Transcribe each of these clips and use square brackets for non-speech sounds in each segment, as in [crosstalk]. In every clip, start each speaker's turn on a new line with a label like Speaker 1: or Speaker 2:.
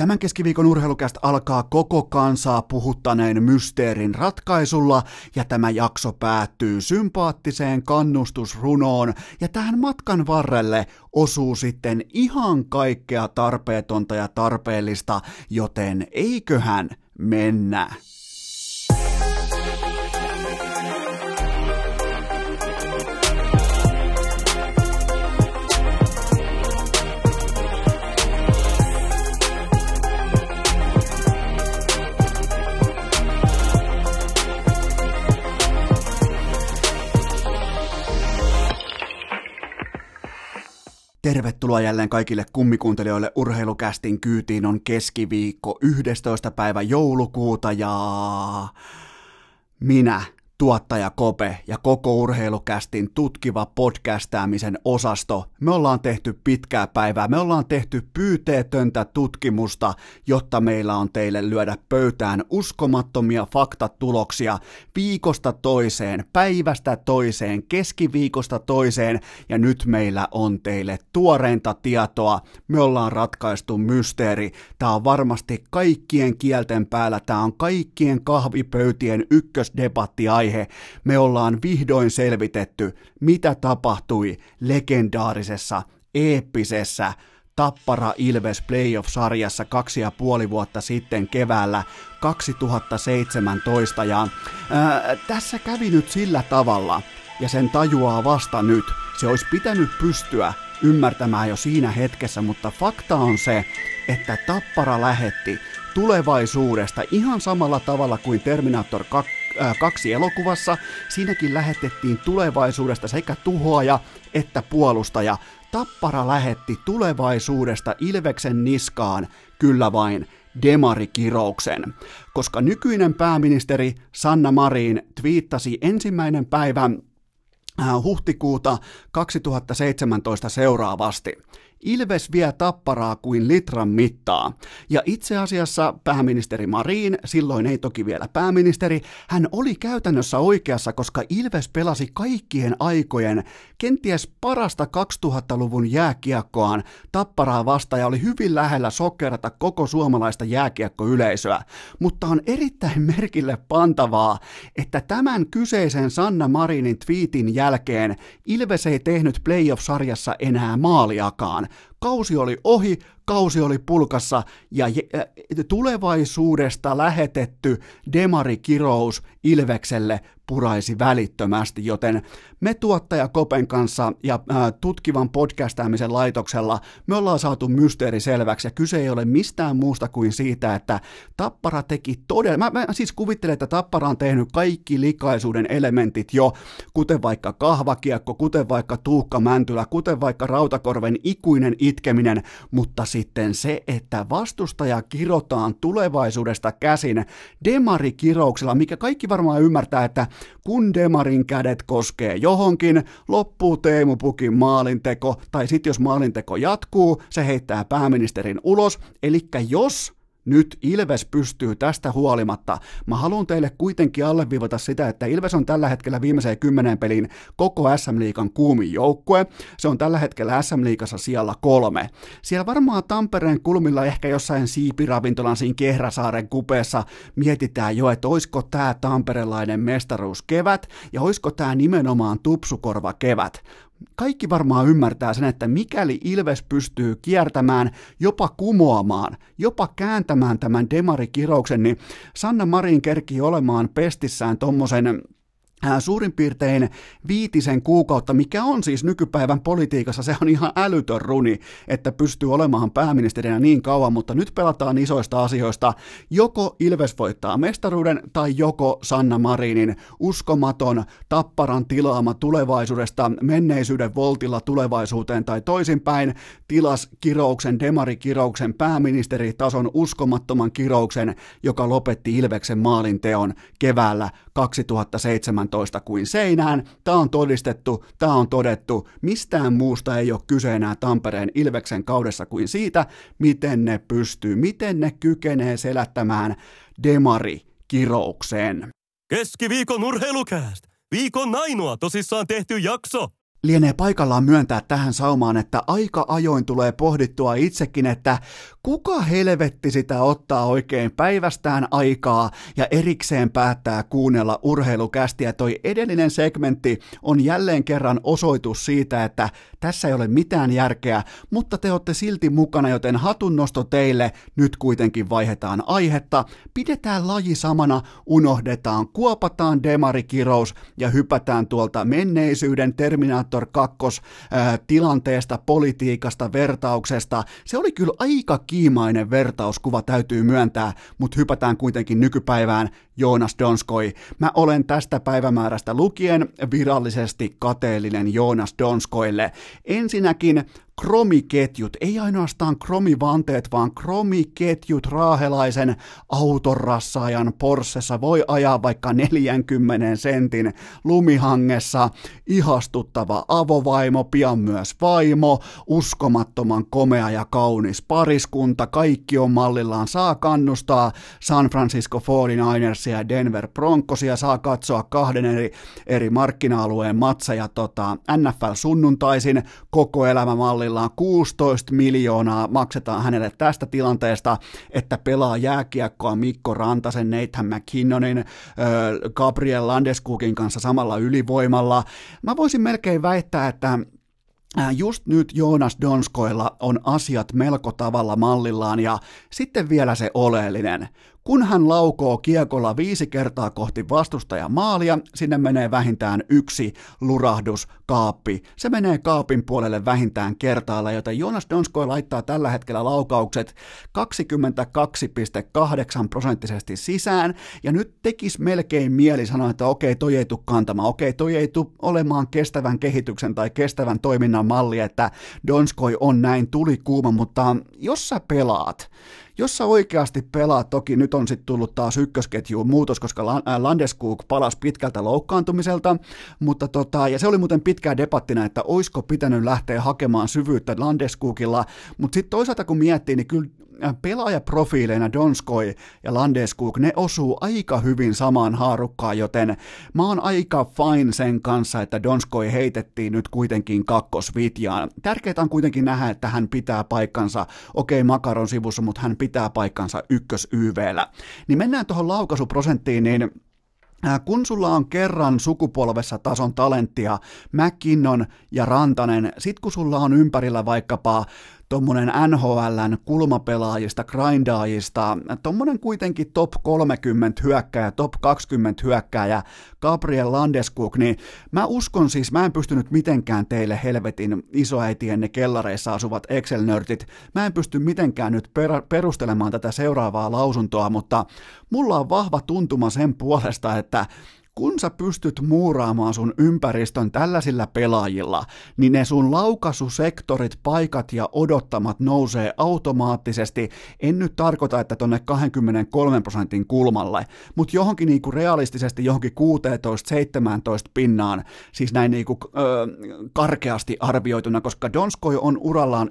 Speaker 1: Tämän keskiviikon urheilukästä alkaa koko kansaa puhuttaneen mysteerin ratkaisulla ja tämä jakso päättyy sympaattiseen kannustusrunoon ja tähän matkan varrelle osuu sitten ihan kaikkea tarpeetonta ja tarpeellista, joten eiköhän mennä. Tervetuloa jälleen kaikille kummikuuntelijoille urheilukästin kyytiin on keskiviikko 11. päivä joulukuuta ja minä tuottaja Kope ja koko urheilukästin tutkiva podcastaamisen osasto. Me ollaan tehty pitkää päivää, me ollaan tehty pyyteetöntä tutkimusta, jotta meillä on teille lyödä pöytään uskomattomia faktatuloksia viikosta toiseen, päivästä toiseen, keskiviikosta toiseen ja nyt meillä on teille tuoreinta tietoa. Me ollaan ratkaistu mysteeri. Tämä on varmasti kaikkien kielten päällä, tämä on kaikkien kahvipöytien ykkösdebattiaihe aihe. Me ollaan vihdoin selvitetty, mitä tapahtui legendaarisessa, eeppisessä Tappara Ilves Playoff-sarjassa kaksi ja puoli vuotta sitten keväällä 2017. Ja ää, tässä kävi nyt sillä tavalla, ja sen tajuaa vasta nyt. Se olisi pitänyt pystyä ymmärtämään jo siinä hetkessä, mutta fakta on se, että Tappara lähetti tulevaisuudesta ihan samalla tavalla kuin Terminator 2 Äh, kaksi elokuvassa. Siinäkin lähetettiin tulevaisuudesta sekä tuhoaja että puolustaja. Tappara lähetti tulevaisuudesta Ilveksen niskaan, kyllä vain, demarikirouksen, koska nykyinen pääministeri Sanna Marin twiittasi ensimmäinen päivä äh, huhtikuuta 2017 seuraavasti. Ilves vie tapparaa kuin litran mittaa. Ja itse asiassa pääministeri Marin, silloin ei toki vielä pääministeri, hän oli käytännössä oikeassa, koska Ilves pelasi kaikkien aikojen kenties parasta 2000-luvun jääkiekkoaan tapparaa vasta ja oli hyvin lähellä sokerata koko suomalaista jääkiekkoyleisöä. Mutta on erittäin merkille pantavaa, että tämän kyseisen Sanna Marinin twiitin jälkeen Ilves ei tehnyt playoff-sarjassa enää maaliakaan. Kausi oli ohi, kausi oli pulkassa ja tulevaisuudesta lähetetty demarikirous Ilvekselle puraisi välittömästi, joten me tuottaja Kopen kanssa ja ää, tutkivan podcastaamisen laitoksella me ollaan saatu mysteeri selväksi ja kyse ei ole mistään muusta kuin siitä, että Tappara teki todella, mä, mä siis kuvittelen, että Tappara on tehnyt kaikki likaisuuden elementit jo, kuten vaikka kahvakiekko, kuten vaikka Tuukka Mäntylä, kuten vaikka Rautakorven ikuinen itkeminen, mutta sitten se, että vastustaja kirotaan tulevaisuudesta käsin demarikirouksella, mikä kaikki varmaan ymmärtää, että kun demarin kädet koskee johonkin, loppuu Teemu Pukin maalinteko, tai sitten jos maalinteko jatkuu, se heittää pääministerin ulos, eli jos nyt Ilves pystyy tästä huolimatta. Mä haluan teille kuitenkin alleviivata sitä, että Ilves on tällä hetkellä viimeiseen kymmenen pelin koko SM-liikan kuumin joukkue. Se on tällä hetkellä SM-liikassa siellä kolme. Siellä varmaan Tampereen kulmilla ehkä jossain siipiravintolan siinä Kehräsaaren kupeessa mietitään jo, että oisko tämä tamperelainen mestaruus kevät ja oisko tämä nimenomaan tupsukorva kevät kaikki varmaan ymmärtää sen, että mikäli Ilves pystyy kiertämään, jopa kumoamaan, jopa kääntämään tämän demarikirouksen, niin Sanna Marin kerkii olemaan pestissään tommosen suurin piirtein viitisen kuukautta, mikä on siis nykypäivän politiikassa, se on ihan älytön runi, että pystyy olemaan pääministerinä niin kauan, mutta nyt pelataan isoista asioista. Joko Ilves voittaa mestaruuden tai joko Sanna Marinin uskomaton tapparan tilaama tulevaisuudesta menneisyyden voltilla tulevaisuuteen tai toisinpäin tilas kirouksen, demarikirouksen, pääministeritason uskomattoman kirouksen, joka lopetti Ilveksen maalinteon keväällä 2017 kuin seinään. Tämä on todistettu, tämä on todettu. Mistään muusta ei ole kyse enää Tampereen Ilveksen kaudessa kuin siitä, miten ne pystyy, miten ne kykenee selättämään demari kiroukseen.
Speaker 2: Keskiviikon urheilukääst! Viikon ainoa tosissaan tehty jakso!
Speaker 1: Lienee paikallaan myöntää tähän saumaan, että aika ajoin tulee pohdittua itsekin, että kuka helvetti sitä ottaa oikein päivästään aikaa ja erikseen päättää kuunnella urheilukästiä. Toi edellinen segmentti on jälleen kerran osoitus siitä, että tässä ei ole mitään järkeä, mutta te olette silti mukana, joten hatunnosto teille. Nyt kuitenkin vaihdetaan aihetta, pidetään laji samana, unohdetaan, kuopataan demarikirous ja hypätään tuolta menneisyyden Terminator 2 tilanteesta, politiikasta, vertauksesta. Se oli kyllä aika kiimainen vertauskuva, täytyy myöntää, mutta hypätään kuitenkin nykypäivään Joonas Donskoi. Mä olen tästä päivämäärästä lukien virallisesti kateellinen Joonas Donskoille. Ensinnäkin kromiketjut, ei ainoastaan kromivanteet, vaan kromiketjut raahelaisen autorassaajan Porschessa voi ajaa vaikka 40 sentin lumihangessa, ihastuttava avovaimo, pian myös vaimo, uskomattoman komea ja kaunis pariskunta, kaikki on mallillaan, saa kannustaa San Francisco 49ersia ja Denver Broncosia, saa katsoa kahden eri, eri markkina-alueen matseja tota, NFL sunnuntaisin. Koko elämä Pakarilla 16 miljoonaa maksetaan hänelle tästä tilanteesta, että pelaa jääkiekkoa Mikko Rantasen, Nathan McKinnonin, Gabriel Landeskukin kanssa samalla ylivoimalla. Mä voisin melkein väittää, että Just nyt Joonas Donskoilla on asiat melko tavalla mallillaan ja sitten vielä se oleellinen. Kun hän laukoo kiekolla viisi kertaa kohti vastustajan maalia, sinne menee vähintään yksi lurahdus kaappi. Se menee kaapin puolelle vähintään kertaalla, joten Jonas Donskoi laittaa tällä hetkellä laukaukset 22,8 prosenttisesti sisään, ja nyt tekisi melkein mieli sanoa, että okei, toi ei tule kantamaan, okei, toi ei tule olemaan kestävän kehityksen tai kestävän toiminnan malli, että Donskoi on näin tuli kuuma, mutta jos sä pelaat, jos sä oikeasti pelaat, toki nyt on sitten tullut taas ykkösketjuun muutos, koska Landeskog palasi pitkältä loukkaantumiselta, mutta tota, ja se oli muuten pitkään debattina, että oisko pitänyt lähteä hakemaan syvyyttä Landeskogilla, mutta sitten toisaalta kun miettii, niin kyllä Äh, pelaajaprofiileina Donskoi ja Landeskog, ne osuu aika hyvin samaan haarukkaan, joten mä oon aika fine sen kanssa, että Donskoi heitettiin nyt kuitenkin kakkosvitjaan. Tärkeää on kuitenkin nähdä, että hän pitää paikkansa, okei Makaron sivussa, mutta hän pitää paikkansa ykkös YVllä. Niin mennään tuohon laukaisuprosenttiin, niin äh, kun sulla on kerran sukupolvessa tason talenttia, McKinnon ja Rantanen, sit kun sulla on ympärillä vaikkapa tuommoinen NHLn kulmapelaajista, grindaajista, tuommoinen kuitenkin top 30 hyökkääjä, top 20 hyökkääjä, Gabriel Landeskog, niin mä uskon siis, mä en pystynyt mitenkään teille helvetin isoäitienne kellareissa asuvat Excel-nörtit, mä en pysty mitenkään nyt per- perustelemaan tätä seuraavaa lausuntoa, mutta mulla on vahva tuntuma sen puolesta, että kun sä pystyt muuraamaan sun ympäristön tällaisilla pelaajilla, niin ne sun laukaisusektorit, paikat ja odottamat nousee automaattisesti. En nyt tarkoita, että tonne 23 prosentin kulmalle, mutta johonkin niinku realistisesti johonkin 16-17 pinnaan, siis näin niinku, öö, karkeasti arvioituna, koska Donskoi on urallaan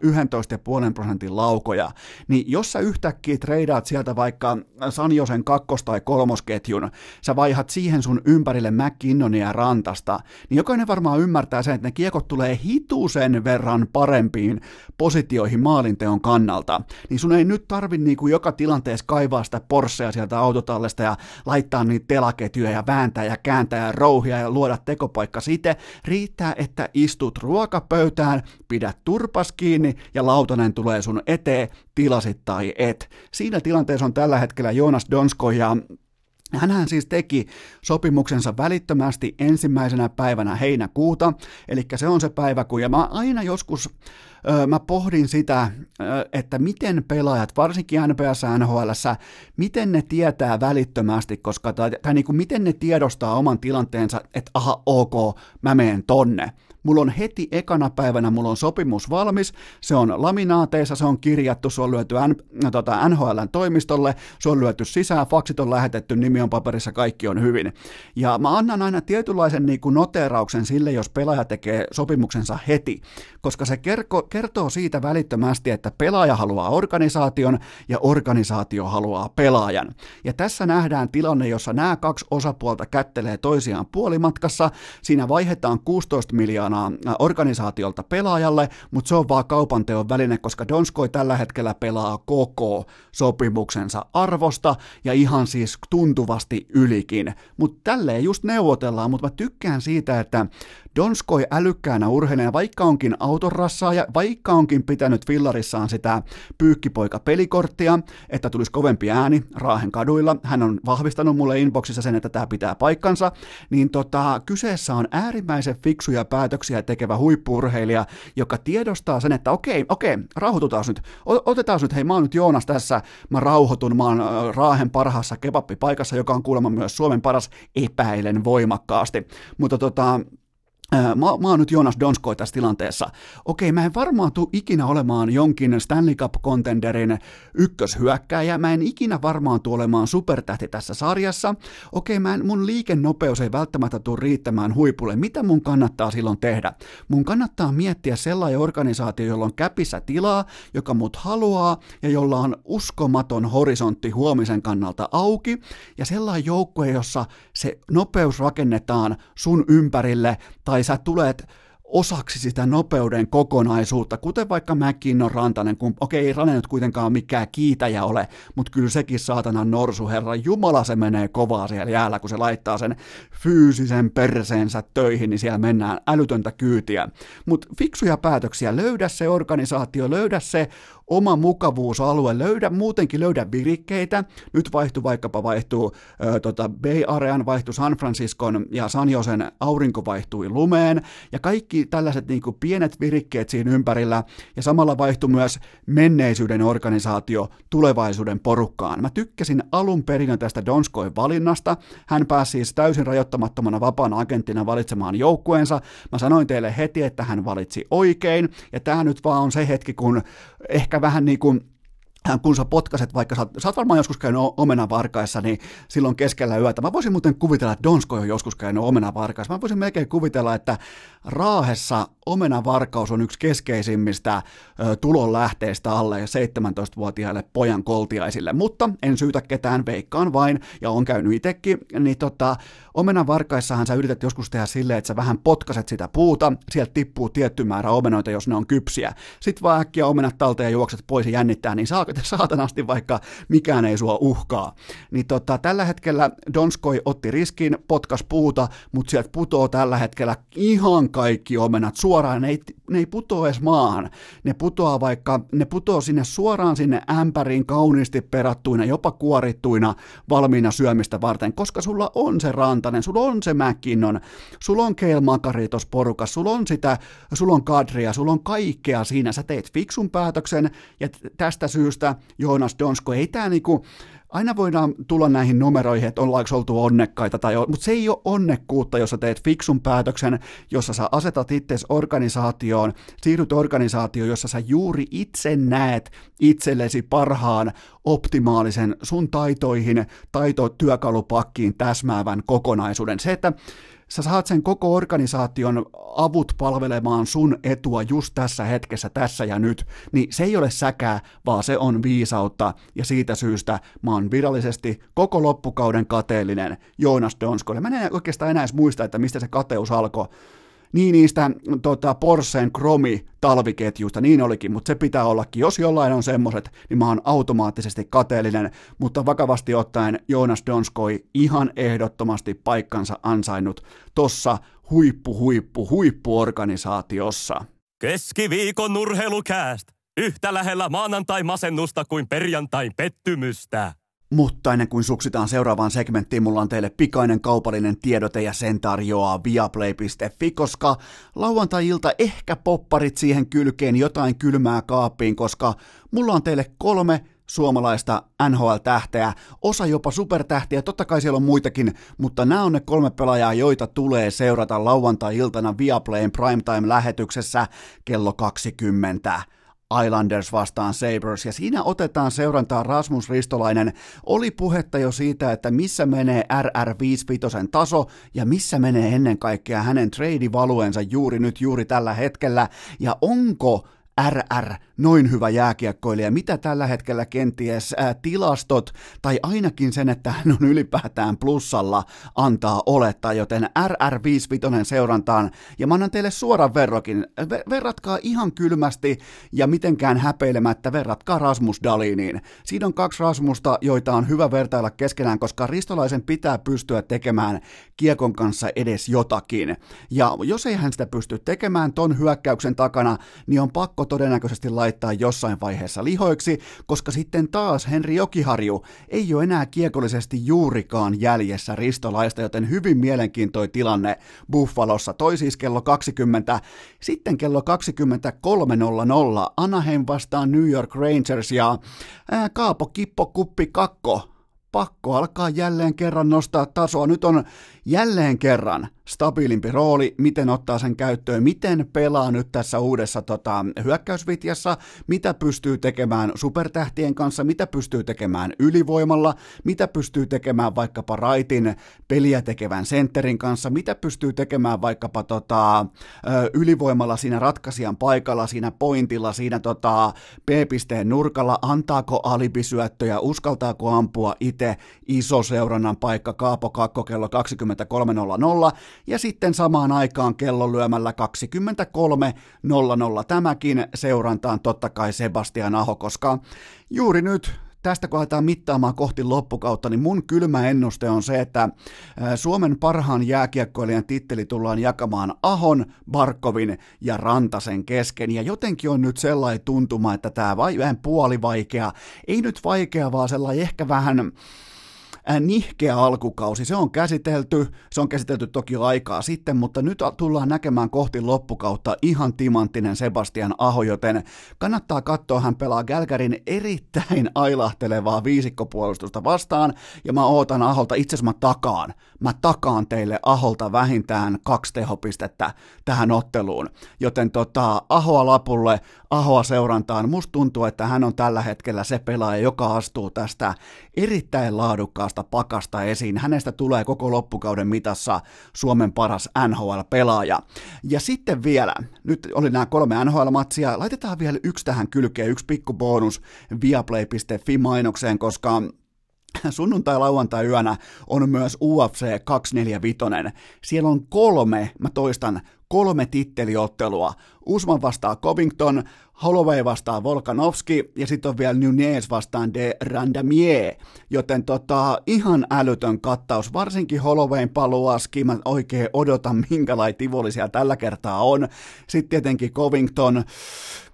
Speaker 1: 11,5 prosentin laukoja, niin jos sä yhtäkkiä treidaat sieltä vaikka Sanjosen kakkos- tai kolmosketjun, sä vaihat siihen sun ympärille McKinnonia Rantasta, niin jokainen varmaan ymmärtää sen, että ne kiekot tulee hitusen verran parempiin positioihin maalinteon kannalta. Niin sun ei nyt tarvi niinku joka tilanteessa kaivaa sitä Porschea sieltä autotallesta ja laittaa niitä telaketjuja ja vääntää ja kääntää ja rouhia ja luoda tekopaikka siitä. Riittää, että istut ruokapöytään, pidät turpas kiinni ja lautanen tulee sun eteen, tilasit tai et. Siinä tilanteessa on tällä hetkellä Jonas Donsko ja Hänhän siis teki sopimuksensa välittömästi ensimmäisenä päivänä heinäkuuta, eli se on se päivä, kun ja mä aina joskus ö, mä pohdin sitä, ö, että miten pelaajat, varsinkin NPS NHL, miten ne tietää välittömästi, koska tai, tai niin kuin miten ne tiedostaa oman tilanteensa, että aha, ok, mä menen tonne mulla on heti ekana päivänä, mulla on sopimus valmis, se on laminaateissa, se on kirjattu, se on lyöty N, tota, NHLn toimistolle, se on lyöty sisään, faksit on lähetetty, nimi on paperissa, kaikki on hyvin. Ja mä annan aina tietynlaisen niin kuin noterauksen sille, jos pelaaja tekee sopimuksensa heti, koska se kerko, kertoo siitä välittömästi, että pelaaja haluaa organisaation ja organisaatio haluaa pelaajan. Ja tässä nähdään tilanne, jossa nämä kaksi osapuolta kättelee toisiaan puolimatkassa, siinä vaihdetaan 16 miljoonaa tota, organisaatiolta pelaajalle, mutta se on vaan kaupanteon väline, koska Donskoi tällä hetkellä pelaa koko sopimuksensa arvosta ja ihan siis tuntuvasti ylikin. Mutta tälleen just neuvotellaan, mutta mä tykkään siitä, että Donskoi älykkäänä urheilijana, vaikka onkin ja vaikka onkin pitänyt fillarissaan sitä pyykkipoika-pelikorttia, että tulisi kovempi ääni Raahen kaduilla, hän on vahvistanut mulle inboxissa sen, että tämä pitää paikkansa, niin tota, kyseessä on äärimmäisen fiksuja päätöksiä tekevä huippurheilija, joka tiedostaa sen, että okei, okei, rauhoitutaan nyt, otetaan nyt, hei mä oon nyt Joonas tässä, mä rauhoitun, mä oon Raahen parhaassa kebappipaikassa, joka on kuulemma myös Suomen paras, epäilen voimakkaasti, mutta tota, Mä, mä oon nyt Jonas Donskoi tässä tilanteessa. Okei, mä en varmaan tule ikinä olemaan jonkin Stanley Cup-contenderin ykköshyökkääjä. Mä en ikinä varmaan tule olemaan supertähti tässä sarjassa. Okei, mä en, mun liikennopeus ei välttämättä tule riittämään huipulle. Mitä mun kannattaa silloin tehdä? Mun kannattaa miettiä sellainen organisaatio, jolla on käpissä tilaa, joka mut haluaa ja jolla on uskomaton horisontti huomisen kannalta auki. Ja sellainen joukkue, jossa se nopeus rakennetaan sun ympärille tai sä tulet osaksi sitä nopeuden kokonaisuutta, kuten vaikka McKinnon Rantanen, kun okei, ei Rane nyt kuitenkaan mikään kiitäjä ole, mutta kyllä sekin saatana norsu, herra Jumala, se menee kovaa siellä jäällä, kun se laittaa sen fyysisen perseensä töihin, niin siellä mennään älytöntä kyytiä. Mutta fiksuja päätöksiä, löydä se organisaatio, löydä se oma mukavuusalue, löydä, muutenkin löydä virikkeitä, nyt vaihtuu vaikkapa vaihtuu ö, tota Bay Arean, vaihtuu San Franciscon ja San Josen aurinko vaihtui lumeen, ja kaikki tällaiset niin kuin pienet virikkeet siinä ympärillä, ja samalla vaihtui myös menneisyyden organisaatio tulevaisuuden porukkaan. Mä tykkäsin alun perin tästä Donskoin valinnasta, hän pääsi siis täysin rajoittamattomana vapaana agenttina valitsemaan joukkueensa, mä sanoin teille heti, että hän valitsi oikein, ja tämä nyt vaan on se hetki, kun ehkä vähän niin kuin kun sä potkaset, vaikka sä, sä oot varmaan joskus käynyt omenavarkaissa, niin silloin keskellä yötä. Mä voisin muuten kuvitella, että Donsko on joskus käynyt omenavarkaissa. Mä voisin melkein kuvitella, että Raahessa omenavarkaus on yksi keskeisimmistä tulonlähteistä alle 17-vuotiaille pojan koltiaisille, mutta en syytä ketään, veikkaan vain, ja on käynyt itsekin, niin tota, omenavarkaissahan sä yrität joskus tehdä silleen, että sä vähän potkaset sitä puuta, sieltä tippuu tietty määrä omenoita, jos ne on kypsiä. Sitten vaan äkkiä omenat talteen ja juokset pois ja jännittää, niin saa [laughs] saatanasti vaikka mikään ei sua uhkaa. Niin tota, tällä hetkellä Donskoi otti riskin, potkas puuta, mutta sieltä putoo tällä hetkellä ihan kaikki omenat suoraan, ei, ne ei putoa edes maahan. Ne putoaa vaikka, ne putoo sinne suoraan sinne ämpäriin kauniisti perattuina, jopa kuorittuina, valmiina syömistä varten, koska sulla on se rantanen, sulla on se McKinnon, sulla on Keil Makari tuossa porukassa, sulla on sitä, sulla on kadria, sulla on kaikkea siinä, sä teet fiksun päätöksen, ja tästä syystä Joonas Donsko ei tää niinku, aina voidaan tulla näihin numeroihin, että ollaanko oltu onnekkaita, tai, mutta se ei ole onnekkuutta, jos sä teet fiksun päätöksen, jossa sä asetat itsesi organisaatioon, siirryt organisaatioon, jossa sä juuri itse näet itsellesi parhaan, optimaalisen sun taitoihin, taitotyökalupakkiin täsmäävän kokonaisuuden. Se, että sä saat sen koko organisaation avut palvelemaan sun etua just tässä hetkessä, tässä ja nyt, niin se ei ole säkää, vaan se on viisautta, ja siitä syystä mä oon virallisesti koko loppukauden kateellinen Joonas Donskolle. Mä en oikeastaan enää edes muista, että mistä se kateus alkoi, niin niistä tota, Porscheen kromi talviketjuista, niin olikin, mutta se pitää ollakin. Jos jollain on semmoset, niin mä oon automaattisesti kateellinen, mutta vakavasti ottaen Joonas Donskoi ihan ehdottomasti paikkansa ansainnut tossa huippu, huippu, huippuorganisaatiossa.
Speaker 2: Keskiviikon urheilukääst! Yhtä lähellä maanantai-masennusta kuin perjantai pettymystä.
Speaker 1: Mutta ennen kuin suksitaan seuraavaan segmenttiin, mulla on teille pikainen kaupallinen tiedote ja sen tarjoaa viaplay.fi, koska lauantai-ilta ehkä popparit siihen kylkeen jotain kylmää kaappiin, koska mulla on teille kolme suomalaista NHL-tähteä, osa jopa supertähtiä, totta kai siellä on muitakin, mutta nämä on ne kolme pelaajaa, joita tulee seurata lauantai-iltana Viaplayn primetime-lähetyksessä kello 20. Islanders vastaan Sabres, ja siinä otetaan seurantaa Rasmus Ristolainen. Oli puhetta jo siitä, että missä menee RR55 taso, ja missä menee ennen kaikkea hänen trade-valuensa juuri nyt, juuri tällä hetkellä, ja onko RR noin hyvä jääkiekkoilija, mitä tällä hetkellä kenties ää, tilastot tai ainakin sen, että hän on ylipäätään plussalla antaa olettaa, joten RR55 seurantaan ja mä annan teille suoran verrokin. Verratkaa ihan kylmästi ja mitenkään häpeilemättä, verratkaa Rasmus Daliniin. Siinä on kaksi Rasmusta, joita on hyvä vertailla keskenään, koska Ristolaisen pitää pystyä tekemään kiekon kanssa edes jotakin. Ja jos ei hän sitä pysty tekemään ton hyökkäyksen takana, niin on pakko todennäköisesti laittaa jossain vaiheessa lihoiksi, koska sitten taas Henri Jokiharju ei ole enää kiekollisesti juurikaan jäljessä Ristolaista, joten hyvin mielenkiintoinen tilanne Buffalossa. Toi siis kello 20, sitten kello 23.00 Anaheim vastaan New York Rangers ja ää, Kaapo Kippo Kuppi Kakko pakko alkaa jälleen kerran nostaa tasoa. Nyt on jälleen kerran stabiilimpi rooli, miten ottaa sen käyttöön, miten pelaa nyt tässä uudessa tota, hyökkäysvitjassa, mitä pystyy tekemään supertähtien kanssa, mitä pystyy tekemään ylivoimalla, mitä pystyy tekemään vaikkapa Raitin peliä tekevän sentterin kanssa, mitä pystyy tekemään vaikkapa tota, ylivoimalla siinä ratkaisijan paikalla, siinä pointilla, siinä tota, B-pisteen nurkalla, antaako alibisyöttöjä, uskaltaako ampua itse iso seurannan paikka Kaapo Kakko kello 23.00 ja sitten samaan aikaan kellon lyömällä 23.00 tämäkin seurantaan totta kai Sebastian Aho, koska juuri nyt tästä kun aletaan mittaamaan kohti loppukautta, niin mun kylmä ennuste on se, että Suomen parhaan jääkiekkoilijan titteli tullaan jakamaan Ahon, Barkovin ja Rantasen kesken. Ja jotenkin on nyt sellainen tuntuma, että tämä vai vähän puoli vaikea, ei nyt vaikea, vaan sellainen ehkä vähän nihkeä alkukausi. Se on käsitelty, se on käsitelty toki aikaa sitten, mutta nyt tullaan näkemään kohti loppukautta ihan timanttinen Sebastian Aho, joten kannattaa katsoa, hän pelaa Gälkärin erittäin [laughs] ailahtelevaa viisikkopuolustusta vastaan, ja mä ootan Aholta, itse asiassa mä takaan, mä takaan teille Aholta vähintään kaksi tehopistettä tähän otteluun, joten tota, Ahoa lapulle, Ahoa seurantaan, musta tuntuu, että hän on tällä hetkellä se pelaaja, joka astuu tästä erittäin laadukkaasta omasta pakasta esiin. Hänestä tulee koko loppukauden mitassa Suomen paras NHL-pelaaja. Ja sitten vielä, nyt oli nämä kolme NHL-matsia, laitetaan vielä yksi tähän kylkeen, yksi pikku bonus viaplay.fi-mainokseen, koska sunnuntai-lauantai yönä on myös UFC 245. Siellä on kolme, mä toistan, kolme titteliottelua. Usman vastaa Covington, Holloway vastaa Volkanovski ja sitten on vielä Nunez vastaan de Randamier, joten tota, ihan älytön kattaus, varsinkin Hollowayn paluaski, mä oikein odotan minkälainen tivoli siellä tällä kertaa on. Sitten tietenkin Covington,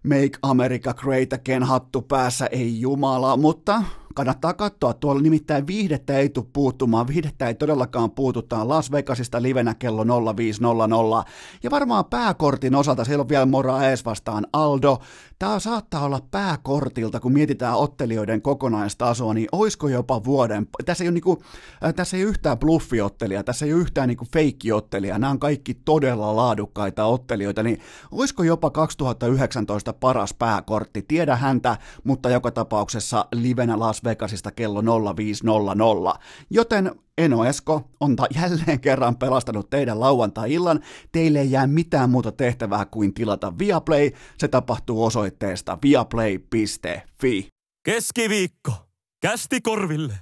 Speaker 1: Make America Great Again hattu päässä, ei jumala, mutta kannattaa katsoa. Tuolla nimittäin viihdettä ei tule puuttumaan, viihdettä ei todellakaan puututaan Las Vegasista livenä kello 0500. Ja varmaan pääkortin osalta siellä on vielä Moraes vastaan Aldo. Tämä saattaa olla pääkortilta, kun mietitään ottelijoiden kokonaistasoa, niin oisko jopa vuoden, tässä ei ole, niinku, äh, tässä ei ole yhtään bluffiottelia, tässä ei ole yhtään niinku feikkiottelia, nämä on kaikki todella laadukkaita ottelijoita, niin oisko jopa 2019 paras pääkortti, tiedä häntä, mutta joka tapauksessa livenä Las Vegasista kello 0500. Joten Eno Esko on ta- jälleen kerran pelastanut teidän lauantai-illan. Teille ei jää mitään muuta tehtävää kuin tilata Viaplay. Se tapahtuu osoitteesta viaplay.fi.
Speaker 2: Keskiviikko. Kästi korville.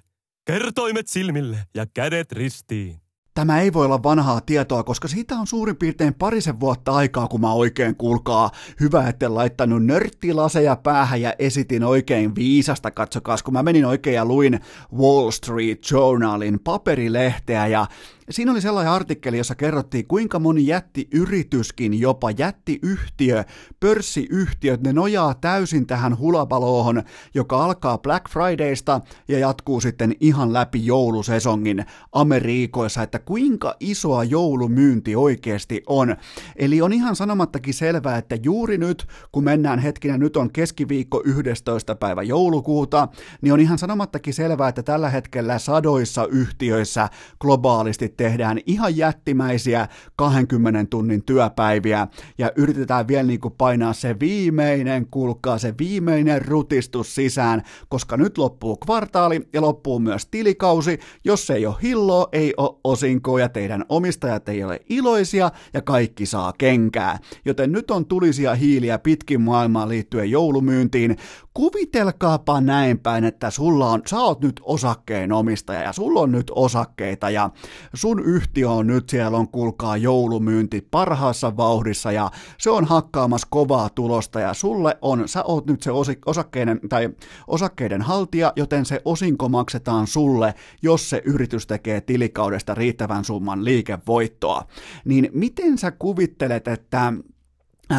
Speaker 2: Kertoimet silmille ja kädet ristiin.
Speaker 1: Tämä ei voi olla vanhaa tietoa, koska siitä on suurin piirtein parisen vuotta aikaa, kun mä oikein kuulkaa. Hyvä, että laittanut nörttilaseja päähän ja esitin oikein viisasta, katsokaas, kun mä menin oikein ja luin Wall Street Journalin paperilehteä ja Siinä oli sellainen artikkeli, jossa kerrottiin, kuinka moni jättiyrityskin, jopa jättiyhtiö, pörssiyhtiöt, ne nojaa täysin tähän hulabaloohon, joka alkaa Black Fridaysta ja jatkuu sitten ihan läpi joulusesongin Amerikoissa, että kuinka isoa joulumyynti oikeasti on. Eli on ihan sanomattakin selvää, että juuri nyt, kun mennään hetkinä, nyt on keskiviikko 11. päivä joulukuuta, niin on ihan sanomattakin selvää, että tällä hetkellä sadoissa yhtiöissä globaalisti tehdään ihan jättimäisiä 20 tunnin työpäiviä ja yritetään vielä niin kuin painaa se viimeinen, kuulkaa se viimeinen rutistus sisään, koska nyt loppuu kvartaali ja loppuu myös tilikausi. Jos ei ole hilloa, ei ole aurinkoa ja teidän omistajat ei ole iloisia ja kaikki saa kenkää. Joten nyt on tulisia hiiliä pitkin maailmaa liittyen joulumyyntiin. Kuvitelkaapa näin päin, että sulla on, sä oot nyt osakkeen omistaja ja sulla on nyt osakkeita ja sun yhtiö on nyt siellä on kuulkaa joulumyynti parhaassa vauhdissa ja se on hakkaamassa kovaa tulosta ja sulle on, sä oot nyt se osakkeiden, tai osakkeiden haltija, joten se osinko maksetaan sulle, jos se yritys tekee tilikaudesta riittävän summan liikevoittoa. Niin miten sä kuvittelet, että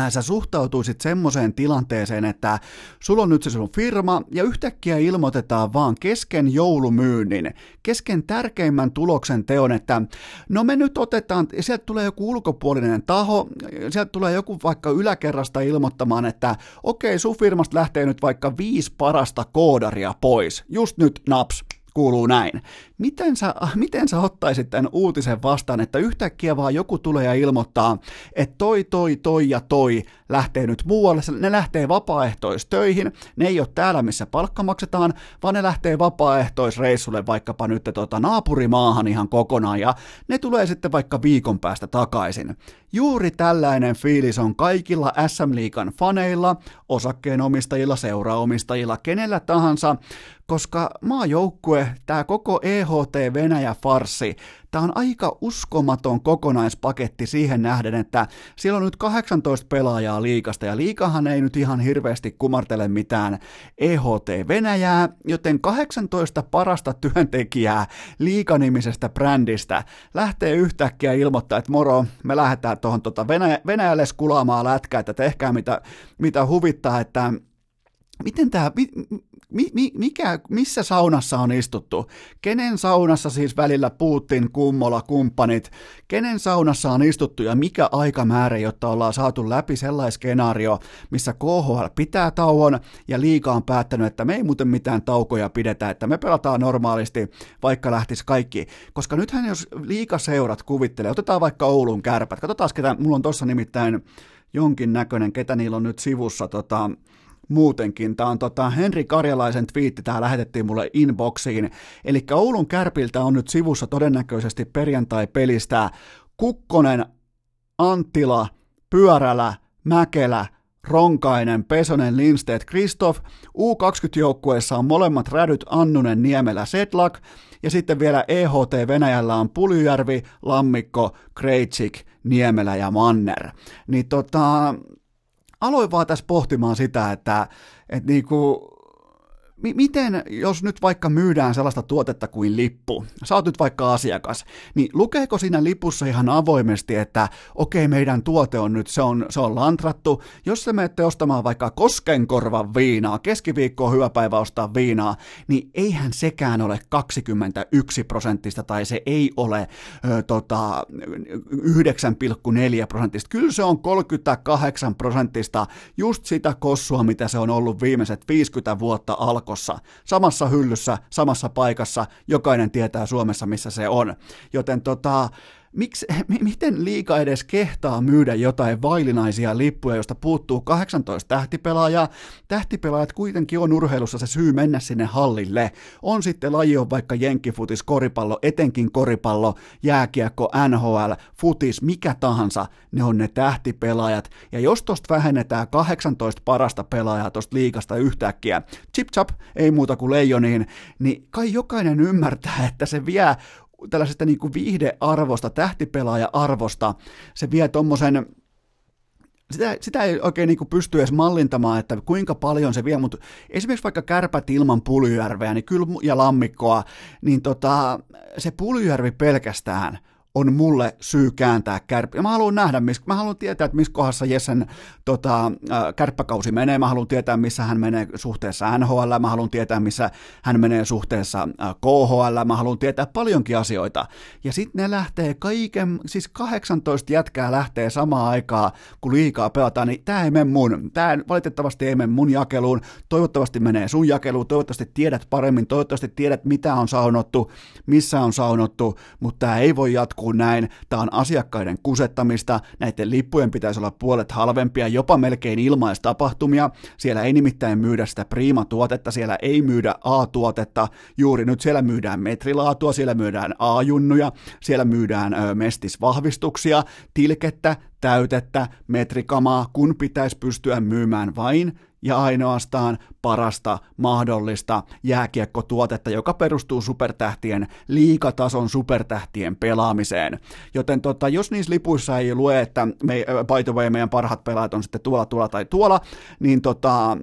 Speaker 1: sä suhtautuisit semmoiseen tilanteeseen, että sulla on nyt se sun firma ja yhtäkkiä ilmoitetaan vaan kesken joulumyynnin, kesken tärkeimmän tuloksen teon, että no me nyt otetaan, sieltä tulee joku ulkopuolinen taho, sieltä tulee joku vaikka yläkerrasta ilmoittamaan, että okei, sun firmasta lähtee nyt vaikka viisi parasta koodaria pois, just nyt naps, kuuluu näin. Miten sä, [laughs] miten sä ottaisit tämän uutisen vastaan, että yhtäkkiä vaan joku tulee ja ilmoittaa, että toi, toi, toi ja toi lähtee nyt muualle, ne lähtee vapaaehtoistöihin, ne ei ole täällä, missä palkka maksetaan, vaan ne lähtee vapaaehtoisreissulle vaikkapa nyt tota naapurimaahan ihan kokonaan, ja ne tulee sitten vaikka viikon päästä takaisin. Juuri tällainen fiilis on kaikilla SM Liikan faneilla, osakkeenomistajilla, seuraomistajilla, kenellä tahansa, koska maajoukkue, tämä koko EHT Venäjä-farsi, tämä on aika uskomaton kokonaispaketti siihen nähden, että siellä on nyt 18 pelaajaa liikasta, ja liikahan ei nyt ihan hirveästi kumartele mitään EHT Venäjää, joten 18 parasta työntekijää liikanimisestä brändistä lähtee yhtäkkiä ilmoittaa, että moro, me lähdetään tuohon tota Venäjä, Venäjälle skulaamaan lätkää, että tehkää mitä, mitä huvittaa, että miten tämä, mi, mi, mikä, missä saunassa on istuttu? Kenen saunassa siis välillä Putin, Kummola, kumppanit, kenen saunassa on istuttu ja mikä aikamäärä, jotta ollaan saatu läpi sellainen skenaario, missä KHL pitää tauon ja liika on päättänyt, että me ei muuten mitään taukoja pidetä, että me pelataan normaalisti, vaikka lähtisi kaikki. Koska nythän jos liikaseurat kuvittelee, otetaan vaikka Oulun kärpät, katsotaan ketä, mulla on tuossa nimittäin jonkin näköinen, ketä niillä on nyt sivussa, tota, muutenkin. Tämä on tota Henri Karjalaisen twiitti, tämä lähetettiin mulle inboxiin. Eli Oulun Kärpiltä on nyt sivussa todennäköisesti perjantai-pelistä Kukkonen, Anttila, Pyörälä, Mäkelä, Ronkainen, Pesonen, Lindstedt, Kristoff. U20-joukkueessa on molemmat rädyt Annunen, Niemelä, Setlak. Ja sitten vielä EHT Venäjällä on Pulyjärvi, Lammikko, Kreitsik, Niemelä ja Manner. Niin tota, aloin vaan tässä pohtimaan sitä, että, että niinku, miten, jos nyt vaikka myydään sellaista tuotetta kuin lippu, sä oot nyt vaikka asiakas, niin lukeeko siinä lipussa ihan avoimesti, että okei, okay, meidän tuote on nyt, se on, se on lantrattu, jos te menette ostamaan vaikka koskenkorvan viinaa, keskiviikko on hyvä päivä ostaa viinaa, niin eihän sekään ole 21 prosenttista, tai se ei ole ö, tota, 9,4 prosenttista, kyllä se on 38 prosenttista, just sitä kossua, mitä se on ollut viimeiset 50 vuotta alko verkossa, samassa hyllyssä, samassa paikassa, jokainen tietää Suomessa, missä se on. Joten tota, miksi, [laughs] miten liika edes kehtaa myydä jotain vaillinaisia lippuja, josta puuttuu 18 tähtipelaajaa? Tähtipelaajat kuitenkin on urheilussa se syy mennä sinne hallille. On sitten laji on vaikka jenkkifutis, koripallo, etenkin koripallo, jääkiekko, NHL, futis, mikä tahansa, ne on ne tähtipelaajat. Ja jos tosta vähennetään 18 parasta pelaajaa tosta liikasta yhtäkkiä, chip chap, ei muuta kuin leijoniin, niin kai jokainen ymmärtää, että se vie tällaisesta niin kuin viihdearvosta, tähtipelaaja-arvosta, se vie tuommoisen sitä, sitä ei oikein niin pysty edes mallintamaan, että kuinka paljon se vie, mutta esimerkiksi vaikka kärpät ilman Pulyjärveä niin kyllä, ja lammikkoa, niin tota, se Pulyjärvi pelkästään – on mulle syy kääntää kärppi. Mä haluan nähdä, miss, mä haluan tietää, että missä kohdassa Jessen tota, kärppäkausi menee, mä haluan tietää, missä hän menee suhteessa NHL, mä haluan tietää, missä hän menee suhteessa KHL, mä haluan tietää paljonkin asioita. Ja sitten ne lähtee kaiken, siis 18 jätkää lähtee samaan aikaan, kun liikaa pelataan, niin tämä ei mene mun, tämä valitettavasti ei mene mun jakeluun, toivottavasti menee sun jakeluun, toivottavasti tiedät paremmin, toivottavasti tiedät, mitä on saunottu, missä on saunottu, mutta tämä ei voi jatkua alkuun näin, tämä on asiakkaiden kusettamista, näiden lippujen pitäisi olla puolet halvempia, jopa melkein ilmaistapahtumia, siellä ei nimittäin myydä sitä prima-tuotetta, siellä ei myydä A-tuotetta, juuri nyt siellä myydään metrilaatua, siellä myydään A-junnuja, siellä myydään ö, mestisvahvistuksia, tilkettä, täytettä, metrikamaa, kun pitäisi pystyä myymään vain ja ainoastaan parasta mahdollista jääkiekkotuotetta, joka perustuu supertähtien, liikatason supertähtien pelaamiseen. Joten tota, jos niissä lipuissa ei lue, että me, by the way, meidän parhaat pelaajat on sitten tuolla, tuolla tai tuolla, niin tota,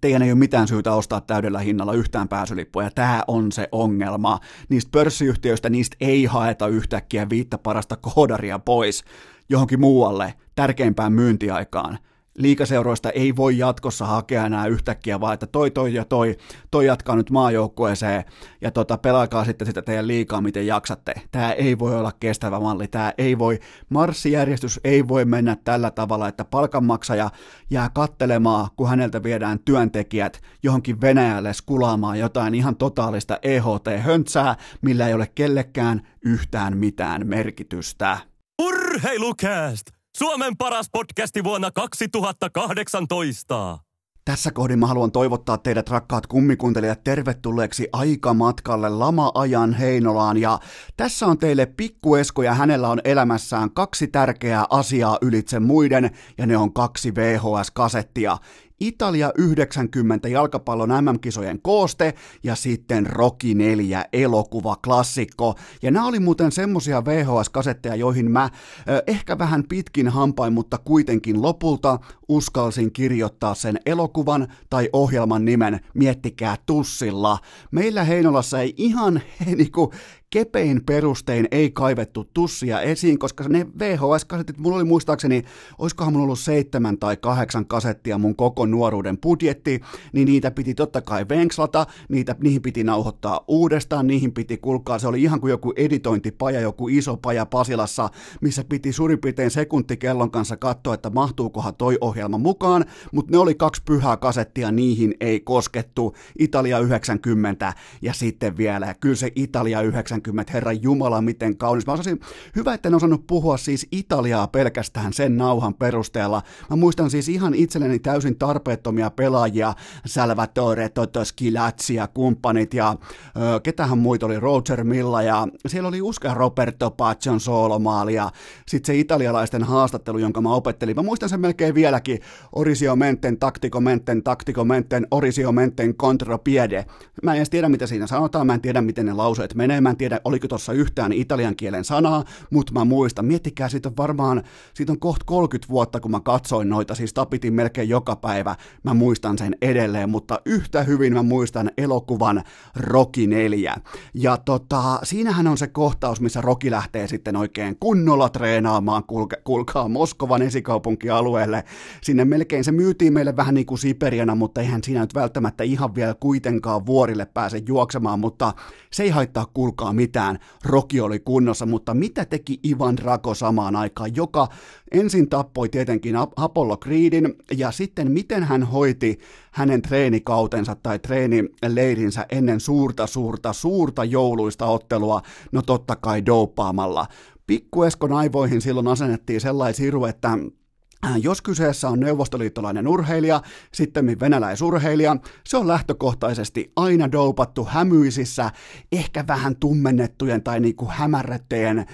Speaker 1: teidän ei ole mitään syytä ostaa täydellä hinnalla yhtään pääsylippuja, ja tämä on se ongelma. Niistä pörssiyhtiöistä niistä ei haeta yhtäkkiä viittä parasta koodaria pois johonkin muualle tärkeimpään myyntiaikaan liikaseuroista ei voi jatkossa hakea enää yhtäkkiä, vaan että toi, toi ja toi, toi jatkaa nyt maajoukkueeseen ja tota, pelaakaa sitten sitä teidän liikaa, miten jaksatte. Tämä ei voi olla kestävä malli, tämä ei voi, marssijärjestys ei voi mennä tällä tavalla, että palkanmaksaja jää kattelemaan, kun häneltä viedään työntekijät johonkin Venäjälle skulaamaan jotain ihan totaalista EHT-höntsää, millä ei ole kellekään yhtään mitään merkitystä.
Speaker 2: Urheilukääst! Suomen paras podcasti vuonna 2018.
Speaker 1: Tässä kohdin mä haluan toivottaa teidät rakkaat kummikuuntelijat tervetulleeksi aikamatkalle lama-ajan Heinolaan ja tässä on teille pikkuesko ja hänellä on elämässään kaksi tärkeää asiaa ylitse muiden ja ne on kaksi VHS-kasettia. Italia 90 jalkapallon MM-kisojen kooste ja sitten Rocky 4 elokuva klassikko. Ja nämä oli muuten semmosia VHS-kasetteja, joihin mä ehkä vähän pitkin hampain, mutta kuitenkin lopulta uskalsin kirjoittaa sen elokuvan tai ohjelman nimen, miettikää tussilla. Meillä Heinolassa ei ihan [laughs] niinku kepein perustein ei kaivettu tussia esiin, koska ne VHS-kasetit, mulla oli muistaakseni, olisikohan mulla ollut seitsemän tai kahdeksan kasettia mun koko nuoruuden budjetti, niin niitä piti totta kai venkslata, niitä, niihin piti nauhoittaa uudestaan, niihin piti kulkaa, se oli ihan kuin joku editointipaja, joku iso paja Pasilassa, missä piti suurin piirtein sekuntikellon kanssa katsoa, että mahtuukohan toi ohjelma mukaan, mutta ne oli kaksi pyhää kasettia, niihin ei koskettu, Italia 90 ja sitten vielä, kyllä se Italia 90 90, herran jumala, miten kaunis. Mä osasin, hyvä, että en osannut puhua siis Italiaa pelkästään sen nauhan perusteella. Mä muistan siis ihan itselleni täysin tarpeettomia pelaajia, Salvatore Toto Schilazzi ja kumppanit, ja ö, ketähän muita oli, Roger Milla, ja siellä oli Uska Roberto Paccion soolomaali, ja sitten se italialaisten haastattelu, jonka mä opettelin. Mä muistan sen melkein vieläkin, Orisio Menten, Taktiko Menten, Taktiko Menten, Orisio Menten, Contropiede. Mä en edes tiedä, mitä siinä sanotaan, mä en tiedä, miten ne lauseet menee, mä en tiedä, tiedä, oliko tuossa yhtään italian kielen sanaa, mutta mä muistan, miettikää, siitä on varmaan, siitä on kohta 30 vuotta, kun mä katsoin noita, siis tapitin melkein joka päivä, mä muistan sen edelleen, mutta yhtä hyvin mä muistan elokuvan Rocky 4. Ja tota, siinähän on se kohtaus, missä Rocky lähtee sitten oikein kunnolla treenaamaan, kulka, kulkaa Moskovan esikaupunkialueelle. Sinne melkein se myytiin meille vähän niin kuin Siperiana, mutta eihän siinä nyt välttämättä ihan vielä kuitenkaan vuorille pääse juoksemaan, mutta se ei haittaa kulkaa mitään, Roki oli kunnossa, mutta mitä teki Ivan Drago samaan aikaan, joka ensin tappoi tietenkin Apollo Creedin, ja sitten miten hän hoiti hänen treenikautensa tai treenileirinsä ennen suurta, suurta, suurta jouluista ottelua, no totta kai dopaamalla. Pikkueskon aivoihin silloin asennettiin sellaisia iru, että jos kyseessä on neuvostoliittolainen urheilija, sitten venäläisurheilija, se on lähtökohtaisesti aina doupattu hämyisissä, ehkä vähän tummennettujen tai niinku hämärrettyjen äh,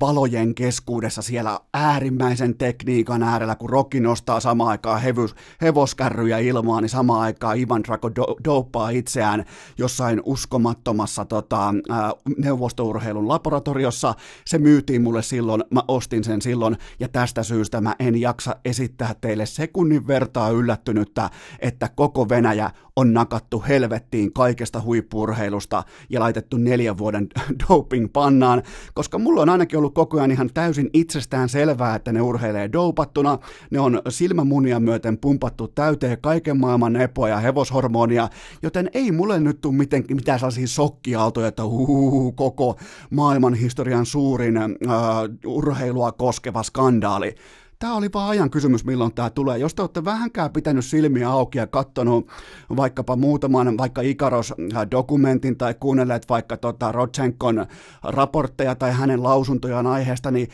Speaker 1: valojen keskuudessa siellä äärimmäisen tekniikan äärellä, kun Rocky nostaa samaan aikaan hevos, hevoskärryjä ilmaan, niin samaan aikaan Ivan Drago do, dopaa itseään jossain uskomattomassa tota, äh, neuvostourheilun laboratoriossa. Se myytiin mulle silloin, mä ostin sen silloin, ja tästä syystä mä en jaksa jaksa esittää teille sekunnin vertaa yllättynyttä, että koko Venäjä on nakattu helvettiin kaikesta huippurheilusta ja laitettu neljän vuoden [laughs] doping-pannaan, koska mulla on ainakin ollut koko ajan ihan täysin itsestään selvää, että ne urheilee dopattuna, ne on silmämunia myöten pumpattu täyteen kaiken maailman epoa ja hevoshormonia, joten ei mulle nyt tule miten, mitään sellaisia sokkiaaltoja, että uh, koko maailman historian suurin uh, urheilua koskeva skandaali tämä oli vaan ajan kysymys, milloin tämä tulee. Jos te olette vähänkään pitänyt silmiä auki ja katsonut vaikkapa muutaman, vaikka Ikaros-dokumentin tai kuunnelleet vaikka tota Rodchenkon raportteja tai hänen lausuntojaan aiheesta, niin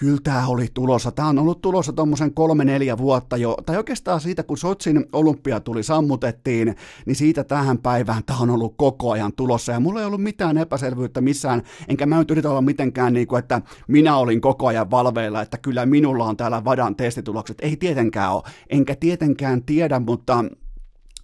Speaker 1: kyllä tämä oli tulossa. Tämä on ollut tulossa tuommoisen kolme-neljä vuotta jo, tai oikeastaan siitä, kun Sotsin olympia tuli sammutettiin, niin siitä tähän päivään tämä on ollut koko ajan tulossa, ja mulla ei ollut mitään epäselvyyttä missään, enkä mä nyt yritä olla mitenkään niin kuin, että minä olin koko ajan valveilla, että kyllä minulla on täällä Vadan testitulokset. Ei tietenkään ole, enkä tietenkään tiedä, mutta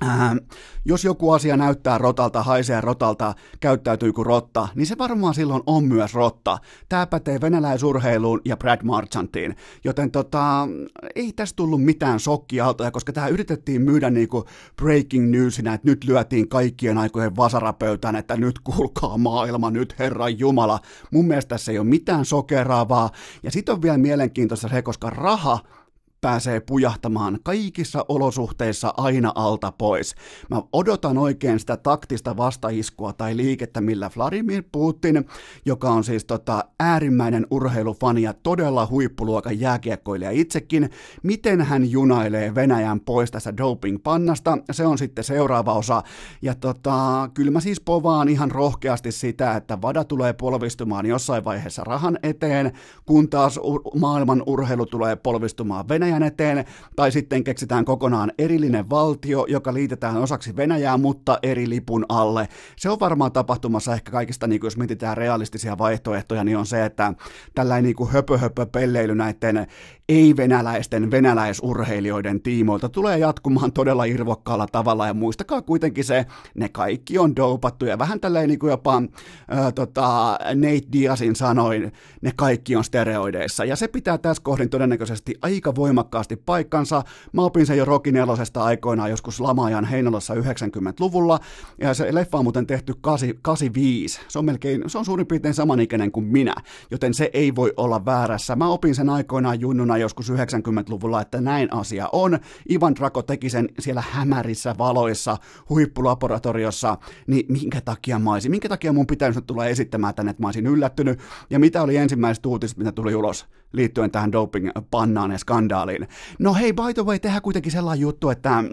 Speaker 1: Äh, jos joku asia näyttää rotalta, haisee rotalta, käyttäytyy kuin rotta, niin se varmaan silloin on myös rotta. Tämä pätee venäläisurheiluun ja Brad Marchantiin. Joten tota, ei tästä tullut mitään shokkiaaltoja, koska tämä yritettiin myydä niinku breaking newsina, että nyt lyötiin kaikkien aikojen vasarapöytään, että nyt kuulkaa maailma, nyt Herran Jumala. Mun mielestä tässä ei ole mitään sokeraavaa. Ja sitten on vielä mielenkiintoista se, koska raha pääsee pujahtamaan kaikissa olosuhteissa aina alta pois. Mä odotan oikein sitä taktista vastaiskua tai liikettä, millä Vladimir Putin, joka on siis tota äärimmäinen urheilufani ja todella huippuluokan jääkiekkoilija itsekin, miten hän junailee Venäjän pois tässä doping-pannasta. Se on sitten seuraava osa. Ja tota, kyllä mä siis povaan ihan rohkeasti sitä, että Vada tulee polvistumaan jossain vaiheessa rahan eteen, kun taas maailman urheilu tulee polvistumaan Venäjän Venäjän eteen, tai sitten keksitään kokonaan erillinen valtio, joka liitetään osaksi Venäjää, mutta eri lipun alle. Se on varmaan tapahtumassa ehkä kaikista, niin kuin jos mietitään realistisia vaihtoehtoja, niin on se, että tällainen niin kuin höpö, höpö pelleily näiden ei-venäläisten venäläisurheilijoiden tiimoilta tulee jatkumaan todella irvokkaalla tavalla, ja muistakaa kuitenkin se, ne kaikki on dopattu, ja vähän tälleen niin kuin jopa ää, tota, Nate Diazin sanoin, ne kaikki on stereoideissa, ja se pitää tässä kohdin todennäköisesti aika voimakkaasti paikkansa. Mä opin sen jo Rocky nelosesta aikoinaan joskus lamaajan Heinolassa 90-luvulla, ja se leffa on muuten tehty 85. Se on melkein, se on suurin piirtein samanikäinen kuin minä, joten se ei voi olla väärässä. Mä opin sen aikoinaan junnuna joskus 90-luvulla, että näin asia on. Ivan Draco teki sen siellä hämärissä valoissa huippulaboratoriossa, niin minkä takia mä olisin, minkä takia mun pitäisi tulla esittämään tänne, että mä olisin yllättynyt, ja mitä oli ensimmäiset uutiset, mitä tuli ulos liittyen tähän doping-pannaan ja skandaaliin. No hei, by the way, tehdään kuitenkin sellainen juttu, että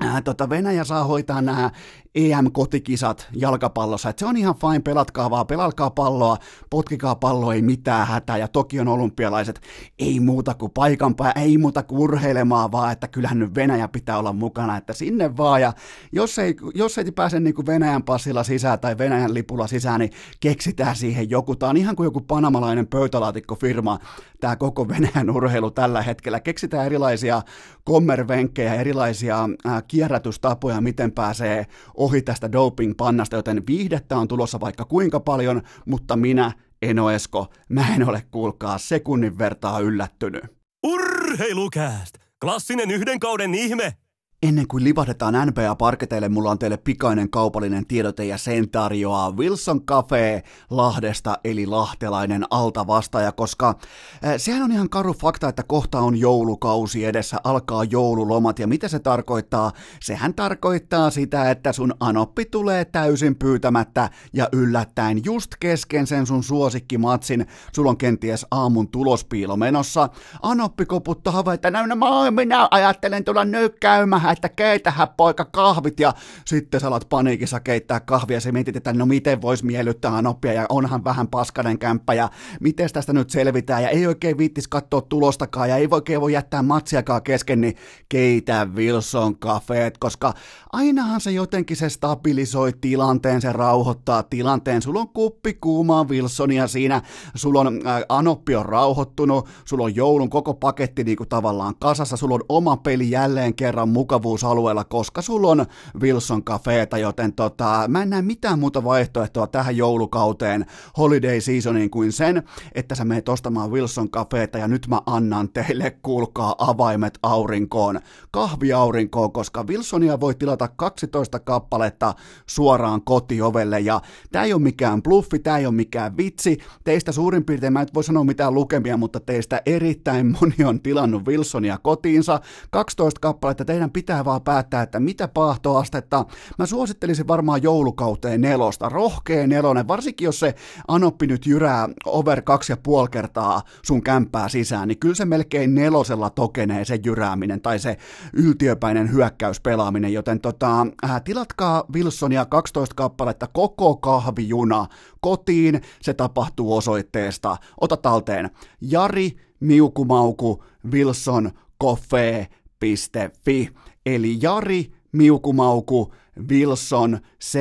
Speaker 1: Ää, tota Venäjä saa hoitaa nämä EM-kotikisat jalkapallossa, että se on ihan fine, pelatkaa vaan, pelatkaa palloa, potkikaa palloa, ei mitään hätää, ja toki on olympialaiset, ei muuta kuin paikan ei muuta kuin urheilemaan vaan, että kyllähän nyt Venäjä pitää olla mukana, että sinne vaan, ja jos ei, jos ei pääse niin kuin Venäjän passilla sisään tai Venäjän lipulla sisään, niin keksitään siihen joku, tämä on ihan kuin joku panamalainen pöytälaatikkofirma, tämä koko Venäjän urheilu tällä hetkellä, keksitään erilaisia kommervenkkejä, erilaisia ää, kierrätystapoja, miten pääsee ohi tästä doping-pannasta, joten viihdettä on tulossa vaikka kuinka paljon, mutta minä, Eno Esko, mä en ole kuulkaa sekunnin vertaa yllättynyt.
Speaker 2: Urheilukääst! Klassinen yhden kauden ihme!
Speaker 1: Ennen kuin livahdetaan NBA-parketeille, mulla on teille pikainen kaupallinen tiedote ja sen tarjoaa Wilson Cafe Lahdesta, eli lahtelainen altavastaaja, koska äh, sehän on ihan karu fakta, että kohta on joulukausi edessä, alkaa joululomat, ja mitä se tarkoittaa? Sehän tarkoittaa sitä, että sun anoppi tulee täysin pyytämättä ja yllättäen just kesken sen sun suosikkimatsin, sulla on kenties aamun tulospiilo menossa. Anoppi koputtaa että no, no minä ajattelen tulla nykkäämään vähän, että keitähän poika kahvit ja sitten sä alat paniikissa keittää kahvia. Ja sä mietit, että no miten vois miellyttää Anoppia ja onhan vähän paskanen kämppä ja miten tästä nyt selvitään? Ja ei oikein viittis katsoa tulostakaan ja ei oikein voi jättää matsiakaan kesken, niin keitä Wilson kafeet, koska ainahan se jotenkin se stabilisoi tilanteen, se rauhoittaa tilanteen. Sulla on kuppi kuumaa Wilsonia siinä, sulla on äh, Anoppi on rauhoittunut, sulla on joulun koko paketti niin kuin tavallaan kasassa, sulla on oma peli jälleen kerran mukaan mukavuusalueella, koska sulla on Wilson Cafeeta, joten tota, mä en näe mitään muuta vaihtoehtoa tähän joulukauteen, holiday seasoniin kuin sen, että sä menet ostamaan Wilson Cafeeta ja nyt mä annan teille, kuulkaa, avaimet aurinkoon, kahviaurinkoon, koska Wilsonia voi tilata 12 kappaletta suoraan kotiovelle ja tää ei ole mikään bluffi, tää ei ole mikään vitsi, teistä suurin piirtein, mä et voi sanoa mitään lukemia, mutta teistä erittäin moni on tilannut Wilsonia kotiinsa, 12 kappaletta, teidän pitää pitää vaan päättää, että mitä paahtoastetta. Mä suosittelisin varmaan joulukauteen nelosta, rohkea nelonen, varsinkin jos se Anoppi nyt jyrää over kaksi ja puoli kertaa sun kämppää sisään, niin kyllä se melkein nelosella tokenee se jyrääminen tai se yltiöpäinen hyökkäyspelaaminen, joten tota, äh, tilatkaa Wilsonia 12 kappaletta koko kahvijuna kotiin, se tapahtuu osoitteesta. Ota talteen Jari Miukumauku Wilson Coffee.fi eli Jari Miukumauku Wilson C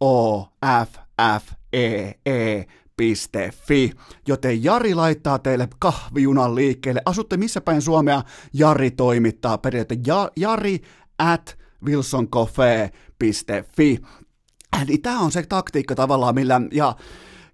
Speaker 1: O F F E E Fi. Joten Jari laittaa teille kahvijunan liikkeelle. Asutte missä päin Suomea, Jari toimittaa periaatteessa ja, Jari at wilsoncoffee.fi. Eli tämä on se taktiikka tavallaan, millä, ja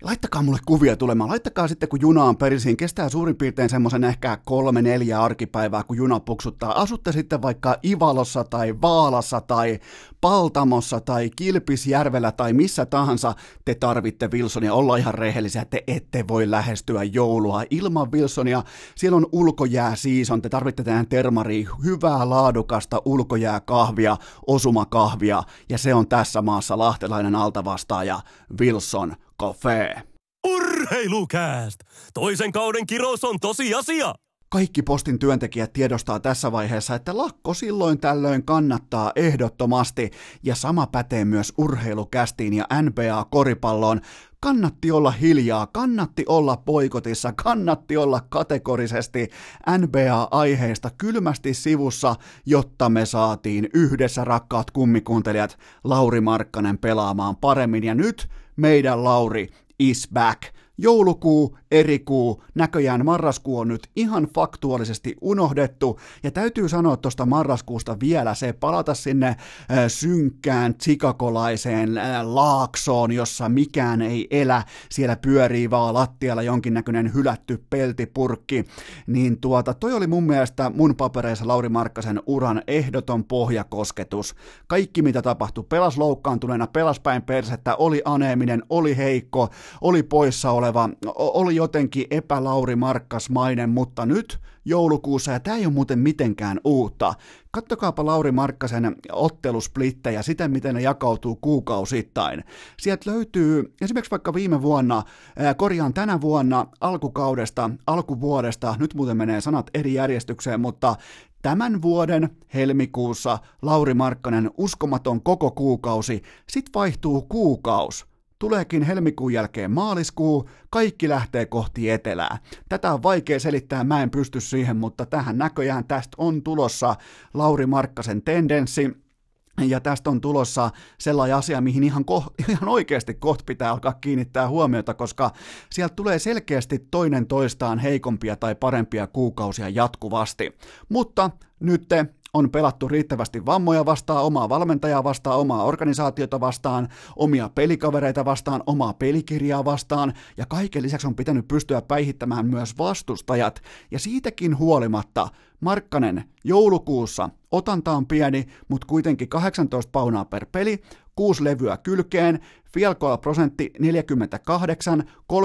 Speaker 1: laittakaa mulle kuvia tulemaan, laittakaa sitten kun juna on perisiin, kestää suurin piirtein semmoisen ehkä kolme neljä arkipäivää, kun juna puksuttaa. Asutte sitten vaikka Ivalossa tai Vaalassa tai Paltamossa tai Kilpisjärvellä tai missä tahansa. Te tarvitte Wilsonia, olla ihan rehellisiä, te ette voi lähestyä joulua ilman Wilsonia. Siellä on ulkojää season, te tarvitte tähän termariin hyvää laadukasta ulkojääkahvia, osumakahvia. Ja se on tässä maassa lahtelainen altavastaaja Wilson Cafe.
Speaker 2: Urheilukääst! Toisen kauden kirous on tosi asia!
Speaker 1: Kaikki postin työntekijät tiedostaa tässä vaiheessa, että lakko silloin tällöin kannattaa ehdottomasti, ja sama pätee myös urheilukästiin ja NBA-koripalloon. Kannatti olla hiljaa, kannatti olla poikotissa, kannatti olla kategorisesti NBA-aiheista kylmästi sivussa, jotta me saatiin yhdessä rakkaat kummikuuntelijat Lauri Markkanen pelaamaan paremmin. Ja nyt meidän Lauri is back. Joulukuu, eri kuu, näköjään marraskuu on nyt ihan faktuaalisesti unohdettu, ja täytyy sanoa tuosta marraskuusta vielä se, palata sinne äh, synkkään tsikakolaiseen äh, laaksoon, jossa mikään ei elä, siellä pyörii vaan lattialla jonkinnäköinen hylätty peltipurkki, niin tuota, toi oli mun mielestä mun papereissa Lauri Markkasen uran ehdoton pohjakosketus. Kaikki mitä tapahtui, pelas loukkaantuneena, pelas päin persettä, oli aneeminen, oli heikko, oli poissa oleva, oli jotenkin epälauri Markkasmainen, mutta nyt joulukuussa, ja tämä ei ole muuten mitenkään uutta. Kattokaapa Lauri Markkasen ottelusplittejä, sitä miten ne jakautuu kuukausittain. Sieltä löytyy esimerkiksi vaikka viime vuonna, korjaan tänä vuonna, alkukaudesta, alkuvuodesta, nyt muuten menee sanat eri järjestykseen, mutta tämän vuoden helmikuussa Lauri Markkanen uskomaton koko kuukausi, sit vaihtuu kuukaus Tuleekin helmikuun jälkeen maaliskuu, kaikki lähtee kohti etelää. Tätä on vaikea selittää, mä en pysty siihen, mutta tähän näköjään tästä on tulossa Lauri Markkasen tendenssi, ja tästä on tulossa sellainen asia, mihin ihan, ko- [laughs] ihan oikeasti kohta pitää alkaa kiinnittää huomiota, koska sieltä tulee selkeästi toinen toistaan heikompia tai parempia kuukausia jatkuvasti. Mutta nyt on pelattu riittävästi vammoja vastaan, omaa valmentajaa vastaan, omaa organisaatiota vastaan, omia pelikavereita vastaan, omaa pelikirjaa vastaan, ja kaiken lisäksi on pitänyt pystyä päihittämään myös vastustajat, ja siitäkin huolimatta Markkanen joulukuussa otanta on pieni, mutta kuitenkin 18 paunaa per peli, kuusi levyä kylkeen, field prosentti 48, 30-42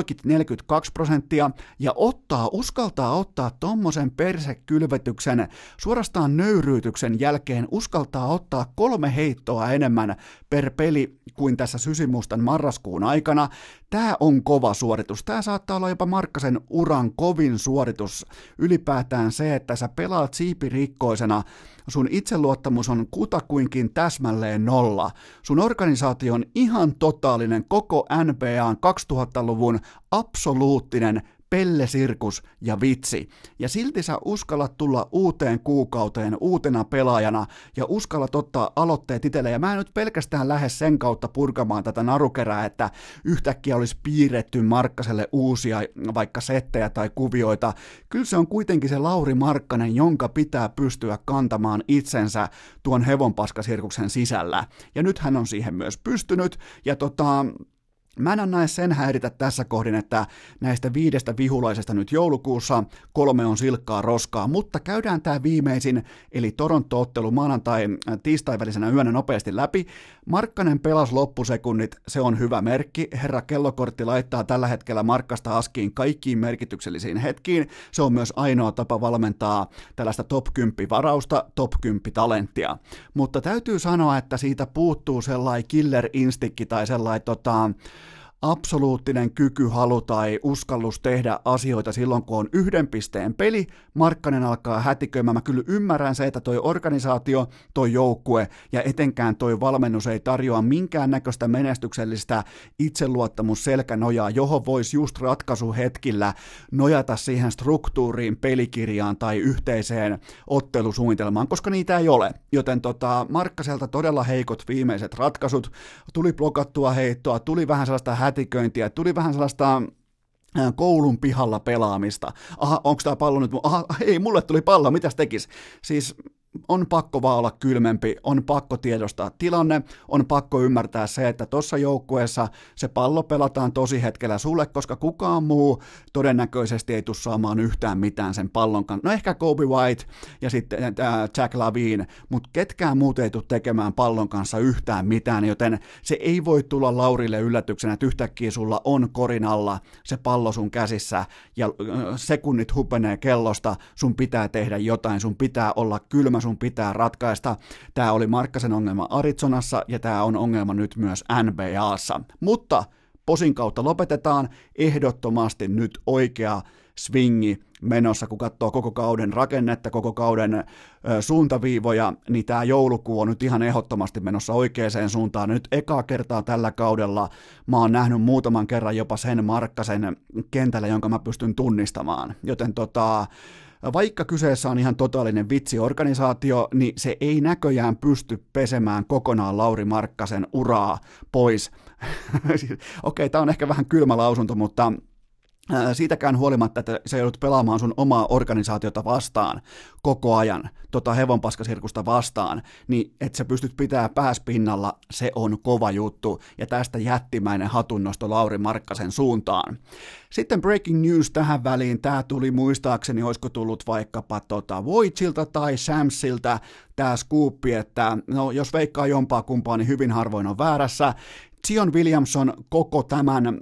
Speaker 1: prosenttia ja ottaa, uskaltaa ottaa tommosen persekylvetyksen, suorastaan nöyryytyksen jälkeen uskaltaa ottaa kolme heittoa enemmän per peli kuin tässä sysimustan marraskuun aikana. Tämä on kova suoritus. Tämä saattaa olla jopa Markkasen uran kovin suoritus. Ylipäätään se, että sä pelaat siipirikkoisena, sun itseluottamus on kutakuinkin täsmälleen nolla. Sun organisaatio on ihan totaalinen koko NBAn 2000-luvun absoluuttinen pellesirkus ja vitsi. Ja silti sä uskallat tulla uuteen kuukauteen uutena pelaajana ja uskallat ottaa aloitteet itselle. Ja mä en nyt pelkästään lähde sen kautta purkamaan tätä narukerää, että yhtäkkiä olisi piirretty Markkaselle uusia vaikka settejä tai kuvioita. Kyllä se on kuitenkin se Lauri Markkanen, jonka pitää pystyä kantamaan itsensä tuon hevonpaskasirkuksen sisällä. Ja nyt hän on siihen myös pystynyt. Ja tota, Mä en näe sen häiritä tässä kohdin, että näistä viidestä vihulaisesta nyt joulukuussa kolme on silkkaa roskaa, mutta käydään tämä viimeisin, eli Toronto-ottelu maanantai äh, tiistai välisenä yönä nopeasti läpi. Markkanen pelas loppusekunnit, se on hyvä merkki. Herra kellokortti laittaa tällä hetkellä Markkasta askiin kaikkiin merkityksellisiin hetkiin. Se on myös ainoa tapa valmentaa tällaista top 10 varausta, top 10 talenttia. Mutta täytyy sanoa, että siitä puuttuu sellainen killer instikki tai sellainen tota, absoluuttinen kyky, halu tai uskallus tehdä asioita silloin, kun on yhden pisteen peli. Markkanen alkaa hätiköimään. Mä kyllä ymmärrän se, että toi organisaatio, toi joukkue ja etenkään toi valmennus ei tarjoa minkäännäköistä menestyksellistä itseluottamusselkänojaa, johon voisi just ratkaisuhetkillä nojata siihen struktuuriin, pelikirjaan tai yhteiseen ottelusuunnitelmaan, koska niitä ei ole. Joten tota, Markkaselta todella heikot viimeiset ratkaisut. Tuli blokattua heittoa, tuli vähän sellaista hätiköintiä, tuli vähän sellaista koulun pihalla pelaamista. Aha, onko tämä pallo nyt? Aha, ei, mulle tuli pallo, mitäs tekis? Siis on pakko vaan olla kylmempi, on pakko tiedostaa tilanne, on pakko ymmärtää se, että tuossa joukkueessa se pallo pelataan tosi hetkellä sulle, koska kukaan muu todennäköisesti ei tule saamaan yhtään mitään sen pallon kanssa. No ehkä Kobe White ja sitten äh, Jack Lavine, mutta ketkään muut ei tule tekemään pallon kanssa yhtään mitään, joten se ei voi tulla Laurille yllätyksenä, että yhtäkkiä sulla on korin alla se pallo sun käsissä ja äh, sekunnit hupenee kellosta, sun pitää tehdä jotain, sun pitää olla kylmä, sun pitää ratkaista. Tämä oli Markkasen ongelma Arizonassa ja tämä on ongelma nyt myös NBAssa. Mutta posin kautta lopetetaan ehdottomasti nyt oikea swingi menossa, kun katsoo koko kauden rakennetta, koko kauden ö, suuntaviivoja, niin tämä joulukuu on nyt ihan ehdottomasti menossa oikeaan suuntaan. Nyt eka kertaa tällä kaudella mä oon nähnyt muutaman kerran jopa sen Markkasen kentällä, jonka mä pystyn tunnistamaan. Joten tota, vaikka kyseessä on ihan totaalinen vitsiorganisaatio, niin se ei näköjään pysty pesemään kokonaan Lauri Markkasen uraa pois. [laughs] Okei, okay, tämä on ehkä vähän kylmä lausunto, mutta siitäkään huolimatta, että sä joudut pelaamaan sun omaa organisaatiota vastaan koko ajan, tota hevonpaskasirkusta vastaan, niin että sä pystyt pitää pääspinnalla, se on kova juttu, ja tästä jättimäinen hatunnosto Lauri Markkasen suuntaan. Sitten breaking news tähän väliin, tämä tuli muistaakseni, olisiko tullut vaikkapa tota Voitsilta tai Samsilta, tämä skuuppi, että no, jos veikkaa jompaa kumpaa, niin hyvin harvoin on väärässä. Zion Williamson koko tämän äh,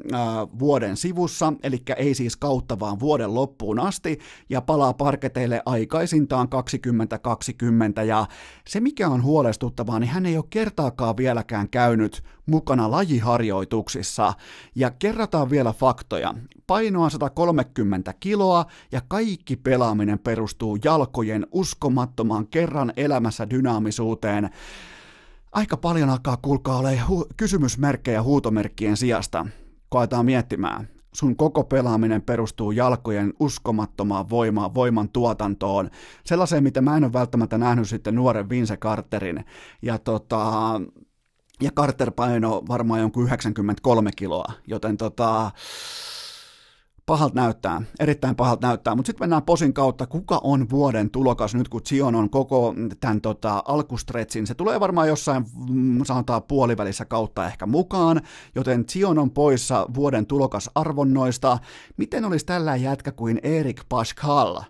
Speaker 1: vuoden sivussa, eli ei siis kautta vaan vuoden loppuun asti, ja palaa parketeille aikaisintaan 2020, ja se mikä on huolestuttavaa, niin hän ei ole kertaakaan vieläkään käynyt mukana lajiharjoituksissa, ja kerrataan vielä faktoja. Painoa 130 kiloa, ja kaikki pelaaminen perustuu jalkojen uskomattomaan kerran elämässä dynaamisuuteen, aika paljon alkaa kuulkaa ole hu- kysymysmerkkejä huutomerkkien sijasta. Koetaan miettimään. Sun koko pelaaminen perustuu jalkojen uskomattomaan voimaan, voiman tuotantoon. Sellaiseen, mitä mä en ole välttämättä nähnyt sitten nuoren Vince Carterin. Ja tota, ja Carter paino varmaan jonkun 93 kiloa, joten tota, pahalta näyttää, erittäin pahalta näyttää, mutta sitten mennään posin kautta, kuka on vuoden tulokas nyt, kun Zion on koko tämän tota, alkustretsin, se tulee varmaan jossain, mm, sanotaan puolivälissä kautta ehkä mukaan, joten Zion on poissa vuoden tulokas arvonnoista. Miten olisi tällä jätkä kuin Erik Pascal?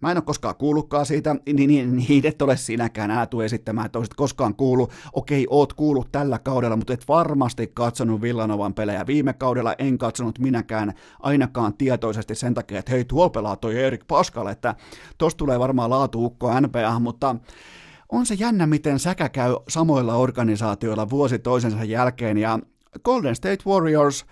Speaker 1: Mä en ole koskaan kuullutkaan siitä, niin, niin, niin et ole sinäkään, älä tule esittämään, että olisit koskaan kuullut. Okei, oot kuullut tällä kaudella, mutta et varmasti katsonut Villanovan pelejä. Viime kaudella en katsonut minäkään ainakaan tietoisesti sen takia, että hei, tuolla pelaa toi Erik Pascal, että tosta tulee varmaan laatuukko NBA, mutta on se jännä, miten säkä käy samoilla organisaatioilla vuosi toisensa jälkeen, ja Golden State Warriors –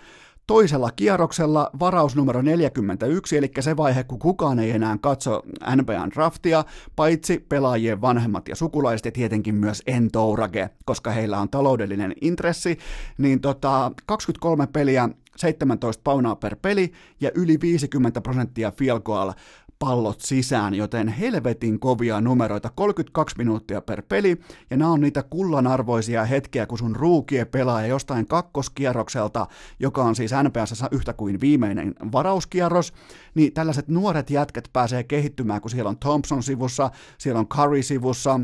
Speaker 1: toisella kierroksella varaus numero 41, eli se vaihe, kun kukaan ei enää katso NBAn draftia, paitsi pelaajien vanhemmat ja sukulaiset ja tietenkin myös Entourage, koska heillä on taloudellinen intressi, niin tota, 23 peliä, 17 paunaa per peli ja yli 50 prosenttia field goal pallot sisään, joten helvetin kovia numeroita, 32 minuuttia per peli, ja nämä on niitä kullanarvoisia hetkiä, kun sun ruukie pelaa jostain kakkoskierrokselta, joka on siis NPS yhtä kuin viimeinen varauskierros, niin tällaiset nuoret jätket pääsee kehittymään, kun siellä on Thompson sivussa, siellä on Curry sivussa,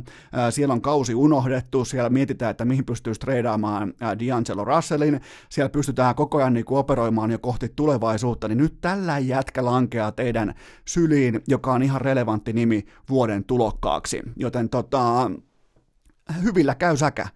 Speaker 1: siellä on kausi unohdettu, siellä mietitään, että mihin pystyy treidaamaan D'Angelo Russellin, siellä pystytään koko ajan niin operoimaan jo kohti tulevaisuutta, niin nyt tällä jätkä lankeaa teidän syliin, joka on ihan relevantti nimi vuoden tulokkaaksi. Joten tota, hyvillä käy säkä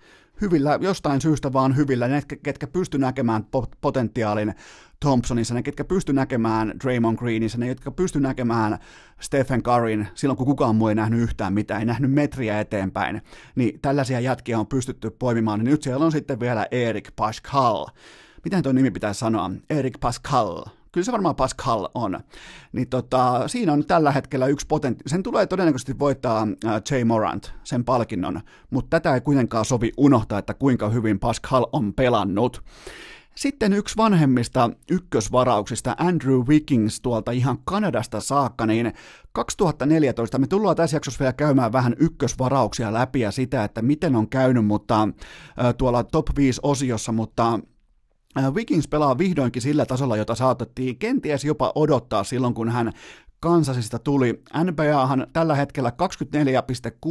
Speaker 1: hyvillä, jostain syystä vaan hyvillä, ne, ketkä pysty näkemään potentiaalin Thompsonissa, ne, ketkä pysty näkemään Draymond Greenissa, ne, jotka pysty näkemään Stephen Curryn silloin, kun kukaan muu ei nähnyt yhtään mitään, ei nähnyt metriä eteenpäin, niin tällaisia jätkiä on pystytty poimimaan, niin nyt siellä on sitten vielä Erik Pascal. Miten tuo nimi pitää sanoa? Erik Pascal kyllä se varmaan Pascal on, niin tota, siinä on tällä hetkellä yksi potentti, sen tulee todennäköisesti voittaa äh, Jay Morant, sen palkinnon, mutta tätä ei kuitenkaan sovi unohtaa, että kuinka hyvin Pascal on pelannut. Sitten yksi vanhemmista ykkösvarauksista, Andrew Wiggins tuolta ihan Kanadasta saakka, niin 2014, me tullaan tässä jaksossa vielä käymään vähän ykkösvarauksia läpi ja sitä, että miten on käynyt, mutta äh, tuolla top 5 osiossa, mutta Vikings pelaa vihdoinkin sillä tasolla, jota saatettiin kenties jopa odottaa silloin, kun hän Kansasista tuli. NBAhan tällä hetkellä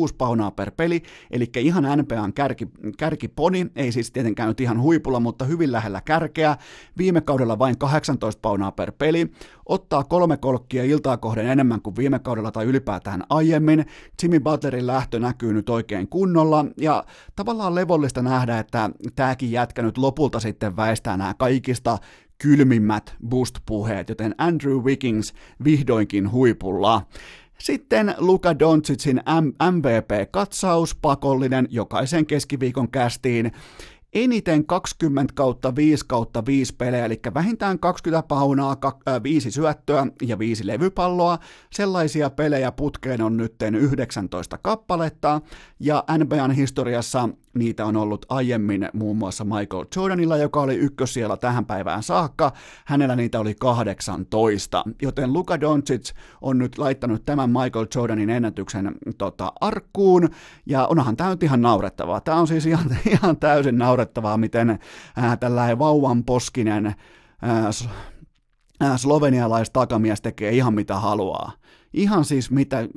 Speaker 1: 24,6 paunaa per peli, eli ihan NBAn kärki, kärkiponi, ei siis tietenkään nyt ihan huipulla, mutta hyvin lähellä kärkeä. Viime kaudella vain 18 paunaa per peli, ottaa kolme kolkkia iltaa kohden enemmän kuin viime kaudella tai ylipäätään aiemmin. Jimmy Butlerin lähtö näkyy nyt oikein kunnolla, ja tavallaan levollista nähdä, että tämäkin jätkä nyt lopulta sitten väistää nämä kaikista kylmimmät boost-puheet, joten Andrew Wiggins vihdoinkin huipulla. Sitten Luka Doncicin MVP-katsaus, pakollinen jokaisen keskiviikon kästiin eniten 20 kautta 5 kautta 5 pelejä, eli vähintään 20 paunaa, 5 syöttöä ja 5 levypalloa. Sellaisia pelejä putkeen on nyt 19 kappaletta, ja NBAn historiassa Niitä on ollut aiemmin muun muassa Michael Jordanilla, joka oli ykkös siellä tähän päivään saakka. Hänellä niitä oli 18, joten Luka Doncic on nyt laittanut tämän Michael Jordanin ennätyksen tota, arkkuun, ja onhan tämä nyt ihan naurettavaa. Tämä on siis ihan, [laughs] ihan täysin naurettavaa, miten äh, tällainen vauvan poskinen äh, äh, slovenialaistakamies tekee ihan mitä haluaa ihan siis mitä,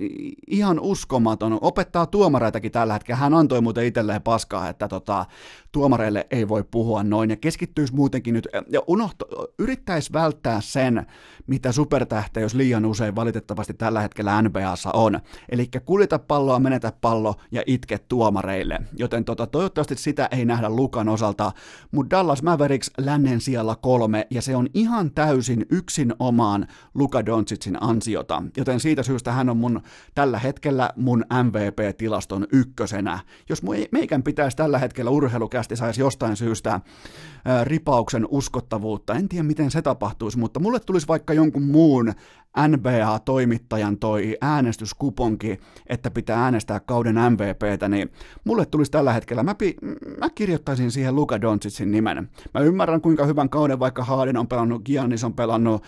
Speaker 1: ihan uskomaton. Opettaa tuomareitakin tällä hetkellä. Hän antoi muuten itselleen paskaa, että tota, tuomareille ei voi puhua noin ja keskittyisi muutenkin nyt ja unohto, yrittäisi välttää sen, mitä supertähteys liian usein valitettavasti tällä hetkellä NBAssa on. Eli kuljeta palloa, menetä pallo ja itke tuomareille. Joten tota, toivottavasti sitä ei nähdä Lukan osalta, mutta Dallas Mavericks lännen siellä kolme ja se on ihan täysin yksin omaan Luka Doncicin ansiota. Joten siitä syystä hän on mun tällä hetkellä mun MVP-tilaston ykkösenä. Jos meikän pitäisi tällä hetkellä urheilukästi saisi jostain syystä ripauksen uskottavuutta, en tiedä miten se tapahtuisi, mutta mulle tulisi vaikka jonkun muun NBA-toimittajan toi äänestyskuponki, että pitää äänestää kauden MVPtä, niin mulle tulisi tällä hetkellä, mä, pi, mä kirjoittaisin siihen Luka Doncicin nimen. Mä ymmärrän kuinka hyvän kauden vaikka Harden on pelannut, Giannis on pelannut,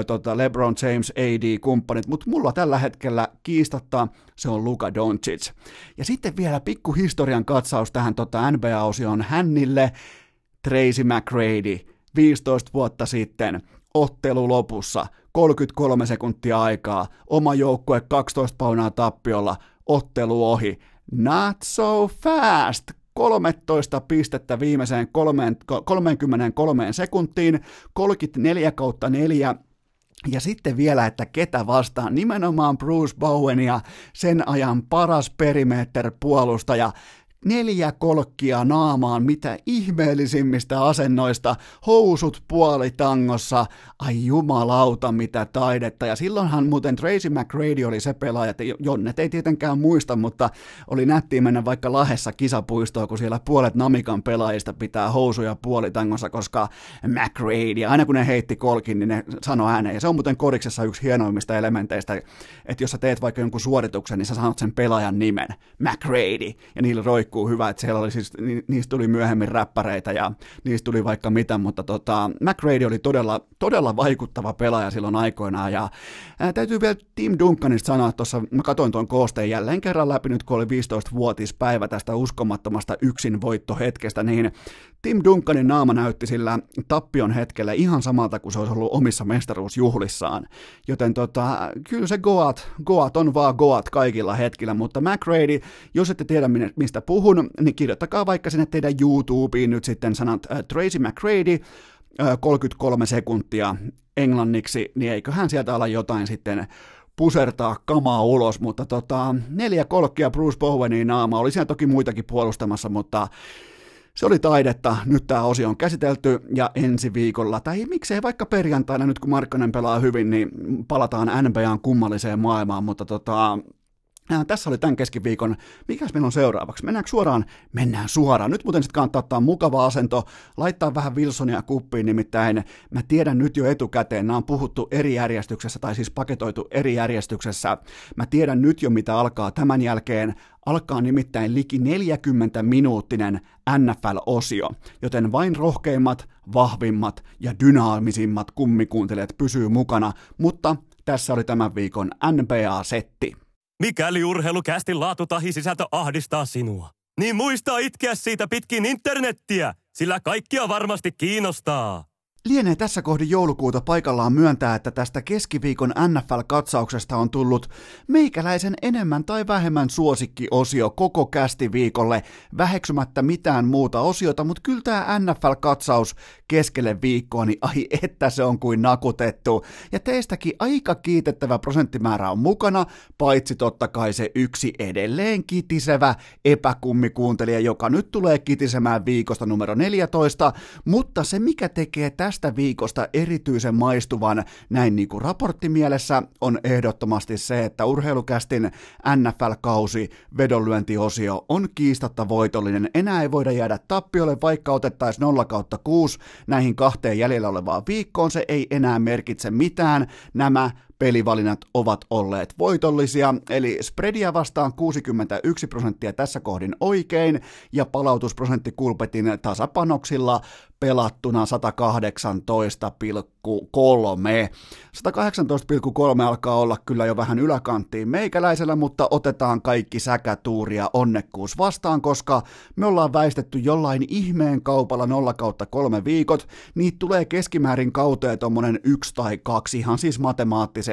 Speaker 1: ö, tota LeBron James, AD-kumppanit, mutta mulla tällä hetkellä kiistatta se on Luka Doncic. Ja sitten vielä pikku historian katsaus tähän tota NBA-osioon Hännille, Tracy McGrady, 15 vuotta sitten, ottelu lopussa, 33 sekuntia aikaa, oma joukkue 12 paunaa tappiolla, ottelu ohi. Not so fast! 13 pistettä viimeiseen 33 sekuntiin, 34 kautta 4 ja sitten vielä, että ketä vastaan, nimenomaan Bruce Bowen ja sen ajan paras perimeter-puolustaja neljä kolkkia naamaan mitä ihmeellisimmistä asennoista, housut puolitangossa, ai jumalauta mitä taidetta. Ja silloinhan muuten Tracy McGrady oli se pelaaja, että Jonnet ei tietenkään muista, mutta oli nättiä mennä vaikka Lahessa kisapuistoon, kun siellä puolet Namikan pelaajista pitää housuja puolitangossa, koska McGrady, aina kun ne heitti kolkin, niin ne sanoi ääneen. Ja se on muuten koriksessa yksi hienoimmista elementeistä, että jos sä teet vaikka jonkun suorituksen, niin sä sanot sen pelaajan nimen, McGrady, ja niillä roi roikkuu hyvä, että siellä oli siis, niistä tuli myöhemmin räppäreitä ja niistä tuli vaikka mitä, mutta tota, McRady oli todella, todella vaikuttava pelaaja silloin aikoinaan ja ää, täytyy vielä Tim Duncanista sanoa, tuossa mä katsoin tuon koosteen jälleen kerran läpi nyt, kun oli 15-vuotispäivä tästä uskomattomasta yksinvoittohetkestä, niin Tim Duncanin naama näytti sillä tappion hetkellä ihan samalta kuin se olisi ollut omissa mestaruusjuhlissaan. Joten tota, kyllä se Goat, Goat on vaan Goat kaikilla hetkillä, mutta McRady, jos ette tiedä mistä puhun, niin kirjoittakaa vaikka sinne teidän YouTubeen nyt sitten sanat äh, Tracy McRady, äh, 33 sekuntia englanniksi, niin eiköhän sieltä olla jotain sitten pusertaa kamaa ulos, mutta tota, neljä kolkkia Bruce Boweniin naama, oli siellä toki muitakin puolustamassa, mutta se oli taidetta, nyt tämä osio on käsitelty ja ensi viikolla, tai miksei vaikka perjantaina, nyt kun Markkanen pelaa hyvin, niin palataan NBAn kummalliseen maailmaan, mutta tota, Ää, tässä oli tämän keskiviikon. Mikäs meillä on seuraavaksi? Mennäänkö suoraan? Mennään suoraan. Nyt muuten sitten kannattaa ottaa mukava asento, laittaa vähän Wilsonia kuppiin, nimittäin mä tiedän nyt jo etukäteen, nämä on puhuttu eri järjestyksessä, tai siis paketoitu eri järjestyksessä. Mä tiedän nyt jo, mitä alkaa tämän jälkeen. Alkaa nimittäin liki 40 minuuttinen NFL-osio, joten vain rohkeimmat, vahvimmat ja dynaamisimmat kummikuuntelijat pysyy mukana, mutta tässä oli tämän viikon NBA-setti.
Speaker 2: Mikäli urheilukästin laatu tahi sisältö ahdistaa sinua, niin muista itkeä siitä pitkin internettiä, sillä kaikkia varmasti kiinnostaa.
Speaker 1: Lienee tässä kohdin joulukuuta paikallaan myöntää, että tästä keskiviikon NFL-katsauksesta on tullut meikäläisen enemmän tai vähemmän suosikkiosio koko kästi viikolle, väheksymättä mitään muuta osiota, mutta kyllä tämä NFL-katsaus keskelle viikkoa, niin ai että se on kuin nakutettu. Ja teistäkin aika kiitettävä prosenttimäärä on mukana, paitsi totta kai se yksi edelleen kitisevä epäkummikuuntelija, joka nyt tulee kitisemään viikosta numero 14, mutta se mikä tekee tästä tästä viikosta erityisen maistuvan näin niin kuin raporttimielessä on ehdottomasti se, että urheilukästin NFL-kausi vedonlyöntiosio on kiistatta voitollinen. Enää ei voida jäädä tappiolle, vaikka otettaisiin 0 kautta 6 näihin kahteen jäljellä olevaan viikkoon. Se ei enää merkitse mitään. Nämä pelivalinnat ovat olleet voitollisia, eli spreadia vastaan 61 prosenttia tässä kohdin oikein, ja palautusprosentti kulpetin tasapanoksilla pelattuna 118,3. 118,3 alkaa olla kyllä jo vähän yläkanttiin meikäläisellä, mutta otetaan kaikki säkätuuria onnekkuus vastaan, koska me ollaan väistetty jollain ihmeen kaupalla 0 kautta kolme viikot, niitä tulee keskimäärin kauteen tommonen yksi tai kaksi, ihan siis matemaattisesti,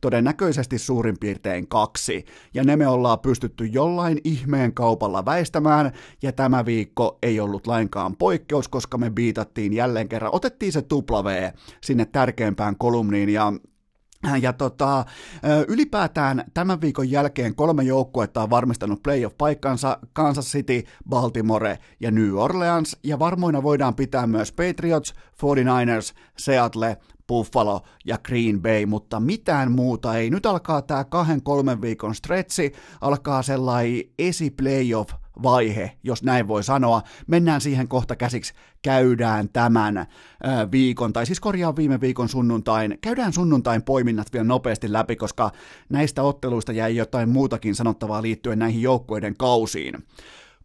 Speaker 1: todennäköisesti suurin piirtein kaksi, ja ne me ollaan pystytty jollain ihmeen kaupalla väistämään, ja tämä viikko ei ollut lainkaan poikkeus, koska me biitattiin jälleen kerran, otettiin se tupla V sinne tärkeimpään kolumniin ja ja tota, ylipäätään tämän viikon jälkeen kolme joukkuetta on varmistanut playoff-paikkansa, Kansas City, Baltimore ja New Orleans, ja varmoina voidaan pitää myös Patriots, 49ers, Seattle, Buffalo ja Green Bay, mutta mitään muuta ei. Nyt alkaa tämä kahden kolmen viikon stretchi, alkaa sellainen esi-playoff vaihe, jos näin voi sanoa. Mennään siihen kohta käsiksi, käydään tämän viikon, tai siis korjaan viime viikon sunnuntain, käydään sunnuntain poiminnat vielä nopeasti läpi, koska näistä otteluista jäi jotain muutakin sanottavaa liittyen näihin joukkueiden kausiin.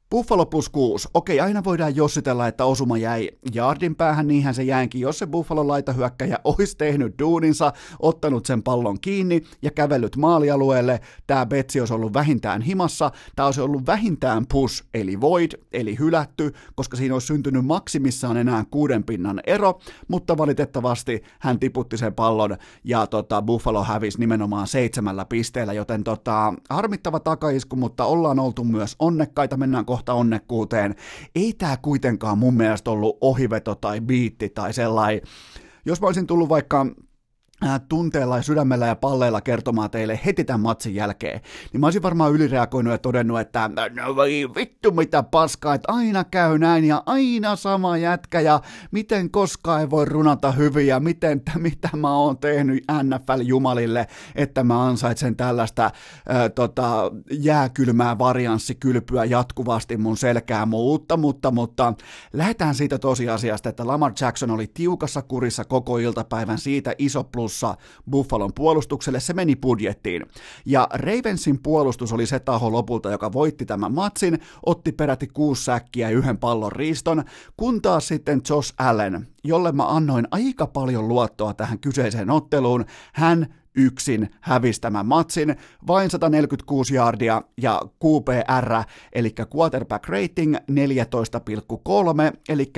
Speaker 1: Buffalo plus 6. Okei, aina voidaan jossitella, että osuma jäi Jardin päähän, niinhän se jäänkin, jos se Buffalo laitahyökkäjä [laughs] olisi tehnyt duuninsa, ottanut sen pallon kiinni ja kävellyt maalialueelle. Tämä Betsi olisi ollut vähintään himassa, tämä olisi ollut vähintään push, eli void, eli hylätty, koska siinä olisi syntynyt maksimissaan enää kuuden pinnan ero, mutta valitettavasti hän tiputti sen pallon ja tota, Buffalo hävisi nimenomaan seitsemällä pisteellä, joten tota, harmittava takaisku, mutta ollaan oltu myös onnekkaita, mennään onnekkuuteen. Ei tämä kuitenkaan mun mielestä ollut ohiveto tai biitti tai sellainen. Jos mä olisin tullut vaikka tunteella ja sydämellä ja palleilla kertomaan teille heti tämän matsin jälkeen, niin mä olisin varmaan ylireagoinut ja todennut, että no voi vittu mitä paskaa, että aina käy näin ja aina sama jätkä ja miten koskaan ei voi runata hyviä, miten, mitä mä oon tehnyt NFL-jumalille, että mä ansaitsen tällaista ää, tota, jääkylmää varianssikylpyä jatkuvasti mun selkää muutta, mutta, mutta lähdetään siitä tosiasiasta, että Lamar Jackson oli tiukassa kurissa koko iltapäivän siitä iso plus ottelussa Buffalon puolustukselle, se meni budjettiin. Ja Ravensin puolustus oli se taho lopulta, joka voitti tämän matsin, otti peräti kuusi säkkiä ja yhden pallon riiston, kun taas sitten Josh Allen, jolle mä annoin aika paljon luottoa tähän kyseiseen otteluun, hän yksin hävistämään matsin, vain 146 yardia ja QPR, eli quarterback rating 14,3, eli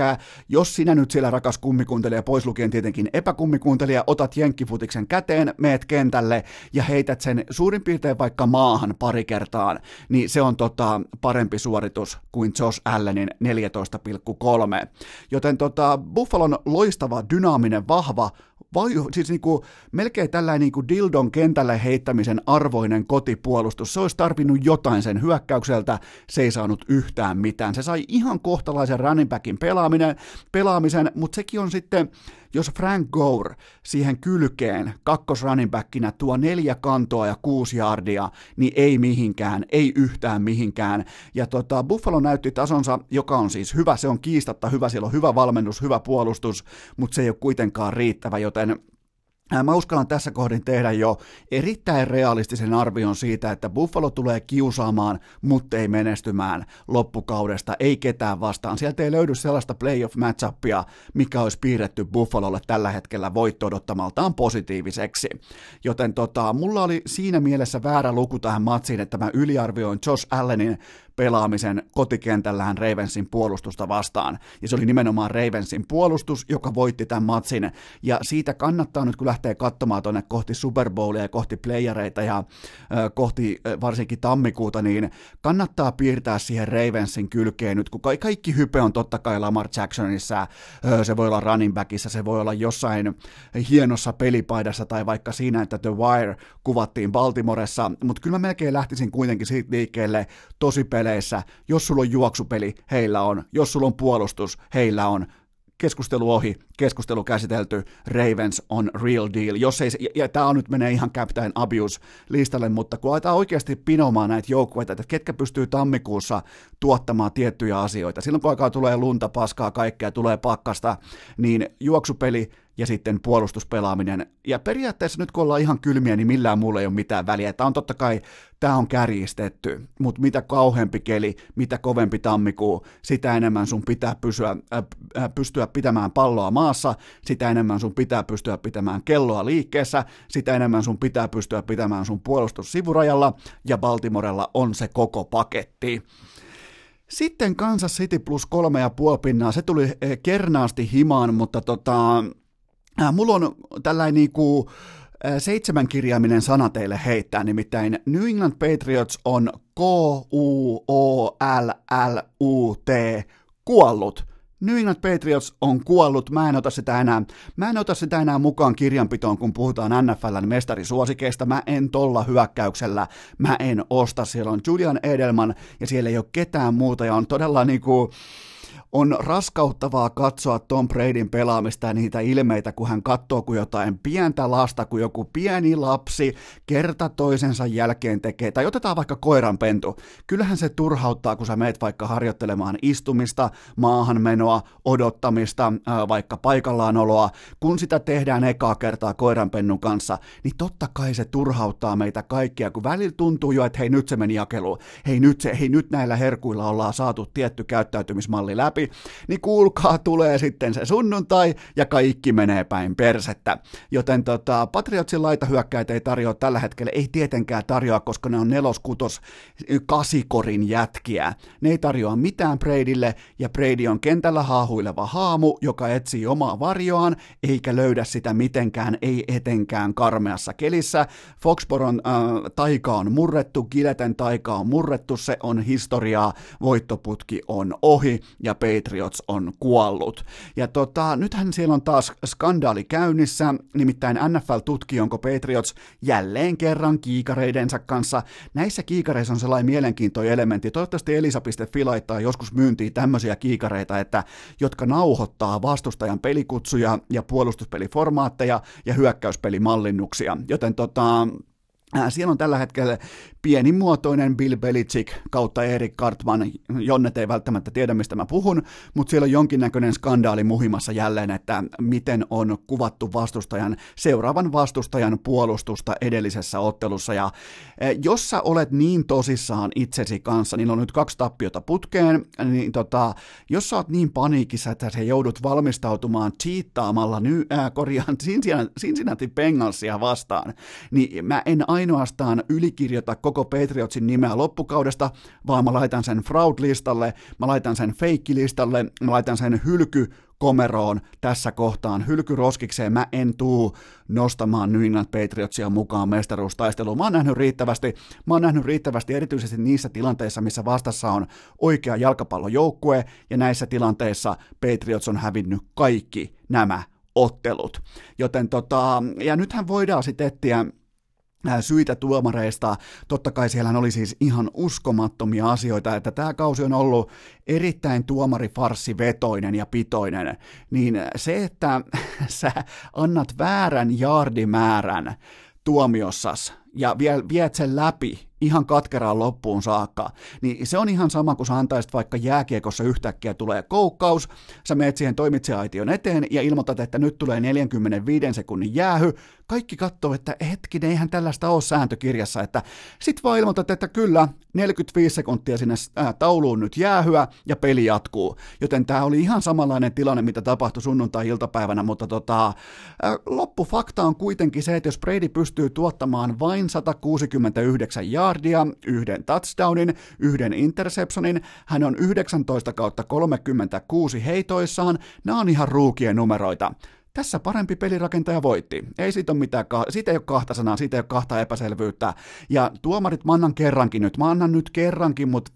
Speaker 1: jos sinä nyt siellä rakas kummikuntelija, pois lukien tietenkin epäkummikuntelija, otat jenkkifutiksen käteen, meet kentälle ja heität sen suurin piirtein vaikka maahan pari kertaan, niin se on tota parempi suoritus kuin Josh Allenin 14,3. Joten tota, Buffalon loistava, dynaaminen, vahva, vai, siis niin kuin, melkein tällainen niin kuin dildon kentälle heittämisen arvoinen kotipuolustus. Se olisi tarvinnut jotain sen hyökkäykseltä, se ei saanut yhtään mitään. Se sai ihan kohtalaisen running backin pelaaminen, pelaamisen, mutta sekin on sitten, jos Frank Gore siihen kylkeen kakkos running backinä tuo neljä kantoa ja kuusi yardia, niin ei mihinkään, ei yhtään mihinkään. Ja tota, Buffalo näytti tasonsa, joka on siis hyvä, se on kiistatta hyvä, siellä on hyvä valmennus, hyvä puolustus, mutta se ei ole kuitenkaan riittävä, joten Mä uskallan tässä kohdin tehdä jo erittäin realistisen arvion siitä, että Buffalo tulee kiusaamaan, mutta ei menestymään loppukaudesta, ei ketään vastaan. Sieltä ei löydy sellaista playoff matchupia, mikä olisi piirretty Buffalolle tällä hetkellä voitto odottamaltaan positiiviseksi. Joten tota, mulla oli siinä mielessä väärä luku tähän matsiin, että mä yliarvioin Josh Allenin pelaamisen kotikentällähän Ravensin puolustusta vastaan. Ja se oli nimenomaan Ravensin puolustus, joka voitti tämän matsin. Ja siitä kannattaa nyt, kun lähtee katsomaan tuonne kohti Super Bowlia ja kohti playereita ja ö, kohti ö, varsinkin tammikuuta, niin kannattaa piirtää siihen Ravensin kylkeen nyt, kun kaikki hype on totta kai Lamar Jacksonissa, ö, se voi olla running backissa, se voi olla jossain hienossa pelipaidassa tai vaikka siinä, että The Wire kuvattiin Baltimoressa, mutta kyllä mä melkein lähtisin kuitenkin siitä liikkeelle tosi pele peleissä, jos sulla on juoksupeli, heillä on, jos sulla on puolustus, heillä on, keskustelu ohi, keskustelu käsitelty, Ravens on real deal. Jos ei, ja, ja tämä on nyt menee ihan Captain Abuse listalle, mutta kun aletaan oikeasti pinomaan näitä joukkueita, että ketkä pystyy tammikuussa tuottamaan tiettyjä asioita, silloin kun aikaa tulee lunta, paskaa, kaikkea, tulee pakkasta, niin juoksupeli ja sitten puolustuspelaaminen. Ja periaatteessa nyt kun ollaan ihan kylmiä, niin millään muulla ei ole mitään väliä. Tämä on totta kai, tämä on kärjistetty, mutta mitä kauheampi keli, mitä kovempi tammikuu, sitä enemmän sun pitää pysyä, äh, pystyä pitämään palloa maassa, sitä enemmän sun pitää pystyä pitämään kelloa liikkeessä, sitä enemmän sun pitää pystyä pitämään sun puolustus sivurajalla, ja Baltimorella on se koko paketti. Sitten Kansas City plus kolme ja puoli pinnaa, se tuli eh, kernaasti himaan, mutta tota, Äh, mulla on tällainen niinku, äh, seitsemänkirjaiminen sana teille heittää, nimittäin New England Patriots on K-U-O-L-L-U-T, kuollut. New England Patriots on kuollut, mä en ota sitä enää, mä en ota sitä enää mukaan kirjanpitoon, kun puhutaan NFLn mestarisuosikeista, mä en tolla hyökkäyksellä, mä en osta, siellä on Julian Edelman ja siellä ei ole ketään muuta. Ja on todella niinku, on raskauttavaa katsoa Tom Bradyn pelaamista ja niitä ilmeitä, kun hän katsoo, kun jotain pientä lasta, kun joku pieni lapsi kerta toisensa jälkeen tekee, tai otetaan vaikka koiranpentu. Kyllähän se turhauttaa, kun sä meet vaikka harjoittelemaan istumista, maahanmenoa, odottamista, vaikka paikallaanoloa. Kun sitä tehdään ekaa kertaa koiranpennun kanssa, niin totta kai se turhauttaa meitä kaikkia, kun välillä tuntuu jo, että hei nyt se meni jakeluun, hei nyt, se, hei nyt näillä herkuilla ollaan saatu tietty käyttäytymismalli läpi, läpi, niin kuulkaa tulee sitten se sunnuntai ja kaikki menee päin persettä. Joten tota, Patriotsin laitahyökkäitä ei tarjoa tällä hetkellä, ei tietenkään tarjoa, koska ne on nelos, kutos, kasikorin jätkiä. Ne ei tarjoa mitään Bradylle ja Brady on kentällä haahuileva haamu, joka etsii omaa varjoaan eikä löydä sitä mitenkään, ei etenkään karmeassa kelissä. Foxboron äh, taika on murrettu, Gileten taika on murrettu, se on historiaa, voittoputki on ohi ja Patriots on kuollut. Ja tota, nythän siellä on taas skandaali käynnissä, nimittäin NFL tutkii, onko Patriots jälleen kerran kiikareidensa kanssa. Näissä kiikareissa on sellainen mielenkiintoinen elementti. Toivottavasti Elisa.fi laittaa joskus myyntiin tämmöisiä kiikareita, että, jotka nauhoittaa vastustajan pelikutsuja ja puolustuspeliformaatteja ja hyökkäyspelimallinnuksia. Joten tota, siellä on tällä hetkellä pienimuotoinen Bill Belichick kautta Erik Kartman, Jonnet ei välttämättä tiedä mistä mä puhun, mutta siellä on jonkinnäköinen skandaali muhimassa jälleen, että miten on kuvattu vastustajan, seuraavan vastustajan puolustusta edellisessä ottelussa. Ja e, jos sä olet niin tosissaan itsesi kanssa, niin on nyt kaksi tappiota putkeen, niin tota, jos sä oot niin paniikissa, että sä joudut valmistautumaan cheattaamalla ny, äh, korjaan Cincinnati Bengalsia vastaan, niin mä en ainoastaan ylikirjoita koko Patriotsin nimeä loppukaudesta, vaan mä laitan sen fraud-listalle, mä laitan sen feikkilistalle, mä laitan sen hylky komeroon tässä kohtaan hylkyroskikseen. Mä en tuu nostamaan New England Patriotsia mukaan mestaruustaisteluun. Mä oon nähnyt riittävästi, mä oon nähnyt riittävästi erityisesti niissä tilanteissa, missä vastassa on oikea jalkapallojoukkue, ja näissä tilanteissa Patriots on hävinnyt kaikki nämä ottelut. Joten tota, ja nythän voidaan sitten etsiä syitä tuomareista. Totta kai siellä oli siis ihan uskomattomia asioita, että tämä kausi on ollut erittäin tuomarifarssivetoinen ja pitoinen, niin se, että [laughs] sä annat väärän jaardimäärän tuomiossas ja viet sen läpi ihan katkeraan loppuun saakka, niin se on ihan sama kuin sä antaisit vaikka jääkiekossa yhtäkkiä tulee koukkaus, sä meet siihen toimitsijaaition eteen ja ilmoitat, että nyt tulee 45 sekunnin jäähy, kaikki katsoo, että hetkinen, eihän tällaista ole sääntökirjassa, että sit vaan ilmoitat, että kyllä, 45 sekuntia sinne tauluun nyt jäähyä ja peli jatkuu. Joten tämä oli ihan samanlainen tilanne, mitä tapahtui sunnuntai-iltapäivänä, mutta tota, loppufakta on kuitenkin se, että jos Brady pystyy tuottamaan vain 169 yardia, yhden touchdownin, yhden interceptionin, hän on 19 kautta 36 heitoissaan, nämä on ihan ruukien numeroita. Tässä parempi pelirakentaja voitti. Ei siitä ole mitään, siitä ei ole kahta sanaa, siitä ei ole kahta epäselvyyttä. Ja tuomarit mä annan kerrankin nyt, mä annan nyt kerrankin, mutta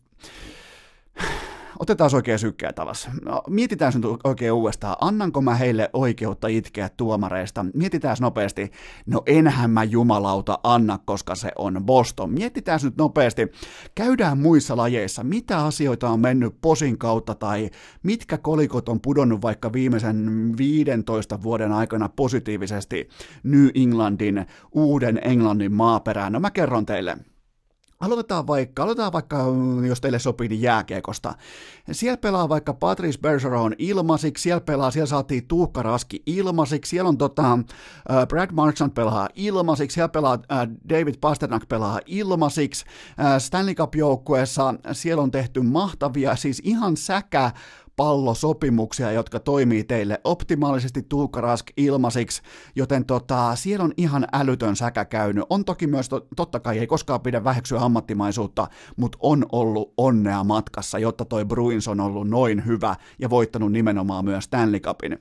Speaker 1: otetaan oikein sykkeä alas. No, mietitään nyt oikein uudestaan, annanko mä heille oikeutta itkeä tuomareista? Mietitään nopeasti, no enhän mä jumalauta anna, koska se on Boston. Mietitään nyt nopeasti, käydään muissa lajeissa, mitä asioita on mennyt posin kautta tai mitkä kolikot on pudonnut vaikka viimeisen 15 vuoden aikana positiivisesti New Englandin, uuden Englannin maaperään. No mä kerron teille. Aloitetaan vaikka, aloitetaan vaikka, jos teille sopii, niin jääkiekosta. Siellä pelaa vaikka Patrice Bergeron ilmasiksi, siellä pelaa, siellä saatiin Tuukka Raski ilmasiksi, siellä on tota, Brad Marchand pelaa ilmasiksi, siellä pelaa David Pasternak pelaa ilmasiksi, Stanley Cup-joukkueessa siellä on tehty mahtavia, siis ihan säkä pallosopimuksia, jotka toimii teille optimaalisesti Tuukka Rask ilmasiksi, joten tota, siellä on ihan älytön säkä käynyt. On toki myös, to, totta kai ei koskaan pidä väheksyä ammattimaisuutta, mutta on ollut onnea matkassa, jotta toi Bruins on ollut noin hyvä ja voittanut nimenomaan myös Stanley Cupin.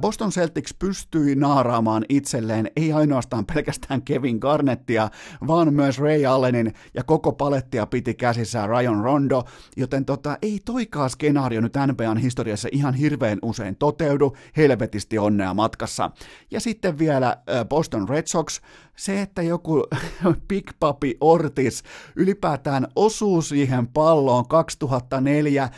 Speaker 1: Boston Celtics pystyi naaraamaan itselleen ei ainoastaan pelkästään Kevin Garnettia, vaan myös Ray Allenin ja koko palettia piti käsissään Ryan Rondo, joten tota, ei toikaa skenaario nyt NBA NBAn historiassa ihan hirveän usein toteudu, helvetisti onnea matkassa. Ja sitten vielä Boston Red Sox, se, että joku [laughs] Big Papi Ortiz ylipäätään osuu siihen palloon 2004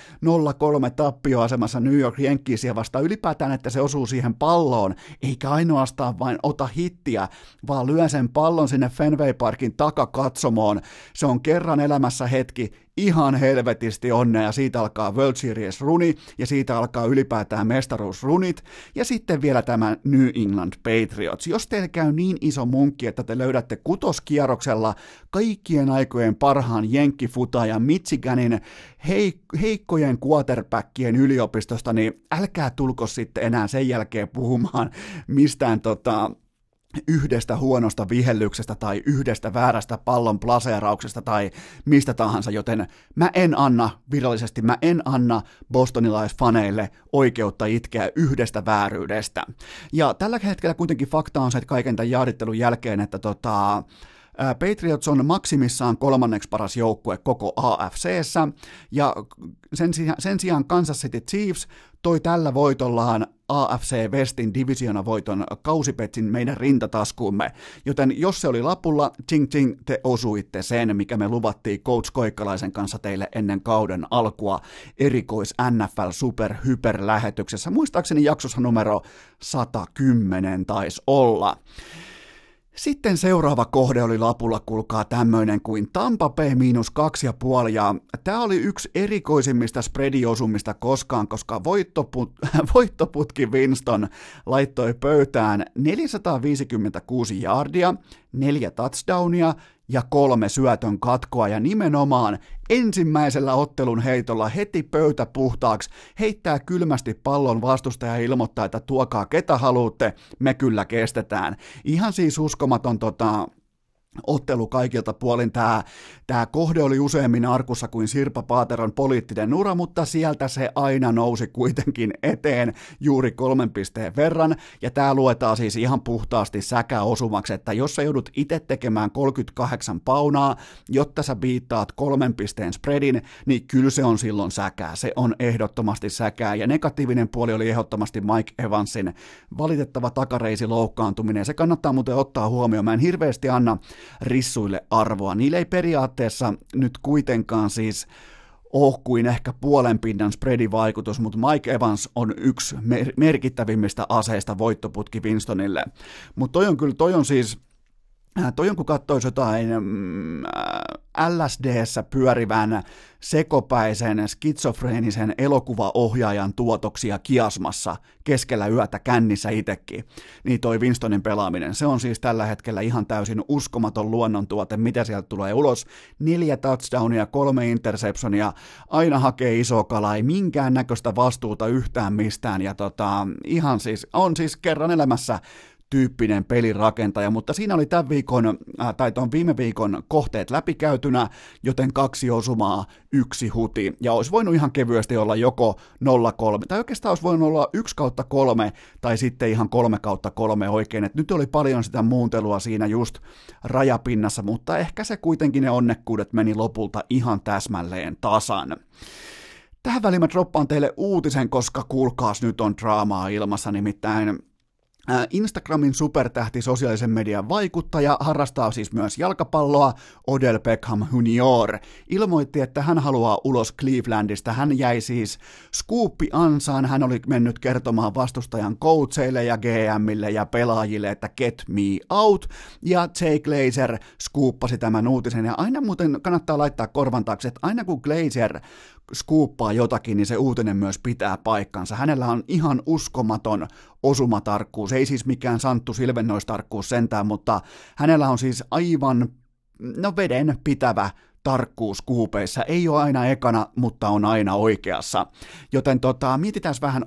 Speaker 1: 03 tappioasemassa New York Yankeesia vastaan, ylipäätään, että se osuu siihen palloon, eikä ainoastaan vain ota hittiä, vaan lyö sen pallon sinne Fenway Parkin takakatsomoon. Se on kerran elämässä hetki, ihan helvetisti onnea ja siitä alkaa World Series runi ja siitä alkaa ylipäätään mestaruusrunit ja sitten vielä tämä New England Patriots. Jos teillä käy niin iso munkki, että te löydätte kutoskierroksella kaikkien aikojen parhaan ja Michiganin heik- heikkojen quarterbackien yliopistosta, niin älkää tulko sitten enää sen jälkeen puhumaan mistään tota, yhdestä huonosta vihellyksestä tai yhdestä väärästä pallon plaseerauksesta tai mistä tahansa, joten mä en anna, virallisesti mä en anna bostonilaisfaneille oikeutta itkeä yhdestä vääryydestä. Ja tällä hetkellä kuitenkin fakta on se, että kaiken tämän jaarittelun jälkeen, että tota, Patriots on maksimissaan kolmanneksi paras joukkue koko AFCssä, ja sen, sen sijaan Kansas City Chiefs toi tällä voitollaan AFC Westin voiton kausipetsin meidän rintataskuumme. Joten jos se oli lapulla, ching ching, te osuitte sen, mikä me luvattiin Coach Koikkalaisen kanssa teille ennen kauden alkua erikois NFL Super Hyper lähetyksessä. Muistaakseni jaksossa numero 110 taisi olla. Sitten seuraava kohde oli lapulla, kuulkaa tämmöinen kuin Tampa Bay miinus kaksi ja puoli, ja tämä oli yksi erikoisimmista spreadiosumista koskaan, koska voittoput, [laughs] voittoputki Winston laittoi pöytään 456 jardia, neljä touchdownia ja kolme syötön katkoa ja nimenomaan ensimmäisellä ottelun heitolla heti pöytä puhtaaksi, heittää kylmästi pallon vastustaja ja ilmoittaa, että tuokaa ketä haluatte, me kyllä kestetään. Ihan siis uskomaton tota, ottelu kaikilta puolin. Tämä, tämä kohde oli useammin arkussa kuin Sirpa Paateron poliittinen ura, mutta sieltä se aina nousi kuitenkin eteen juuri kolmen pisteen verran, ja tämä luetaan siis ihan puhtaasti säkäosumaksi, että jos sä joudut itse tekemään 38 paunaa, jotta sä biittaat kolmen pisteen spreadin, niin kyllä se on silloin säkää, se on ehdottomasti säkää, ja negatiivinen puoli oli ehdottomasti Mike Evansin valitettava takareisi loukkaantuminen, se kannattaa muuten ottaa huomioon, mä en hirveästi anna rissuille arvoa. Niillä ei periaatteessa nyt kuitenkaan siis ole kuin ehkä puolen pinnan spreadivaikutus, mutta Mike Evans on yksi mer- merkittävimmistä aseista voittoputki Winstonille. Mutta toi on kyllä, toi on siis Äh, toi on kun katsoisi jotain mm, äh, LSDssä pyörivän sekopäisen skitsofreenisen elokuvaohjaajan tuotoksia kiasmassa keskellä yötä kännissä itekin, niin toi Winstonin pelaaminen, se on siis tällä hetkellä ihan täysin uskomaton luonnontuote, mitä sieltä tulee ulos. Neljä touchdownia, kolme interceptionia, aina hakee iso kala, ei minkään näköistä vastuuta yhtään mistään, ja tota, ihan siis, on siis kerran elämässä tyyppinen pelirakentaja, mutta siinä oli tämän viikon, äh, tai tuon viime viikon kohteet läpikäytynä, joten kaksi osumaa, yksi huti, ja olisi voinut ihan kevyesti olla joko 0-3, tai oikeastaan olisi voinut olla 1 kautta 3, tai sitten ihan 3 kautta 3 oikein, että nyt oli paljon sitä muuntelua siinä just rajapinnassa, mutta ehkä se kuitenkin ne onnekkuudet meni lopulta ihan täsmälleen tasan. Tähän väliin mä droppaan teille uutisen, koska kuulkaas nyt on draamaa ilmassa, nimittäin Instagramin supertähti sosiaalisen median vaikuttaja, harrastaa siis myös jalkapalloa, Odell Beckham Junior, ilmoitti, että hän haluaa ulos Clevelandista. Hän jäi siis skuuppi ansaan, hän oli mennyt kertomaan vastustajan coacheille ja GMille ja pelaajille, että get me out, ja Jay Glazer skuuppasi tämän uutisen, ja aina muuten kannattaa laittaa korvan taakse, että aina kun Glazer skuuppaa jotakin, niin se uutinen myös pitää paikkansa. Hänellä on ihan uskomaton osumatarkkuus, ei siis mikään Santtu Silvennoistarkkuus sentään, mutta hänellä on siis aivan no veden pitävä tarkkuus kuupeissa ei ole aina ekana, mutta on aina oikeassa. Joten tota, mietitään vähän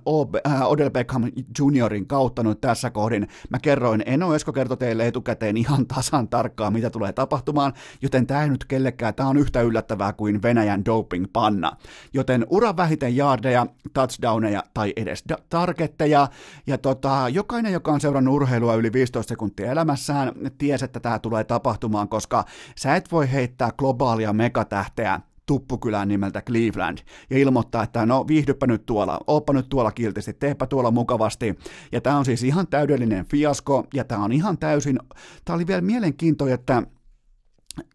Speaker 1: äh, Odell Beckham Juniorin kautta nyt tässä kohdin. Mä kerroin, Eno Esko kertoi teille etukäteen ihan tasan tarkkaan, mitä tulee tapahtumaan, joten tämä ei nyt kellekään, tämä on yhtä yllättävää kuin Venäjän doping-panna. Joten uran vähiten jaardeja, touchdowneja tai edes da- targetteja, ja tota, jokainen, joka on seurannut urheilua yli 15 sekuntia elämässään, ties, että tämä tulee tapahtumaan, koska sä et voi heittää globaalia globaalia megatähteä tuppukylän nimeltä Cleveland ja ilmoittaa, että no viihdyppä nyt tuolla, ooppa nyt tuolla kiltisti, teepä tuolla mukavasti. Ja tämä on siis ihan täydellinen fiasko ja tämä on ihan täysin, tämä oli vielä mielenkiintoinen, että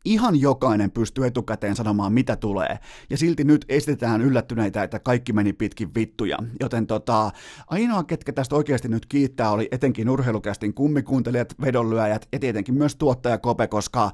Speaker 1: Ihan jokainen pystyy etukäteen sanomaan, mitä tulee, ja silti nyt esitetään yllättyneitä, että kaikki meni pitkin vittuja. Joten tota, ainoa, ketkä tästä oikeasti nyt kiittää, oli etenkin urheilukästin kummikuuntelijat, vedonlyöjät ja tietenkin myös tuottaja Kope, koska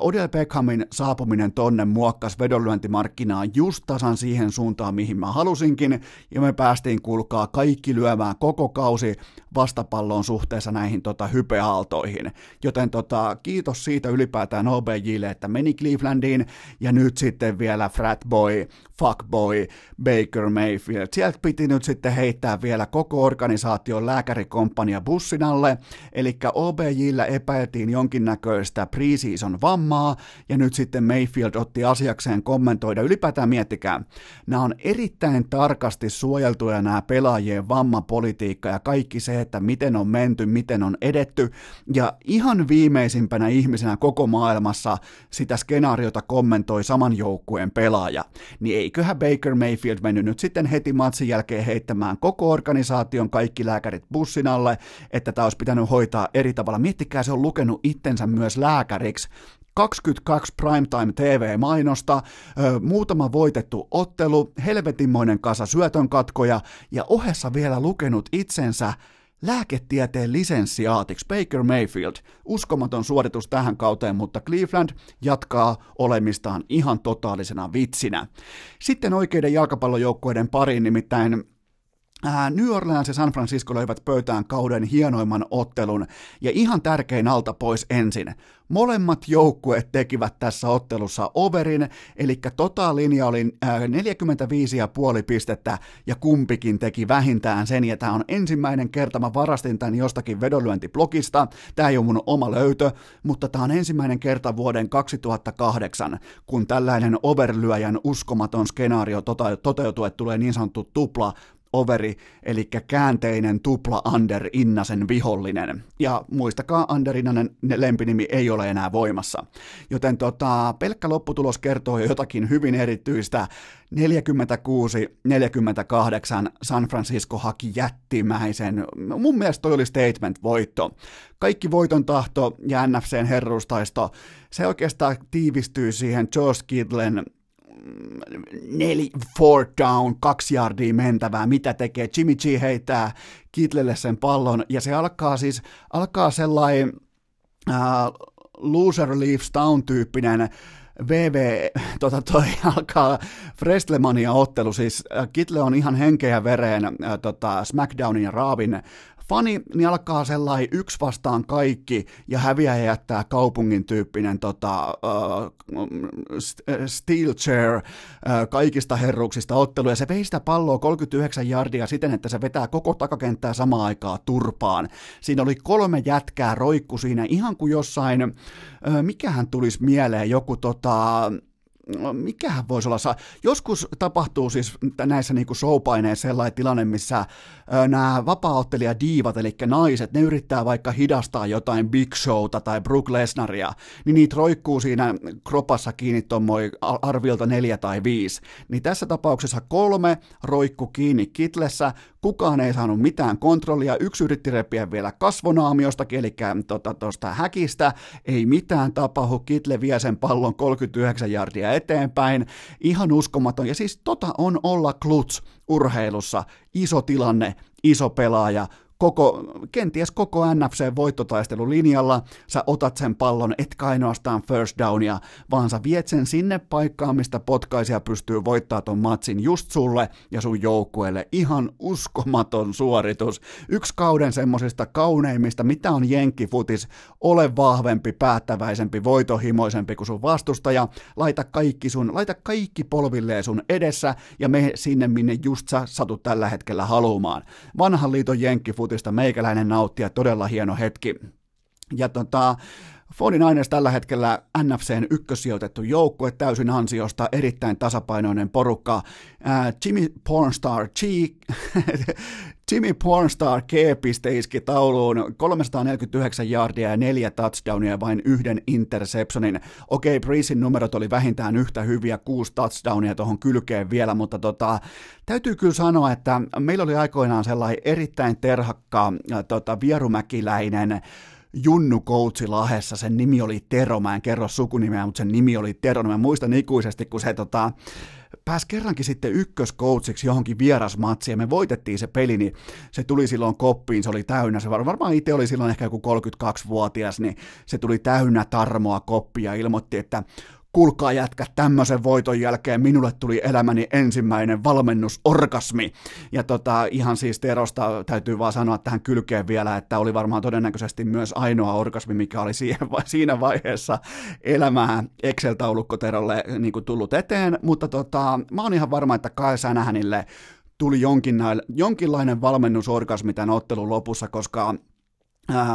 Speaker 1: Odell Beckhamin saapuminen tonne muokkas vedonlyöntimarkkinaa just tasan siihen suuntaan, mihin mä halusinkin, ja me päästiin kulkaa kaikki lyömään koko kausi vastapalloon suhteessa näihin tota, hypeaaltoihin. Joten tota, kiitos siitä ylipäätään OBJille, että meni Clevelandiin, ja nyt sitten vielä Fratboy, Fuckboy, Baker Mayfield. Sieltä piti nyt sitten heittää vielä koko organisaation lääkärikomppania bussin alle, eli OBJillä epäiltiin jonkinnäköistä preseason vammaa, ja nyt sitten Mayfield otti asiakseen kommentoida. Ylipäätään miettikää, nämä on erittäin tarkasti suojeltuja nämä pelaajien vammapolitiikka ja kaikki se, että miten on menty, miten on edetty, ja ihan viimeisimpänä ihmisenä koko maailmassa sitä skenaariota kommentoi saman joukkueen pelaaja, niin eiköhän Baker Mayfield mennyt nyt sitten heti matsin jälkeen heittämään koko organisaation kaikki lääkärit bussin alle, että tämä olisi pitänyt hoitaa eri tavalla. Miettikää, se on lukenut itsensä myös lääkäriksi, 22 primetime TV-mainosta, muutama voitettu ottelu, helvetinmoinen kasa syötön katkoja ja ohessa vielä lukenut itsensä lääketieteen lisenssiaatiksi Baker Mayfield. Uskomaton suoritus tähän kauteen, mutta Cleveland jatkaa olemistaan ihan totaalisena vitsinä. Sitten oikeiden jalkapallojoukkueiden pariin, nimittäin New Orleans ja San Francisco löivät pöytään kauden hienoimman ottelun, ja ihan tärkein alta pois ensin. Molemmat joukkueet tekivät tässä ottelussa overin, eli totalinja oli 45,5 pistettä, ja kumpikin teki vähintään sen, ja tämä on ensimmäinen kerta, mä varastin tämän jostakin vedonlyöntiblogista, tämä ei ole mun oma löytö, mutta tämä on ensimmäinen kerta vuoden 2008, kun tällainen overlyöjän uskomaton skenaario tota- toteutuu, että tulee niin sanottu tupla overi, eli käänteinen tupla Ander Innasen vihollinen. Ja muistakaa, Ander Innanen lempinimi ei ole enää voimassa. Joten tota, pelkkä lopputulos kertoo jo jotakin hyvin erityistä. 46-48 San Francisco haki jättimäisen. Mun mielestä toi oli statement-voitto. Kaikki voiton tahto ja NFCn herruustaisto, se oikeastaan tiivistyy siihen Josh Kidlen neli, four down, kaksi yardia mentävää, mitä tekee. Jimmy G heittää Kitlelle sen pallon, ja se alkaa siis, alkaa sellainen uh, loser leaves down tyyppinen VV, tota toi [laughs] alkaa Frestlemania ottelu, siis Kitle on ihan henkeä vereen äh, tota, SmackDownin ja Raavin fani, niin alkaa sellainen yksi vastaan kaikki ja häviä ja jättää kaupungin tyyppinen tota, uh, steel chair uh, kaikista herruuksista ottelu ja se vei sitä palloa 39 jardia siten, että se vetää koko takakenttää samaan aikaan turpaan. Siinä oli kolme jätkää roikku siinä ihan kuin jossain, uh, mikähän tulisi mieleen, joku tota, mikähän voisi olla, joskus tapahtuu siis näissä niin showpaineissa sellainen tilanne, missä nämä vapaa diivat, eli naiset, ne yrittää vaikka hidastaa jotain Big Showta tai Brook Lesnaria, niin niitä roikkuu siinä kropassa kiinni tuommoin arviolta neljä tai viisi. Niin tässä tapauksessa kolme roikku kiinni kitlessä, kukaan ei saanut mitään kontrollia, yksi yritti repiä vielä kasvonaamiostakin, eli tuosta tota, häkistä, ei mitään tapahdu, kitle vie sen pallon 39 jardia eteenpäin, ihan uskomaton, ja siis tota on olla kluts urheilussa, iso tilanne, iso pelaaja, koko, kenties koko NFC-voittotaistelun linjalla, sä otat sen pallon, etkä ainoastaan first downia, vaan sä viet sen sinne paikkaan, mistä potkaisia pystyy voittaa ton matsin just sulle ja sun joukkueelle. Ihan uskomaton suoritus. Yksi kauden semmosista kauneimmista, mitä on jenkkifutis, ole vahvempi, päättäväisempi, voitohimoisempi kuin sun vastustaja, laita kaikki sun, laita kaikki polvilleen sun edessä ja me sinne, minne just sä satut tällä hetkellä haluamaan. Vanhan liiton jenkkifutis uutista meikäläinen nauttia, todella hieno hetki. Ja tota, 49ers tällä hetkellä NFCn ykkössijoitettu joukkue täysin ansiosta, erittäin tasapainoinen porukka. Ää, Jimmy Pornstar G, [laughs] Jimmy Pornstar G-piste iski tauluun 349 yardia ja neljä touchdownia ja vain yhden interceptionin. Okei, okay, Breesin numerot oli vähintään yhtä hyviä, kuusi touchdownia tuohon kylkeen vielä, mutta tota, täytyy kyllä sanoa, että meillä oli aikoinaan sellainen erittäin terhakka tota, vierumäkiläinen Junnu Koutsi Lahessa, sen nimi oli Tero, mä en kerro sukunimeä, mutta sen nimi oli Tero, mä muistan ikuisesti, kun se tota, pääsi kerrankin sitten ykköskoutsiksi johonkin vierasmatsiin ja me voitettiin se peli, niin se tuli silloin koppiin, se oli täynnä, se varmaan itse oli silloin ehkä joku 32-vuotias, niin se tuli täynnä tarmoa koppia ja ilmoitti, että kuulkaa jätkä, tämmöisen voiton jälkeen minulle tuli elämäni ensimmäinen valmennusorgasmi. Ja tota, ihan siis Terosta täytyy vaan sanoa tähän kylkeen vielä, että oli varmaan todennäköisesti myös ainoa orgasmi, mikä oli siihen, siinä vaiheessa elämää Excel-taulukko Terolle niin kuin tullut eteen, mutta tota, mä oon ihan varma, että Kai Sänähänille tuli jonkinlainen valmennusorgasmi tämän ottelun lopussa, koska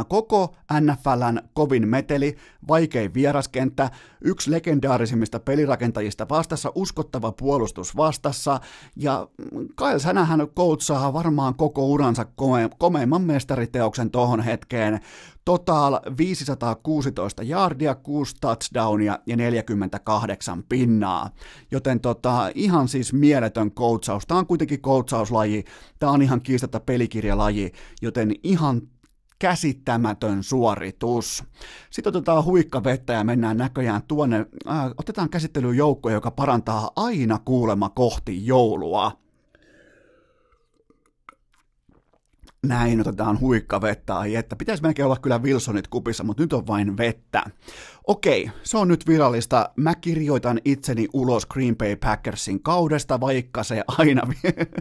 Speaker 1: koko NFLn kovin meteli, vaikein vieraskenttä, yksi legendaarisimmista pelirakentajista vastassa, uskottava puolustus vastassa, ja Kyle Sänähän koutsaa varmaan koko uransa kome- komeimman mestariteoksen tohon hetkeen. Total 516 yardia, 6 touchdownia ja 48 pinnaa. Joten tota, ihan siis mieletön koutsaus. Tämä on kuitenkin koutsauslaji, tämä on ihan kiistatta pelikirjalaji, joten ihan käsittämätön suoritus. Sitten otetaan huikkavettä ja mennään näköjään tuonne, äh, otetaan käsittelyyn joukko, joka parantaa aina kuulema kohti joulua. näin otetaan huikka vettä, ai että pitäisi melkein olla kyllä Wilsonit kupissa, mutta nyt on vain vettä. Okei, se on nyt virallista. Mä kirjoitan itseni ulos Green Bay Packersin kaudesta, vaikka se aina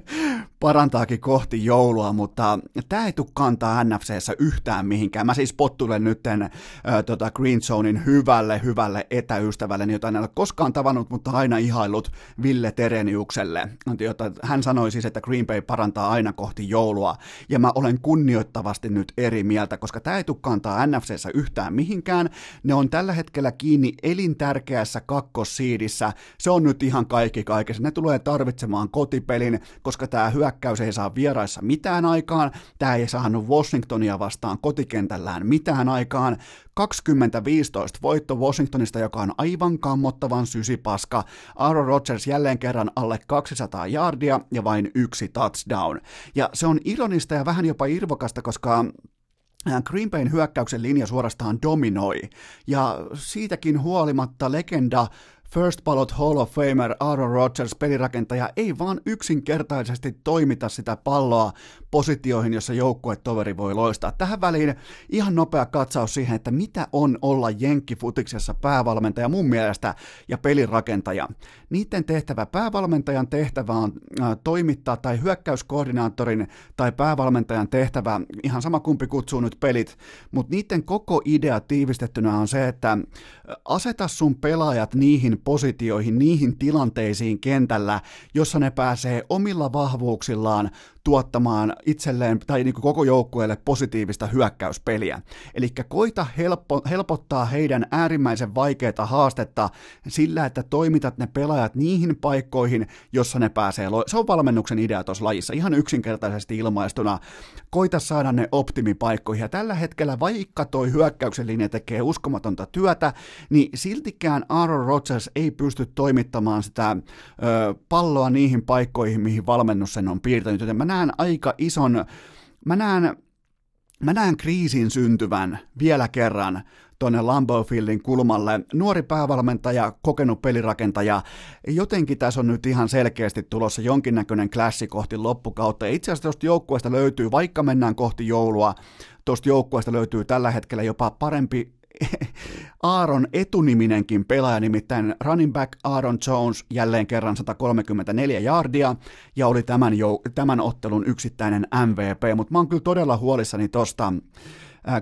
Speaker 1: [laughs] parantaakin kohti joulua, mutta tämä ei tule kantaa NFCssä yhtään mihinkään. Mä siis pottulen nytten äh, tota Green Zonein hyvälle, hyvälle etäystävälle, jota en ole koskaan tavannut, mutta aina ihaillut Ville Tereniukselle. Jota hän sanoi siis, että Green Bay parantaa aina kohti joulua, ja mä olen kunnioittavasti nyt eri mieltä, koska tämä ei tule kantaa NFCssä yhtään mihinkään. Ne on tällä hetkellä kiinni elintärkeässä kakkossiidissä. Se on nyt ihan kaikki kaikessa. Ne tulee tarvitsemaan kotipelin, koska tämä hyökkäys ei saa vieraissa mitään aikaan. Tämä ei saanut Washingtonia vastaan kotikentällään mitään aikaan. 2015 voitto Washingtonista, joka on aivan kammottavan sysipaska. Aaron Rodgers jälleen kerran alle 200 yardia ja vain yksi touchdown. Ja se on ironista ja vähän jopa irvokasta, koska Green Bayn hyökkäyksen linja suorastaan dominoi, ja siitäkin huolimatta legenda First Ballot Hall of Famer Aaron Rodgers, pelirakentaja, ei vaan yksinkertaisesti toimita sitä palloa positioihin, jossa joukkuetoveri voi loistaa. Tähän väliin ihan nopea katsaus siihen, että mitä on olla jenkkifutiksessa päävalmentaja mun mielestä ja pelirakentaja. Niiden tehtävä, päävalmentajan tehtävä on äh, toimittaa tai hyökkäyskoordinaattorin tai päävalmentajan tehtävä, ihan sama kumpi kutsuu nyt pelit, mutta niiden koko idea tiivistettynä on se, että aseta sun pelaajat niihin positioihin, niihin tilanteisiin kentällä, jossa ne pääsee omilla vahvuuksillaan tuottamaan itselleen tai niin kuin koko joukkueelle positiivista hyökkäyspeliä. Eli koita helppo, helpottaa heidän äärimmäisen vaikeita haastetta sillä, että toimitat ne pelaajat niihin paikkoihin, jossa ne pääsee. Lo- Se on valmennuksen idea tuossa lajissa, ihan yksinkertaisesti ilmaistuna. Koita saada ne optimipaikkoihin. Ja tällä hetkellä, vaikka toi hyökkäyksen linja tekee uskomatonta työtä, niin siltikään Aaron Rodgers ei pysty toimittamaan sitä ö, palloa niihin paikkoihin, mihin valmennus sen on piirtänyt. Joten mä näen aika ison, mä näen, mä näen kriisin syntyvän vielä kerran tuonne Lambeau Fieldin kulmalle. Nuori päävalmentaja, kokenut pelirakentaja. Jotenkin tässä on nyt ihan selkeästi tulossa jonkinnäköinen klassi kohti loppukautta. Itse asiassa tuosta joukkueesta löytyy, vaikka mennään kohti joulua, tuosta joukkueesta löytyy tällä hetkellä jopa parempi Aaron etuniminenkin pelaaja, nimittäin running back Aaron Jones jälleen kerran 134 yardia ja oli tämän, jou- tämän ottelun yksittäinen MVP, mutta mä oon kyllä todella huolissani tosta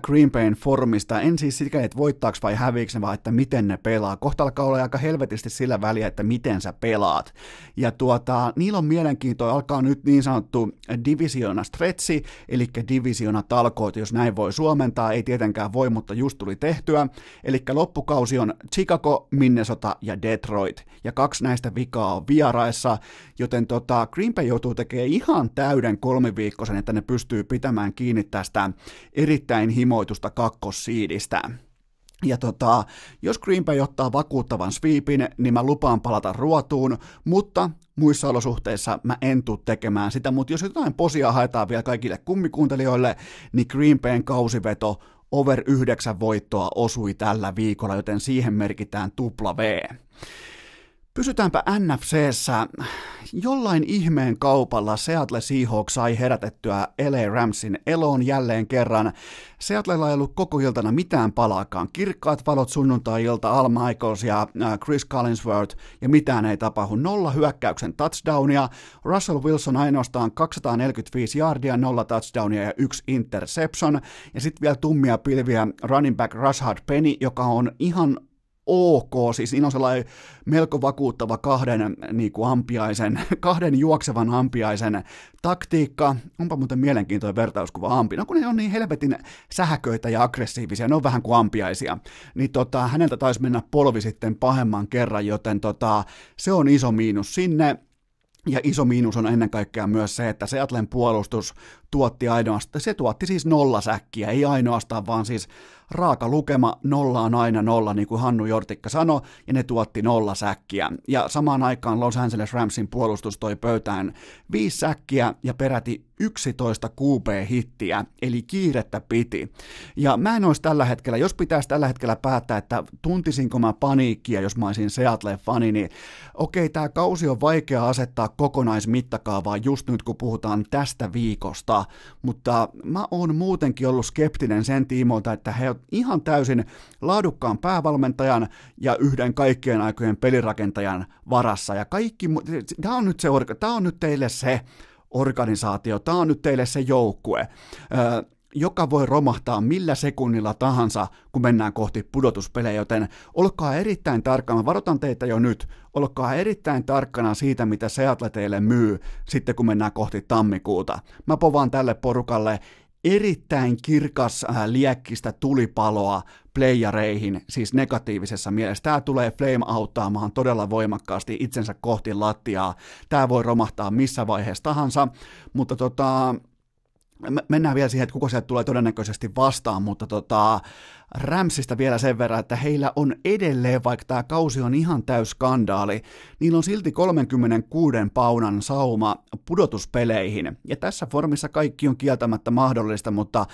Speaker 1: Green Bayn formista, en siis sitä, että voittaako vai häviikö vaan että miten ne pelaa. Kohta alkaa olla aika helvetisti sillä väliä, että miten sä pelaat. Ja tuota, niillä on mielenkiintoa, alkaa nyt niin sanottu divisiona stretchi, eli divisiona talkoot, jos näin voi suomentaa, ei tietenkään voi, mutta just tuli tehtyä. Eli loppukausi on Chicago, Minnesota ja Detroit, ja kaksi näistä vikaa on vieraissa, joten tota, Green Bay joutuu tekemään ihan täyden kolmiviikkoisen, että ne pystyy pitämään kiinni tästä erittäin himoitusta kakkossiidistä. Ja tota, jos Green Bay ottaa vakuuttavan sweepin, niin mä lupaan palata ruotuun, mutta muissa olosuhteissa mä en tule tekemään sitä, mutta jos jotain posia haetaan vielä kaikille kummikuuntelijoille, niin Green Bayn kausiveto over 9 voittoa osui tällä viikolla, joten siihen merkitään tupla V. Pysytäänpä NFCssä. Jollain ihmeen kaupalla Seattle Seahawks sai herätettyä LA Ramsin eloon jälleen kerran. Seattlella ei ollut koko iltana mitään palaakaan. Kirkkaat valot sunnuntai-ilta, Al Michaels ja Chris Collinsworth ja mitään ei tapahdu. Nolla hyökkäyksen touchdownia. Russell Wilson ainoastaan 245 yardia, nolla touchdownia ja yksi interception. Ja sitten vielä tummia pilviä running back Rashad Penny, joka on ihan ok, siis siinä on sellainen melko vakuuttava kahden niin kuin ampiaisen, [laughs] kahden juoksevan ampiaisen taktiikka. Onpa muuten mielenkiintoinen vertauskuva ampi. No kun ne on niin helvetin sähköitä ja aggressiivisia, ne on vähän kuin ampiaisia, niin tota, häneltä taisi mennä polvi sitten pahemman kerran, joten tota, se on iso miinus sinne. Ja iso miinus on ennen kaikkea myös se, että Seatlen puolustus tuotti ainoastaan, se tuotti siis nolla säkkiä, ei ainoastaan, vaan siis raaka lukema, nolla on aina nolla, niin kuin Hannu Jortikka sanoi, ja ne tuotti nolla säkkiä. Ja samaan aikaan Los Angeles Ramsin puolustus toi pöytään viisi säkkiä ja peräti 11 QB-hittiä, eli kiirettä piti. Ja mä en olisi tällä hetkellä, jos pitäisi tällä hetkellä päättää, että tuntisinko mä paniikkia, jos mä olisin Seattle-fani, niin okei, tämä kausi on vaikea asettaa kokonaismittakaavaa just nyt, kun puhutaan tästä viikosta, mutta mä oon muutenkin ollut skeptinen sen tiimoilta, että he on ihan täysin laadukkaan päävalmentajan ja yhden kaikkien aikojen pelirakentajan varassa. Ja kaikki, tämä on nyt, se, tämä on nyt teille se organisaatio, tämä on nyt teille se joukkue joka voi romahtaa millä sekunnilla tahansa, kun mennään kohti pudotuspelejä, joten olkaa erittäin tarkkana, varoitan teitä jo nyt, olkaa erittäin tarkkana siitä, mitä Seattle teille myy sitten, kun mennään kohti tammikuuta. Mä povaan tälle porukalle erittäin kirkas äh, liekkistä tulipaloa playareihin, siis negatiivisessa mielessä. Tämä tulee flame auttaamaan todella voimakkaasti itsensä kohti lattiaa. Tämä voi romahtaa missä vaiheessa tahansa, mutta tota, mennään vielä siihen, että kuka sieltä tulee todennäköisesti vastaan, mutta tota, Ramsista vielä sen verran, että heillä on edelleen, vaikka tämä kausi on ihan täys skandaali, niillä on silti 36 paunan sauma pudotuspeleihin. Ja tässä formissa kaikki on kieltämättä mahdollista, mutta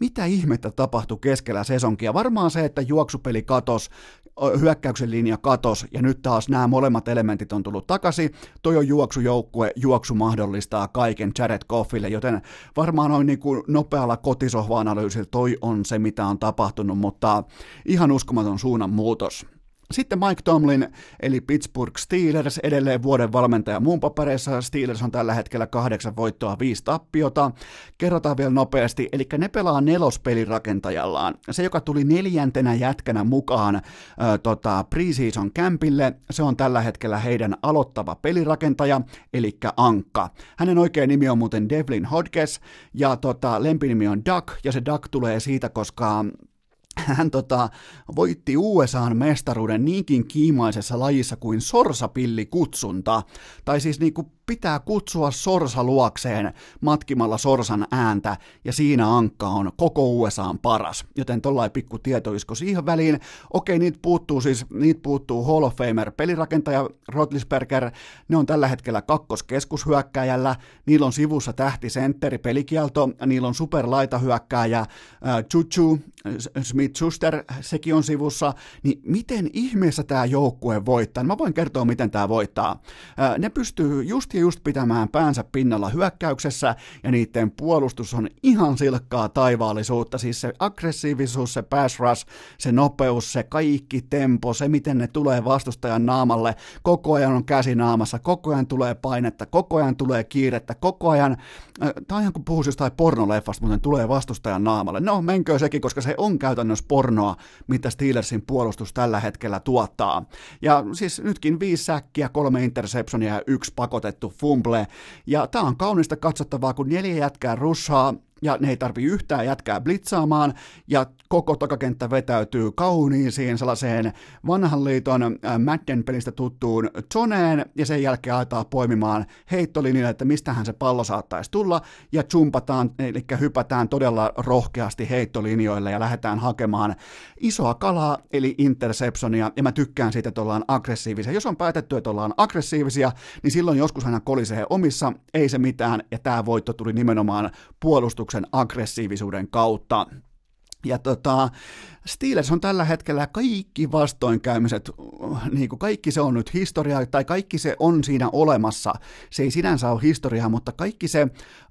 Speaker 1: mitä ihmettä tapahtui keskellä sesonkia? Varmaan se, että juoksupeli katos, hyökkäyksen linja katos, ja nyt taas nämä molemmat elementit on tullut takaisin. Toi on juoksujoukkue, juoksu mahdollistaa kaiken Jared Goffille, joten varmaan on niin kuin nopealla kotisohva-analyysillä toi on se, mitä on tapahtunut, mutta ihan uskomaton suunnan muutos. Sitten Mike Tomlin, eli Pittsburgh Steelers, edelleen vuoden valmentaja muun papereissa. Steelers on tällä hetkellä kahdeksan voittoa, viisi tappiota. Kerrotaan vielä nopeasti, eli ne pelaa nelospelirakentajallaan. Se, joka tuli neljäntenä jätkänä mukaan äh, tota, preseason campille, se on tällä hetkellä heidän aloittava pelirakentaja, eli Ankka. Hänen oikea nimi on muuten Devlin Hodges, ja tota, lempinimi on Duck, ja se Duck tulee siitä, koska hän tota, voitti USAn mestaruuden niinkin kiimaisessa lajissa kuin sorsapillikutsunta, tai siis niinku pitää kutsua sorsa luokseen matkimalla sorsan ääntä, ja siinä Ankka on koko USAn paras. Joten tollain pikku tietoisko siihen väliin. Okei, niitä puuttuu siis, niitä puuttuu Hall of Famer pelirakentaja Rotlisberger, ne on tällä hetkellä kakkoskeskushyökkäjällä, niillä on sivussa tähti sentteri pelikielto, niillä on superlaitahyökkääjä äh, Chuchu, Smith-Schuster, sekin on sivussa, niin miten ihmeessä tämä joukkue voittaa? Mä voin kertoa, miten tämä voittaa. Ne pystyy just ja just pitämään päänsä pinnalla hyökkäyksessä, ja niiden puolustus on ihan silkkaa taivaallisuutta, siis se aggressiivisuus, se pass rush, se nopeus, se kaikki tempo, se miten ne tulee vastustajan naamalle, koko ajan on käsi naamassa, koko ajan tulee painetta, koko ajan tulee kiirettä, koko ajan, äh, tai ihan kun puhuisi jostain pornoleffasta, mutta tulee vastustajan naamalle. No, menkö sekin, koska se on käytännössä pornoa, mitä Steelersin puolustus tällä hetkellä tuottaa. Ja siis nytkin viisi säkkiä, kolme interceptionia ja yksi pakotettu fumble. Ja tää on kaunista katsottavaa, kun neljä jätkää rushaa ja ne ei tarvi yhtään jätkää blitzaamaan, ja koko takakenttä vetäytyy kauniisiin sellaiseen vanhan liiton äh, Madden pelistä tuttuun zoneen, ja sen jälkeen aletaan poimimaan heittolinjalle, että mistähän se pallo saattaisi tulla, ja jumpataan, eli hypätään todella rohkeasti heittolinjoille, ja lähdetään hakemaan isoa kalaa, eli interceptionia, ja mä tykkään siitä, että ollaan aggressiivisia. Jos on päätetty, että ollaan aggressiivisia, niin silloin joskus aina kolisee omissa, ei se mitään, ja tämä voitto tuli nimenomaan puolustuksen puolustuksen aggressiivisuuden kautta. Ja tota, Steelers on tällä hetkellä kaikki vastoinkäymiset, niin kuin kaikki se on nyt historiaa, tai kaikki se on siinä olemassa. Se ei sinänsä ole historiaa, mutta kaikki se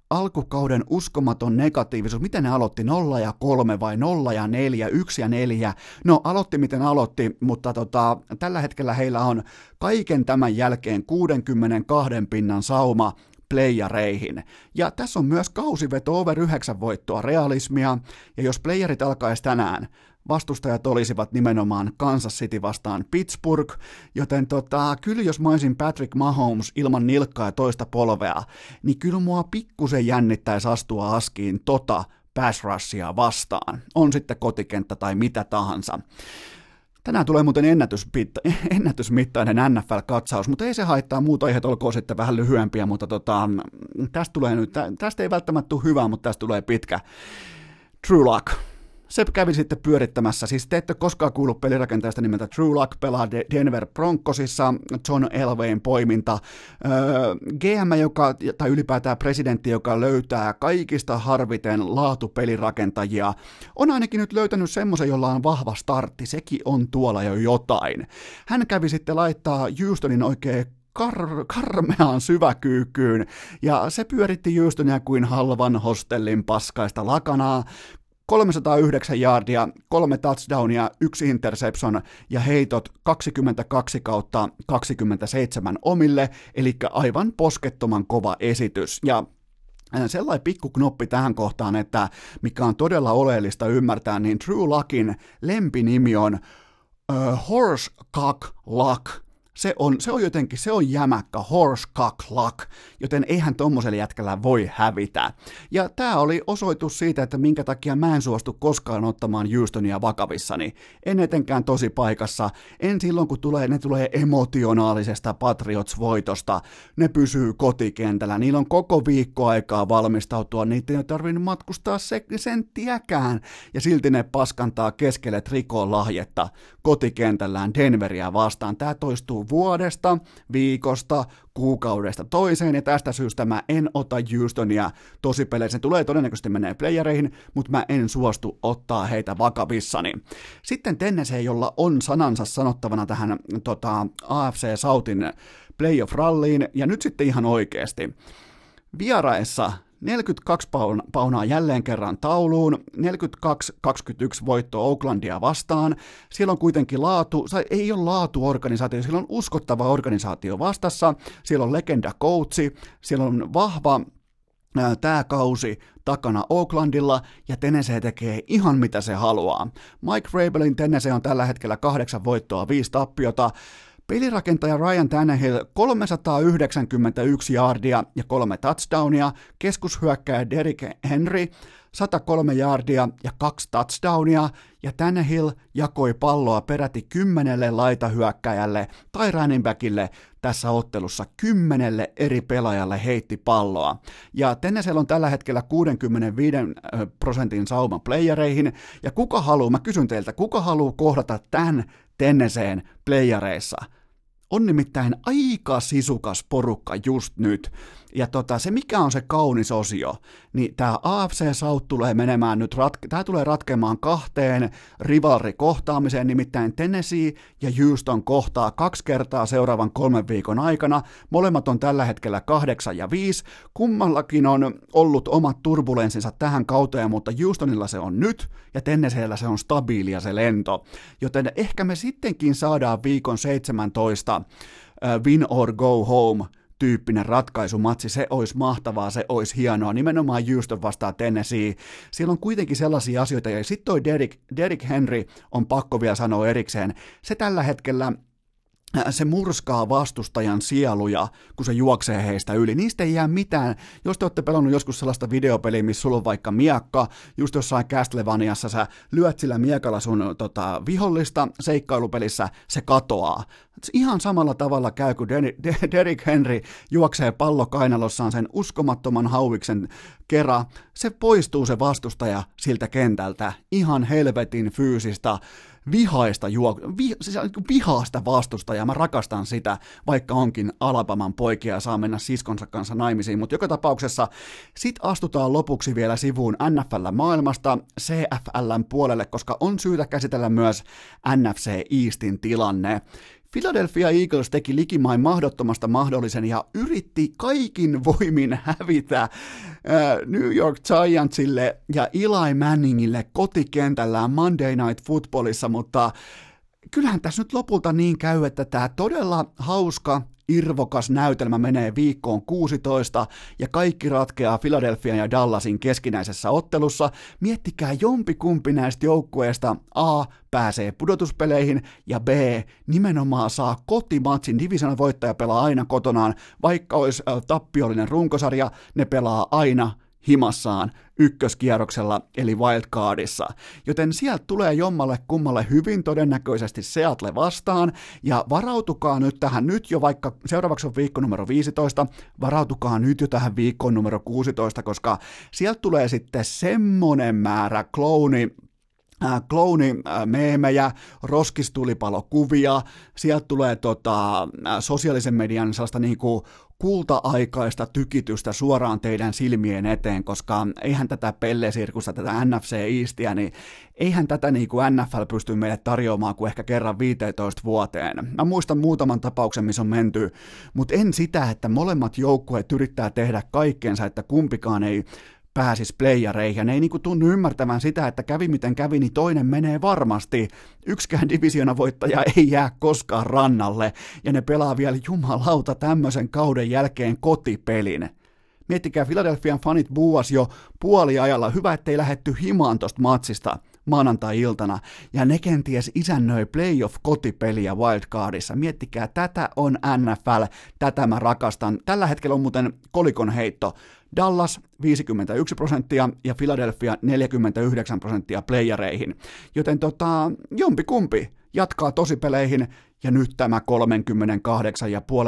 Speaker 1: alkukauden uskomaton negatiivisuus, miten ne aloitti 0 ja 3 vai 0 ja 4, 1 ja 4, no aloitti miten aloitti, mutta tota, tällä hetkellä heillä on kaiken tämän jälkeen 62 pinnan sauma playareihin. Ja tässä on myös kausiveto over 9 voittoa realismia, ja jos playerit alkaisi tänään, vastustajat olisivat nimenomaan Kansas City vastaan Pittsburgh, joten tota, kyllä jos mä olisin Patrick Mahomes ilman nilkkaa ja toista polvea, niin kyllä mua pikkusen jännittäisi astua askiin tota pass rushia vastaan, on sitten kotikenttä tai mitä tahansa. Tänään tulee muuten [laughs] ennätysmittainen NFL-katsaus, mutta ei se haittaa, muut aiheet olkoon sitten vähän lyhyempiä, mutta tota, tästä, tulee nyt, tästä ei välttämättä tule hyvää, mutta tästä tulee pitkä. True Luck se kävi sitten pyörittämässä. Siis te ette koskaan kuullut pelirakentajasta nimeltä True Luck, pelaa Denver Broncosissa, John Elwayn poiminta. Öö, GM, joka, tai ylipäätään presidentti, joka löytää kaikista harviten laatupelirakentajia, on ainakin nyt löytänyt semmoisen, jolla on vahva startti. Sekin on tuolla jo jotain. Hän kävi sitten laittaa Houstonin oikein kar- karmeaan syväkyykkyyn, ja se pyöritti Houstonia kuin halvan hostellin paskaista lakanaa, 309 yardia, kolme touchdownia, yksi interception ja heitot 22 kautta 27 omille, eli aivan poskettoman kova esitys. Ja sellainen pikku knoppi tähän kohtaan, että mikä on todella oleellista ymmärtää, niin True Luckin lempinimi on uh, Horse Cock Luck – se on, se on jotenkin, se on jämäkkä, horse cock luck, joten eihän tommoselle jätkällä voi hävitä. Ja tämä oli osoitus siitä, että minkä takia mä en suostu koskaan ottamaan Houstonia vakavissani. En etenkään tosi paikassa, en silloin kun tulee, ne tulee emotionaalisesta Patriots-voitosta, ne pysyy kotikentällä, niillä on koko viikko aikaa valmistautua, niitä ei tarvinnut matkustaa se, senttiäkään, ja silti ne paskantaa keskelle trikoon lahjetta kotikentällään Denveriä vastaan. Tämä toistuu vuodesta, viikosta, kuukaudesta toiseen, ja tästä syystä mä en ota Houstonia peleissä. Se tulee todennäköisesti menee playereihin, mutta mä en suostu ottaa heitä vakavissani. Sitten Tennessee, jolla on sanansa sanottavana tähän tota, AFC Southin playoff-ralliin, ja nyt sitten ihan oikeasti. Vieraessa 42 paunaa jälleen kerran tauluun, 42-21 voitto Oaklandia vastaan. Siellä on kuitenkin laatu, ei ole laatuorganisaatio, siellä on uskottava organisaatio vastassa, siellä on legenda coachi, siellä on vahva tämä kausi takana Oaklandilla ja Tennessee tekee ihan mitä se haluaa. Mike Rabelin Tennessee on tällä hetkellä kahdeksan voittoa, viisi tappiota. Pelirakentaja Ryan Tannehill 391 yardia ja kolme touchdownia, keskushyökkäjä Derrick Henry 103 yardia ja kaksi touchdownia, ja Tannehill jakoi palloa peräti kymmenelle laitahyökkäjälle tai running backille tässä ottelussa kymmenelle eri pelaajalle heitti palloa. Ja Tennesel on tällä hetkellä 65 prosentin sauman playereihin, ja kuka haluaa, mä kysyn teiltä, kuka haluaa kohdata tämän Tenneseen playereissa? On nimittäin aika sisukas porukka just nyt. Ja tota, se mikä on se kaunis osio, niin tämä AFC South tulee menemään nyt, rat- tämä tulee ratkemaan kahteen rivalrikohtaamiseen, nimittäin Tennessee ja Houston kohtaa kaksi kertaa seuraavan kolmen viikon aikana. Molemmat on tällä hetkellä kahdeksan ja viisi. Kummallakin on ollut omat turbulenssinsa tähän kauteen, mutta Houstonilla se on nyt ja Tennesseellä se on stabiilia se lento. Joten ehkä me sittenkin saadaan viikon 17 win or go home tyyppinen ratkaisumatsi, se olisi mahtavaa, se olisi hienoa, nimenomaan Houston vastaan Tennessee. Siellä on kuitenkin sellaisia asioita, ja sitten toi Derek, Derek Henry on pakko vielä sanoa erikseen, se tällä hetkellä se murskaa vastustajan sieluja, kun se juoksee heistä yli. Niistä ei jää mitään. Jos te olette pelannut joskus sellaista videopeliä, missä sulla on vaikka miakka, just jossain Castlevaniassa sä lyöt sillä miekalla sun tota, vihollista seikkailupelissä, se katoaa. Ihan samalla tavalla käy, kun Derrick Henry juoksee pallo kainalossaan sen uskomattoman hauviksen kera. Se poistuu se vastustaja siltä kentältä. Ihan helvetin fyysistä vihaista, juo, vi, siis vihaista vastustajaa, mä rakastan sitä, vaikka onkin Alabaman poikia ja saa mennä siskonsa kanssa naimisiin, mutta joka tapauksessa sit astutaan lopuksi vielä sivuun NFL-maailmasta CFLn puolelle, koska on syytä käsitellä myös NFC Eastin tilanne. Philadelphia Eagles teki likimain mahdottomasta mahdollisen ja yritti kaikin voimin hävitä äh, New York Giantsille ja Eli Manningille kotikentällään Monday Night Footballissa, mutta kyllähän tässä nyt lopulta niin käy, että tämä todella hauska irvokas näytelmä menee viikkoon 16 ja kaikki ratkeaa Philadelphia ja Dallasin keskinäisessä ottelussa. Miettikää jompikumpi näistä joukkueista A pääsee pudotuspeleihin ja B nimenomaan saa kotimatsin. Divisionan voittaja pelaa aina kotonaan, vaikka olisi tappiollinen runkosarja, ne pelaa aina himassaan ykköskierroksella eli wildcardissa. Joten sieltä tulee jommalle kummalle hyvin todennäköisesti Seattle vastaan, ja varautukaa nyt tähän nyt jo, vaikka seuraavaksi on viikko numero 15, varautukaa nyt jo tähän viikkoon numero 16, koska sieltä tulee sitten semmonen määrä klooni äh, kloonimeemejä, äh, roskistulipalokuvia, sieltä tulee tota, äh, sosiaalisen median sellaista niinku kulta-aikaista tykitystä suoraan teidän silmien eteen, koska eihän tätä pellesirkusta, tätä NFC Eastia, niin eihän tätä niin kuin NFL pysty meille tarjoamaan kuin ehkä kerran 15 vuoteen. Mä muistan muutaman tapauksen, missä on menty, mutta en sitä, että molemmat joukkueet yrittää tehdä kaikkensa, että kumpikaan ei pääsisi playareihin. Ja ne ei niinku tunnu ymmärtävän sitä, että kävi miten kävi, niin toinen menee varmasti. Yksikään divisiona voittaja ei jää koskaan rannalle, ja ne pelaa vielä jumalauta tämmöisen kauden jälkeen kotipelin. Miettikää, Philadelphian fanit buuas jo puoliajalla. Hyvä, ettei lähetty himaan tosta matsista maanantai-iltana, ja ne kenties isännöi playoff-kotipeliä wildcardissa. Miettikää, tätä on NFL, tätä mä rakastan. Tällä hetkellä on muuten kolikon heitto. Dallas 51 prosenttia ja Philadelphia 49 prosenttia playereihin. Joten tota, jompi kumpi jatkaa tosipeleihin ja nyt tämä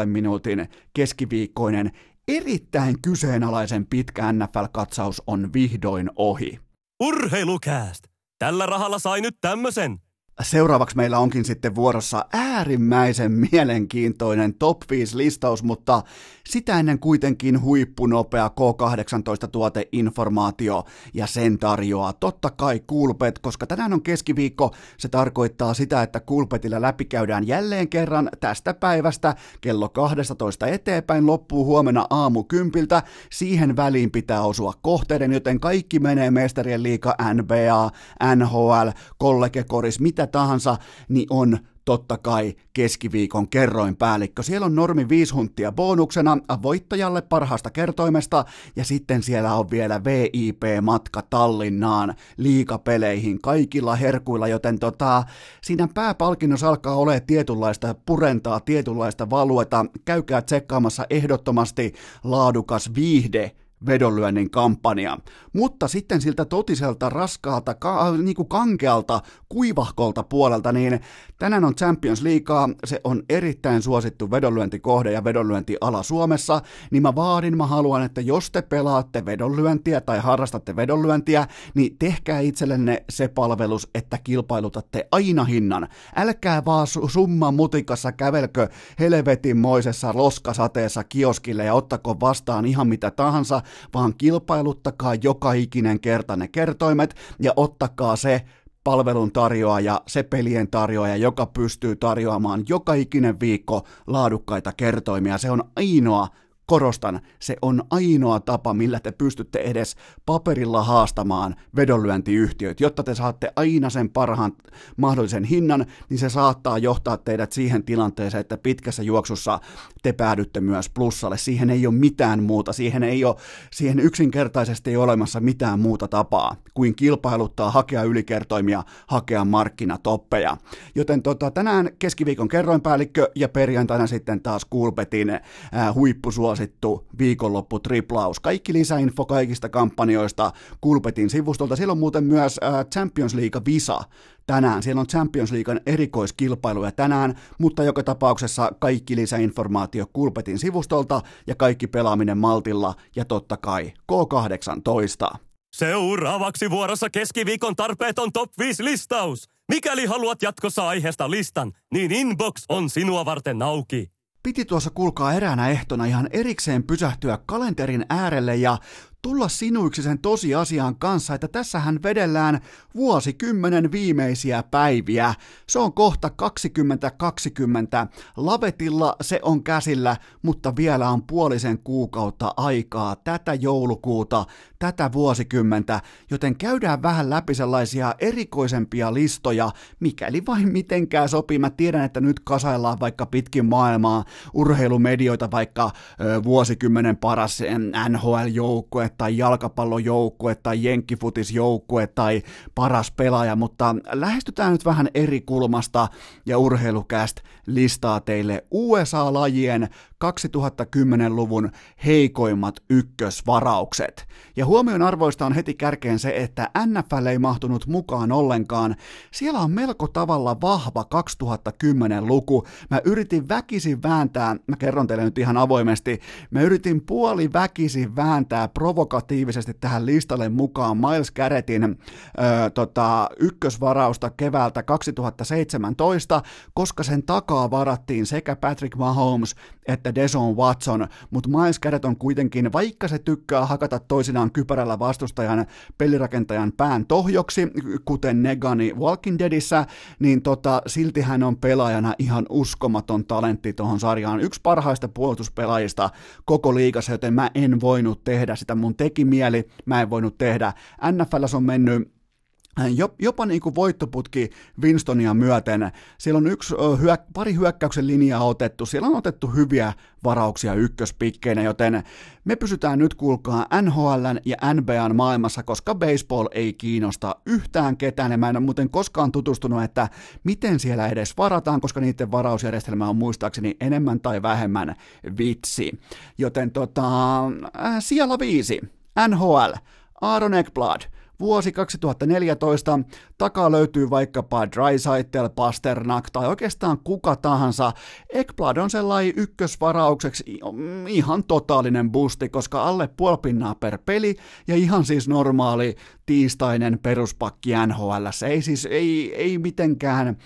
Speaker 1: 38,5 minuutin keskiviikkoinen erittäin kyseenalaisen pitkä NFL-katsaus on vihdoin ohi.
Speaker 2: Urheilukääst! Tällä rahalla sai nyt tämmösen.
Speaker 1: Seuraavaksi meillä onkin sitten vuorossa äärimmäisen mielenkiintoinen top 5 listaus, mutta sitä ennen kuitenkin huippunopea K18-tuoteinformaatio ja sen tarjoaa totta kai Kulpet, koska tänään on keskiviikko, se tarkoittaa sitä, että Kulpetilla läpikäydään jälleen kerran tästä päivästä kello 12 eteenpäin loppuu huomenna aamu kympiltä. Siihen väliin pitää osua kohteiden, joten kaikki menee mestarien liiga, NBA, NHL, kollegekoris, mitä tahansa, niin on totta kai keskiviikon kerroinpäällikkö. Siellä on normi 5 hunttia bonuksena voittajalle parhaasta kertoimesta ja sitten siellä on vielä VIP-matka Tallinnaan liikapeleihin kaikilla herkuilla, joten tota, siinä pääpalkinnossa alkaa olla tietynlaista purentaa, tietynlaista valueta. Käykää tsekkaamassa ehdottomasti laadukas viihde vedonlyönnin kampanja. Mutta sitten siltä totiselta raskaalta, ka, niin kuin kankealta, kuivahkolta puolelta, niin tänään on Champions Leaguea, se on erittäin suosittu vedonlyöntikohde ja vedonlyöntiala Suomessa, niin mä vaadin, mä haluan, että jos te pelaatte vedonlyöntiä tai harrastatte vedonlyöntiä, niin tehkää itsellenne se palvelus, että kilpailutatte aina hinnan. Älkää vaan summa mutikassa kävelkö helvetinmoisessa loskasateessa kioskille ja ottako vastaan ihan mitä tahansa, vaan kilpailuttakaa joka ikinen kerta ne kertoimet ja ottakaa se palvelun tarjoaja, se pelien tarjoaja, joka pystyy tarjoamaan joka ikinen viikko laadukkaita kertoimia. Se on ainoa Korostan, se on ainoa tapa, millä te pystytte edes paperilla haastamaan vedonlyöntiyhtiöt. Jotta te saatte aina sen parhaan mahdollisen hinnan, niin se saattaa johtaa teidät siihen tilanteeseen, että pitkässä juoksussa te päädytte myös plussalle. Siihen ei ole mitään muuta, siihen ei ole, siihen yksinkertaisesti ei ole olemassa mitään muuta tapaa kuin kilpailuttaa, hakea ylikertoimia, hakea markkinatoppeja. Joten tota, tänään keskiviikon kerroinpäällikkö ja perjantaina sitten taas Kulpetin äh, huippusuosi suosittu viikonloppu triplaus. Kaikki lisäinfo kaikista kampanjoista Kulpetin sivustolta. Siellä on muuten myös äh, Champions League Visa tänään. Siellä on Champions Leaguean erikoiskilpailuja tänään, mutta joka tapauksessa kaikki lisäinformaatio Kulpetin sivustolta ja kaikki pelaaminen Maltilla ja totta kai K18.
Speaker 2: Seuraavaksi vuorossa keskiviikon tarpeeton top 5 listaus. Mikäli haluat jatkossa aiheesta listan, niin inbox on sinua varten auki.
Speaker 1: Piti tuossa kulkaa eräänä ehtona ihan erikseen pysähtyä kalenterin äärelle ja tulla sinuiksi sen tosiasian kanssa, että tässähän vedellään vuosikymmenen viimeisiä päiviä. Se on kohta 2020. Lavetilla se on käsillä, mutta vielä on puolisen kuukautta aikaa tätä joulukuuta, tätä vuosikymmentä, joten käydään vähän läpi sellaisia erikoisempia listoja, mikäli vain mitenkään sopii. Mä tiedän, että nyt kasaillaan vaikka pitkin maailmaa urheilumedioita, vaikka ö, vuosikymmenen paras NHL-joukkue tai jalkapallojoukkue tai jenkkifutisjoukkue tai paras pelaaja, mutta lähestytään nyt vähän eri kulmasta ja urheilukäst listaa teille USA-lajien 2010-luvun heikoimmat ykkösvaraukset. Ja huomion arvoista on heti kärkeen se, että NFL ei mahtunut mukaan ollenkaan. Siellä on melko tavalla vahva 2010-luku. Mä yritin väkisin vääntää, mä kerron teille nyt ihan avoimesti, mä yritin puoli väkisin vääntää provokatiivisesti tähän listalle mukaan Miles Garrettin öö, tota, ykkösvarausta keväältä 2017, koska sen takaa varattiin sekä Patrick Mahomes että että Deson Watson, mutta Miles Garrett on kuitenkin, vaikka se tykkää hakata toisinaan kypärällä vastustajan pelirakentajan pään tohjoksi, kuten Negani Walking Deadissä, niin tota, silti hän on pelaajana ihan uskomaton talentti tuohon sarjaan. Yksi parhaista puolustuspelaajista koko liigassa, joten mä en voinut tehdä sitä. Mun teki mieli, mä en voinut tehdä. NFL on mennyt jopa niin kuin voittoputki Winstonia myöten. Siellä on yksi, pari hyökkäyksen linjaa otettu, siellä on otettu hyviä varauksia ykköspikkeinä, joten me pysytään nyt kuulkaa NHLn ja NBAn maailmassa, koska baseball ei kiinnosta yhtään ketään, ja mä en ole muuten koskaan tutustunut, että miten siellä edes varataan, koska niiden varausjärjestelmä on muistaakseni enemmän tai vähemmän vitsi. Joten tota, siellä viisi, NHL, Aaron Ekblad, Vuosi 2014, takaa löytyy vaikkapa Drysaitel, Pasternak tai oikeastaan kuka tahansa. Ekblad on sellainen ykkösvaraukseksi ihan totaalinen boosti, koska alle puoli per peli ja ihan siis normaali tiistainen peruspakki NHL. Ei siis, ei, ei mitenkään,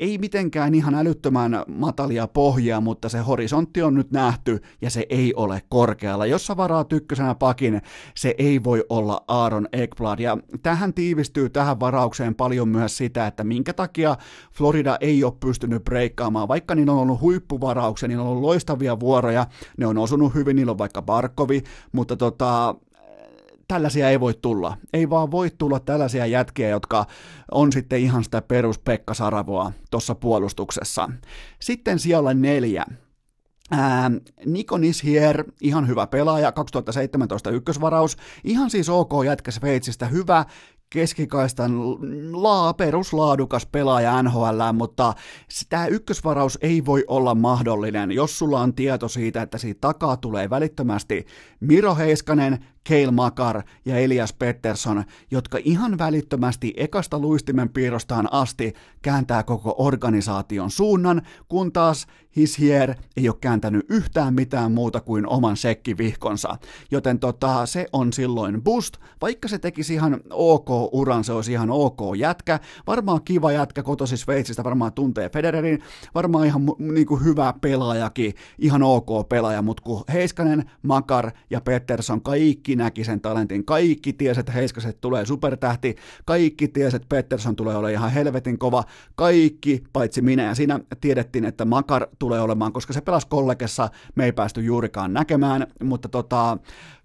Speaker 1: ei mitenkään ihan älyttömän matalia pohjia, mutta se horisontti on nyt nähty ja se ei ole korkealla. Jos sä varaa ykkösenä pakin, se ei voi olla Aaron Ekblad. Ja tähän tiivistyy tähän varaukseen paljon myös sitä, että minkä takia Florida ei ole pystynyt breikkaamaan, vaikka niillä on ollut huippuvarauksia, niillä on ollut loistavia vuoroja, ne on osunut hyvin, niillä on vaikka Barkovi, mutta tota, tällaisia ei voi tulla. Ei vaan voi tulla tällaisia jätkiä, jotka on sitten ihan sitä perus Pekka Saravoa tuossa puolustuksessa. Sitten siellä neljä. Ää, Niko Nishier, ihan hyvä pelaaja, 2017 ykkösvaraus, ihan siis ok jätkä Sveitsistä, hyvä keskikaistan laa, peruslaadukas pelaaja NHL, mutta tämä ykkösvaraus ei voi olla mahdollinen, jos sulla on tieto siitä, että siitä takaa tulee välittömästi Miro Heiskanen, Keil Makar ja Elias Pettersson, jotka ihan välittömästi ekasta luistimen piirrostaan asti kääntää koko organisaation suunnan, kun taas Hishier ei ole kääntänyt yhtään mitään muuta kuin oman sekkivihkonsa. Joten tota, se on silloin boost, vaikka se tekisi ihan ok uran, se olisi ihan ok jätkä, varmaan kiva jätkä kotosi Sveitsistä, varmaan tuntee Federerin, varmaan ihan niin kuin hyvä pelaajakin, ihan ok pelaaja, mutta kun Heiskanen, Makar ja Pettersson kaikki näki sen talentin. Kaikki tiesi, että Heiskaset tulee supertähti. Kaikki tiesi, että Pettersson tulee olemaan ihan helvetin kova. Kaikki, paitsi minä. Ja siinä tiedettiin, että Makar tulee olemaan, koska se pelasi kollegessa, me ei päästy juurikaan näkemään, mutta tota,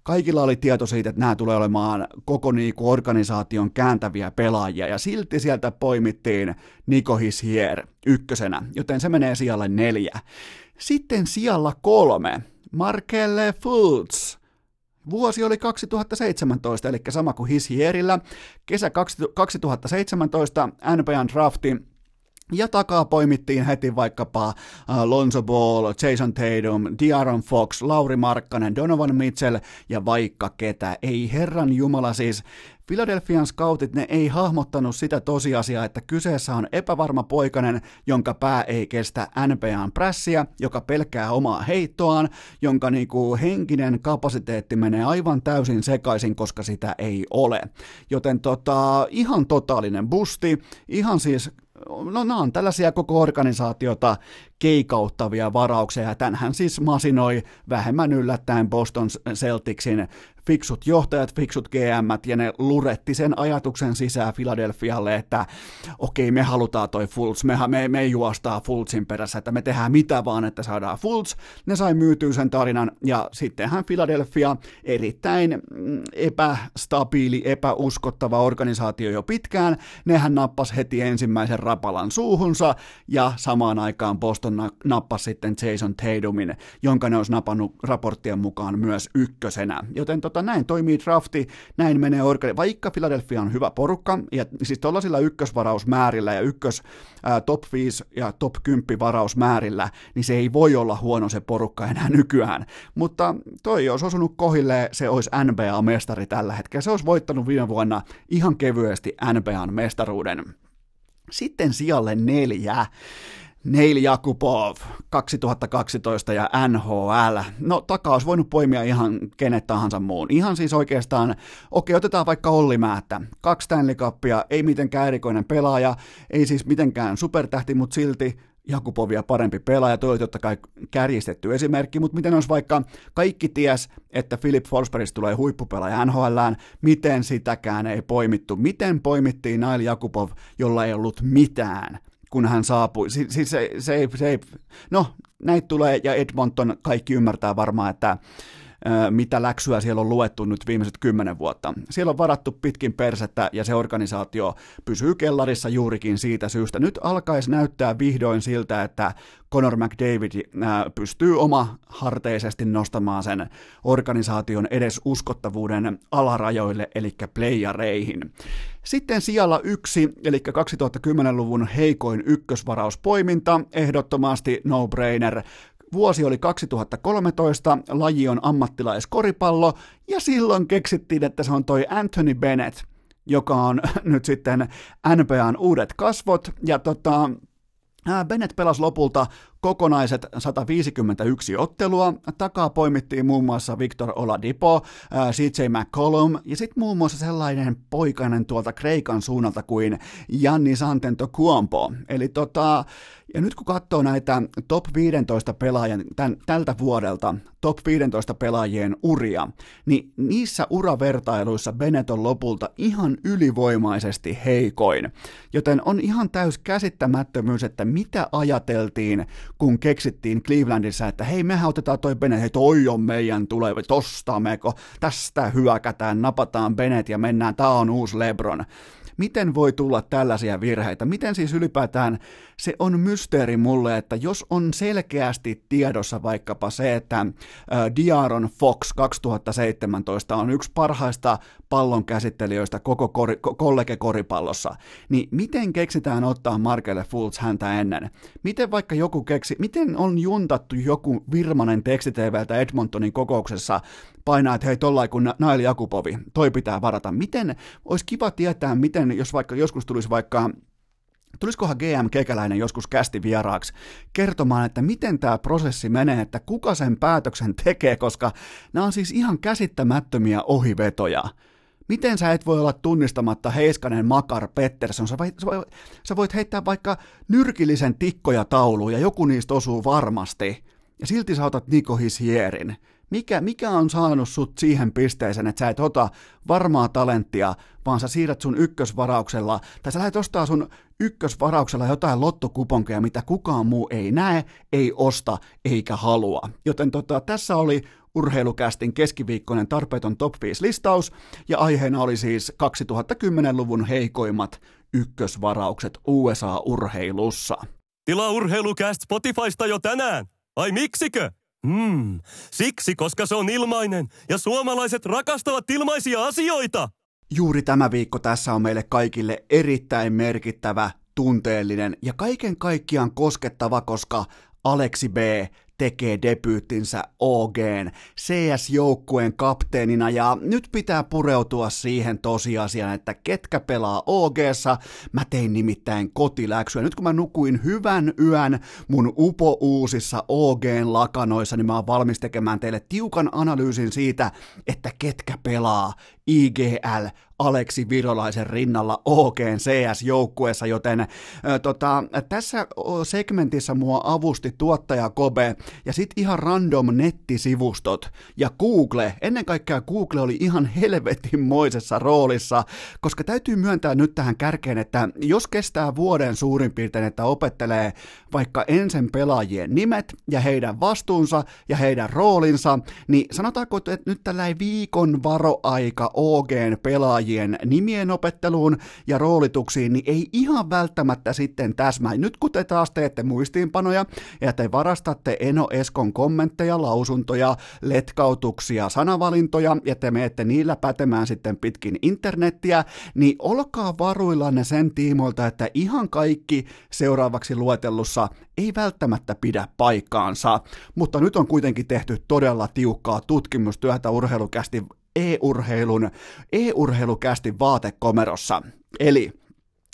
Speaker 1: kaikilla oli tieto siitä, että nämä tulee olemaan koko niinku organisaation kääntäviä pelaajia, ja silti sieltä poimittiin Niko Hishier ykkösenä, joten se menee sijalle neljä. Sitten sijalla kolme, Markelle Fultz, Vuosi oli 2017, eli sama kuin Hishierillä. Kesä 2017 NBAn drafti ja takaa poimittiin heti vaikkapa uh, Lonzo Ball, Jason Tatum, Diaron Fox, Lauri Markkanen, Donovan Mitchell ja vaikka ketä. Ei herran jumala siis Philadelphian scoutit ne ei hahmottanut sitä tosiasiaa, että kyseessä on epävarma poikainen, jonka pää ei kestä NBAn prässiä, joka pelkää omaa heittoaan, jonka niinku henkinen kapasiteetti menee aivan täysin sekaisin, koska sitä ei ole. Joten tota, ihan totaalinen busti, ihan siis no nämä on tällaisia koko organisaatiota keikauttavia varauksia, ja tämänhän siis masinoi vähemmän yllättäen Boston Celticsin fiksut johtajat, fiksut GM, ja ne luretti sen ajatuksen sisään Philadelphialle, että okei, me halutaan toi Fultz, me, me, me juostaa Fultzin perässä, että me tehdään mitä vaan, että saadaan Fultz. Ne sai myytyä sen tarinan, ja sittenhän Philadelphia, erittäin mm, epästabiili, epäuskottava organisaatio jo pitkään, nehän nappas heti ensimmäisen rapalan suuhunsa, ja samaan aikaan Boston nappasi sitten Jason Tatumin, jonka ne olisi napannut raporttien mukaan myös ykkösenä. Joten tot, tota, näin toimii drafti, näin menee organi. Vaikka Philadelphia on hyvä porukka, ja siis tuollaisilla ykkösvarausmäärillä ja ykkös ää, top 5 ja top 10 varausmäärillä, niin se ei voi olla huono se porukka enää nykyään. Mutta toi jos osunut kohille, se olisi NBA-mestari tällä hetkellä. Se olisi voittanut viime vuonna ihan kevyesti NBAn mestaruuden. Sitten sijalle neljä. Neil Jakubov 2012 ja NHL. No takaa olisi voinut poimia ihan kenet tahansa muun. Ihan siis oikeastaan, okei otetaan vaikka Olli Määttä. Kaksi Stanley Cupia, ei mitenkään erikoinen pelaaja, ei siis mitenkään supertähti, mutta silti Jakupovia parempi pelaaja, toi totta kai kärjistetty esimerkki, mutta miten olisi vaikka kaikki ties, että Philip Forsbergista tulee huippupelaaja NHLään, miten sitäkään ei poimittu, miten poimittiin Nail Jakupov, jolla ei ollut mitään, kun hän saapui. Siis, siis se, se, se, se, no, näitä tulee, ja Edmonton kaikki ymmärtää varmaan, että mitä läksyä siellä on luettu nyt viimeiset kymmenen vuotta. Siellä on varattu pitkin persettä ja se organisaatio pysyy kellarissa juurikin siitä syystä. Nyt alkaisi näyttää vihdoin siltä, että Conor McDavid pystyy oma harteisesti nostamaan sen organisaation edes uskottavuuden alarajoille, eli playareihin. Sitten sijalla yksi, eli 2010-luvun heikoin ykkösvarauspoiminta, ehdottomasti no-brainer, Vuosi oli 2013, laji on ammattilaiskoripallo, ja silloin keksittiin, että se on toi Anthony Bennett, joka on [laughs] nyt sitten NBAn uudet kasvot, ja tota, Bennett pelasi lopulta kokonaiset 151 ottelua. Takaa poimittiin muun muassa Victor Oladipo, CJ McCollum ja sitten muun muassa sellainen poikainen tuolta Kreikan suunnalta kuin Janni Santento Kuompo. Eli tota, ja nyt kun katsoo näitä top 15 pelaajan tämän, tältä vuodelta, top 15 pelaajien uria, niin niissä uravertailuissa Bennett on lopulta ihan ylivoimaisesti heikoin. Joten on ihan täys käsittämättömyys, että mitä ajateltiin, kun keksittiin Clevelandissa, että hei, mehän otetaan toi Bennett, hei, toi on meidän tuleva, tosta meko, tästä hyökätään, napataan Bennett ja mennään, tää on uusi Lebron. Miten voi tulla tällaisia virheitä? Miten siis ylipäätään se on mysteeri mulle, että jos on selkeästi tiedossa vaikkapa se, että Diaron Fox 2017 on yksi parhaista pallon käsittelijöistä koko kori, kollege-koripallossa, niin miten keksitään ottaa Markelle Fultz häntä ennen? Miten vaikka joku keksi, miten on juntattu joku Virmanen tekstiteivältä Edmontonin kokouksessa painaa, että hei tollain kuin Nail Jakupovi, toi pitää varata. Miten, olisi kiva tietää, miten, jos vaikka joskus tulisi vaikka Tulisikohan GM Kekäläinen joskus kästi vieraaksi kertomaan, että miten tämä prosessi menee, että kuka sen päätöksen tekee, koska nämä on siis ihan käsittämättömiä ohivetoja. Miten sä et voi olla tunnistamatta Heiskanen, Makar, Pettersson? Sä voit, sä voit heittää vaikka nyrkillisen tikkoja tauluun ja joku niistä osuu varmasti. Ja silti sä otat Niko Hisierin. Mikä, mikä on saanut sut siihen pisteeseen, että sä et ota varmaa talenttia, vaan sä siirrät sun ykkösvarauksella, tai sä lähdet ostaa sun ykkösvarauksella jotain lottokuponkeja, mitä kukaan muu ei näe, ei osta eikä halua. Joten tota, tässä oli urheilukästin keskiviikkoinen tarpeeton top 5 listaus, ja aiheena oli siis 2010-luvun heikoimmat ykkösvaraukset USA-urheilussa.
Speaker 2: Tilaa urheilukäst Spotifysta jo tänään! Ai miksikö? Hmm, siksi, koska se on ilmainen ja suomalaiset rakastavat ilmaisia asioita.
Speaker 1: Juuri tämä viikko tässä on meille kaikille erittäin merkittävä, tunteellinen ja kaiken kaikkiaan koskettava, koska Aleksi B tekee debyyttinsä OGn CS-joukkueen kapteenina ja nyt pitää pureutua siihen tosiasiaan, että ketkä pelaa OGssa. Mä tein nimittäin kotiläksyä. Nyt kun mä nukuin hyvän yön mun upo uusissa OGn lakanoissa, niin mä oon valmis tekemään teille tiukan analyysin siitä, että ketkä pelaa IGL Aleksi Virolaisen rinnalla OK CS-joukkueessa, joten äh, tota, tässä segmentissä mua avusti tuottaja Kobe ja sitten ihan random nettisivustot ja Google, ennen kaikkea Google oli ihan helvetinmoisessa roolissa, koska täytyy myöntää nyt tähän kärkeen, että jos kestää vuoden suurin piirtein, että opettelee vaikka ensin pelaajien nimet ja heidän vastuunsa ja heidän roolinsa, niin sanotaanko, että nyt tällä viikon varoaika OGn pelaajien nimien opetteluun ja roolituksiin, niin ei ihan välttämättä sitten täsmää. Nyt kun te taas teette muistiinpanoja ja te varastatte Eno Eskon kommentteja, lausuntoja, letkautuksia, sanavalintoja ja te menette niillä pätemään sitten pitkin internettiä, niin olkaa varuillanne sen tiimoilta, että ihan kaikki seuraavaksi luetellussa ei välttämättä pidä paikkaansa, mutta nyt on kuitenkin tehty todella tiukkaa tutkimustyötä urheilukästi e-urheilun, e-urheilukästi vaatekomerossa. Eli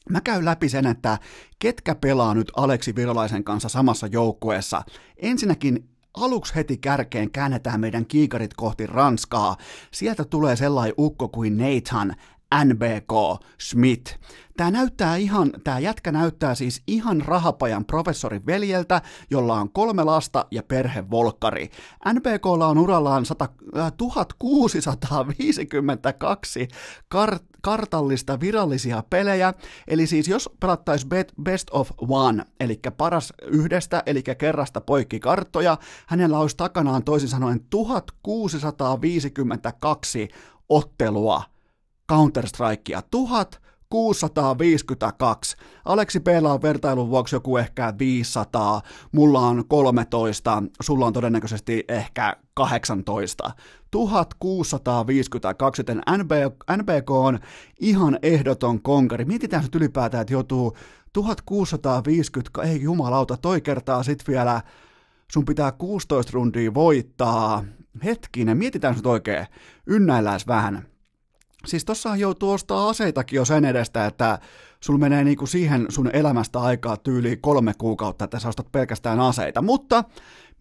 Speaker 1: Mä käyn läpi sen, että ketkä pelaa nyt Aleksi Virolaisen kanssa samassa joukkueessa. Ensinnäkin aluksi heti kärkeen käännetään meidän kiikarit kohti Ranskaa. Sieltä tulee sellainen ukko kuin Nathan NBK Smith. Tämä näyttää ihan, tämä jätkä näyttää siis ihan rahapajan professorin veljeltä, jolla on kolme lasta ja perhevolkkari. NBKlla on urallaan 100, äh, 1652 kart, kartallista virallisia pelejä, eli siis jos pelattaisiin best of one, eli paras yhdestä, eli kerrasta poikki karttoja, hänellä olisi takanaan toisin sanoen 1652 ottelua Counter-Strikea. 1652. Aleksi p on vertailun vuoksi joku ehkä 500, mulla on 13, sulla on todennäköisesti ehkä 18. 1652, joten NBK on ihan ehdoton konkari. Mietitään nyt ylipäätään, että joutuu 1650, ei jumalauta, toi kertaa sit vielä, sun pitää 16 rundia voittaa. Hetkinen, mietitään nyt oikein, ynnäillään vähän. Siis tossahan joutuu ostaa aseitakin jo sen edestä, että sulla menee niinku siihen sun elämästä aikaa tyyliin kolme kuukautta, että sä ostat pelkästään aseita. Mutta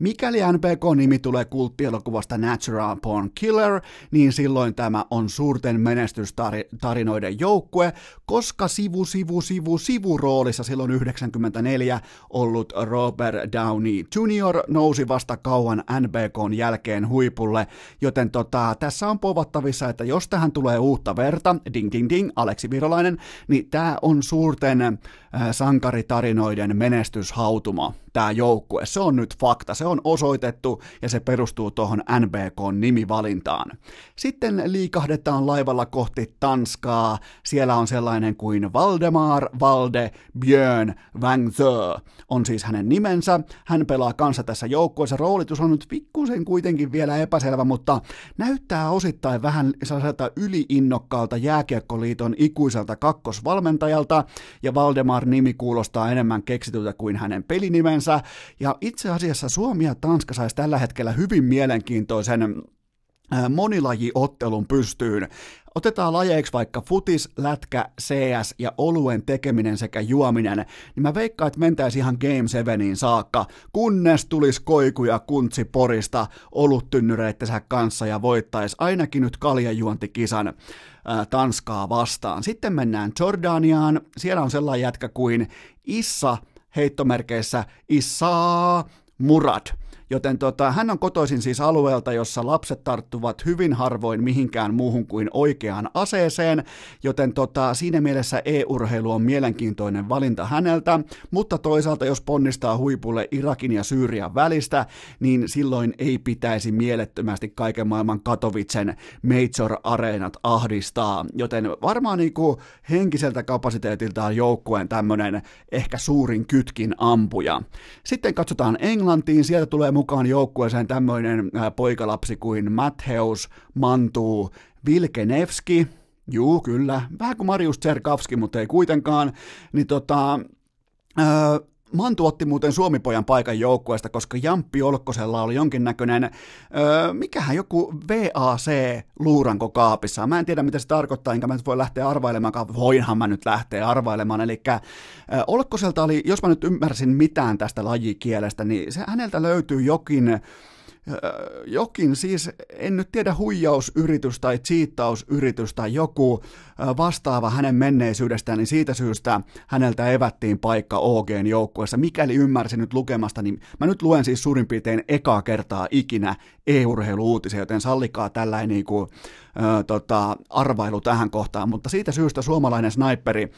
Speaker 1: Mikäli NPK-nimi tulee kulttielokuvasta Natural Porn Killer, niin silloin tämä on suurten menestystarinoiden joukkue, koska sivu, sivu, sivu, sivuroolissa silloin 94 ollut Robert Downey Jr. nousi vasta kauan NBKn jälkeen huipulle, joten tota, tässä on povattavissa, että jos tähän tulee uutta verta, ding ding ding, Aleksi Virolainen, niin tämä on suurten äh, sankaritarinoiden menestyshautuma tämä joukkue. Se on nyt fakta, se on osoitettu ja se perustuu tuohon NBK-nimivalintaan. Sitten liikahdetaan laivalla kohti Tanskaa. Siellä on sellainen kuin Valdemar Valde Björn Wangzö on siis hänen nimensä. Hän pelaa kanssa tässä joukkueessa. Roolitus on nyt pikkusen kuitenkin vielä epäselvä, mutta näyttää osittain vähän sellaiselta yliinnokkaalta jääkiekkoliiton ikuiselta kakkosvalmentajalta, ja Valdemar-nimi kuulostaa enemmän keksityltä kuin hänen pelinimensä. Ja itse asiassa Suomi ja Tanska saisi tällä hetkellä hyvin mielenkiintoisen monilajiottelun pystyyn. Otetaan lajeiksi vaikka futis, lätkä, CS ja oluen tekeminen sekä juominen, niin mä veikkaan, että mentäisi ihan Game 7 saakka, kunnes tulisi koikuja kuntsi porista oluttynnyreittensä kanssa ja voittaisi ainakin nyt kaljajuontikisan Tanskaa vastaan. Sitten mennään Jordaniaan, siellä on sellainen jätkä kuin Issa heittomerkeissä Issa Murad. Joten tota, hän on kotoisin siis alueelta, jossa lapset tarttuvat hyvin harvoin mihinkään muuhun kuin oikeaan aseeseen, joten tota, siinä mielessä e-urheilu on mielenkiintoinen valinta häneltä, mutta toisaalta jos ponnistaa huipulle Irakin ja Syyrian välistä, niin silloin ei pitäisi mielettömästi kaiken maailman Katowicen Major-areenat ahdistaa, joten varmaan niinku henkiseltä kapasiteetiltaan joukkueen tämmönen ehkä suurin kytkin ampuja. Sitten katsotaan Englantiin, sieltä tulee mukaan joukkueeseen tämmöinen poikalapsi kuin Mattheus Mantuu Vilkenevski, juu kyllä, vähän kuin Marius Tserkavski, mutta ei kuitenkaan, niin tota, öö, Mantu otti muuten Suomipojan paikan joukkueesta, koska Jamppi Olkkosella oli jonkinnäköinen, öö, mikähän joku VAC-luuranko kaapissa. Mä en tiedä, mitä se tarkoittaa, enkä mä nyt voi lähteä arvailemaan, voinhan mä nyt lähteä arvailemaan. Eli Olkkoselta oli, jos mä nyt ymmärsin mitään tästä lajikielestä, niin se, häneltä löytyy jokin jokin siis, en nyt tiedä huijausyritys tai cheattausyritys tai joku vastaava hänen menneisyydestään, niin siitä syystä häneltä evättiin paikka OGn joukkueessa. Mikäli ymmärsin nyt lukemasta, niin mä nyt luen siis suurin piirtein ekaa kertaa ikinä e-urheiluuutisia, joten sallikaa tällainen niin kuin, äh, tota, arvailu tähän kohtaan, mutta siitä syystä suomalainen sniperi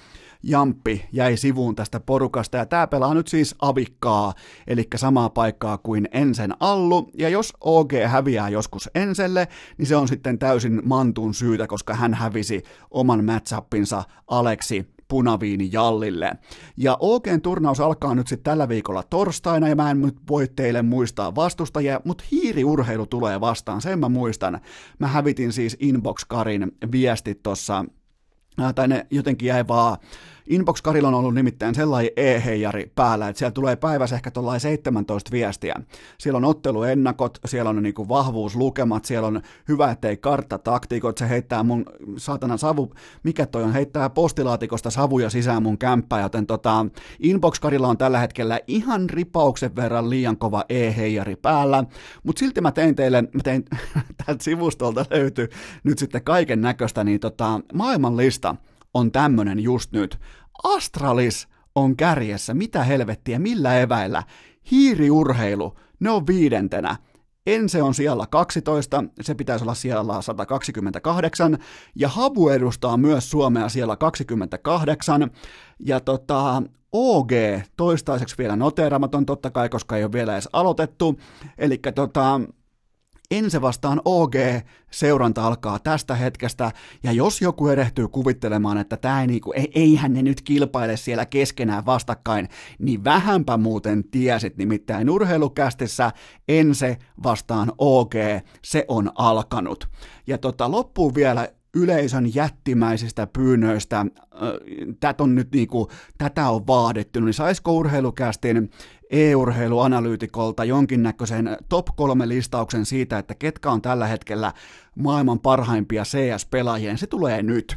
Speaker 1: Jamppi jäi sivuun tästä porukasta ja tämä pelaa nyt siis avikkaa, eli samaa paikkaa kuin Ensen Allu, ja jos OG häviää joskus Enselle, niin se on sitten täysin Mantun syytä, koska hän hävisi oman matchappinsa Aleksi punaviini Jallille. Ja OGn turnaus alkaa nyt sitten tällä viikolla torstaina, ja mä en nyt voi teille muistaa vastustajia, mutta hiiriurheilu tulee vastaan, sen mä muistan. Mä hävitin siis Inbox-karin viestit tuossa tai ne jotenkin jäi vaan Inbox Karilla on ollut nimittäin sellainen e-heijari päällä, että siellä tulee päivässä ehkä tuollainen 17 viestiä. Siellä on otteluennakot, siellä on niinku vahvuuslukemat, siellä on hyvä, ettei karttataktiikot, se heittää mun saatana savu, mikä toi on, heittää postilaatikosta savuja sisään mun kämppää, joten tota, Inbox Karilla on tällä hetkellä ihan ripauksen verran liian kova e-heijari päällä, mutta silti mä tein teille, mä tein, [laughs] tältä sivustolta löytyy nyt sitten kaiken näköistä, niin tota, maailman lista on tämmönen just nyt. Astralis on kärjessä, mitä helvettiä, millä eväillä. Hiiriurheilu, ne on viidentenä. Ense on siellä 12, se pitäisi olla siellä 128, ja Havu edustaa myös Suomea siellä 28, ja tota, OG toistaiseksi vielä noteeramaton totta kai, koska ei ole vielä edes aloitettu, eli tota, Ense vastaan OG seuranta alkaa tästä hetkestä, ja jos joku erehtyy kuvittelemaan, että tämä ei niinku, eihän ne nyt kilpaile siellä keskenään vastakkain, niin vähänpä muuten tiesit, nimittäin urheilukästissä Ense vastaan OG, se on alkanut. Ja tota, loppuun vielä yleisön jättimäisistä pyynnöistä, tätä on nyt niinku, tätä on vaadittu, niin saisiko urheilukästin e-urheiluanalyytikolta jonkinnäköisen top kolme listauksen siitä, että ketkä on tällä hetkellä maailman parhaimpia CS-pelaajia, se tulee nyt.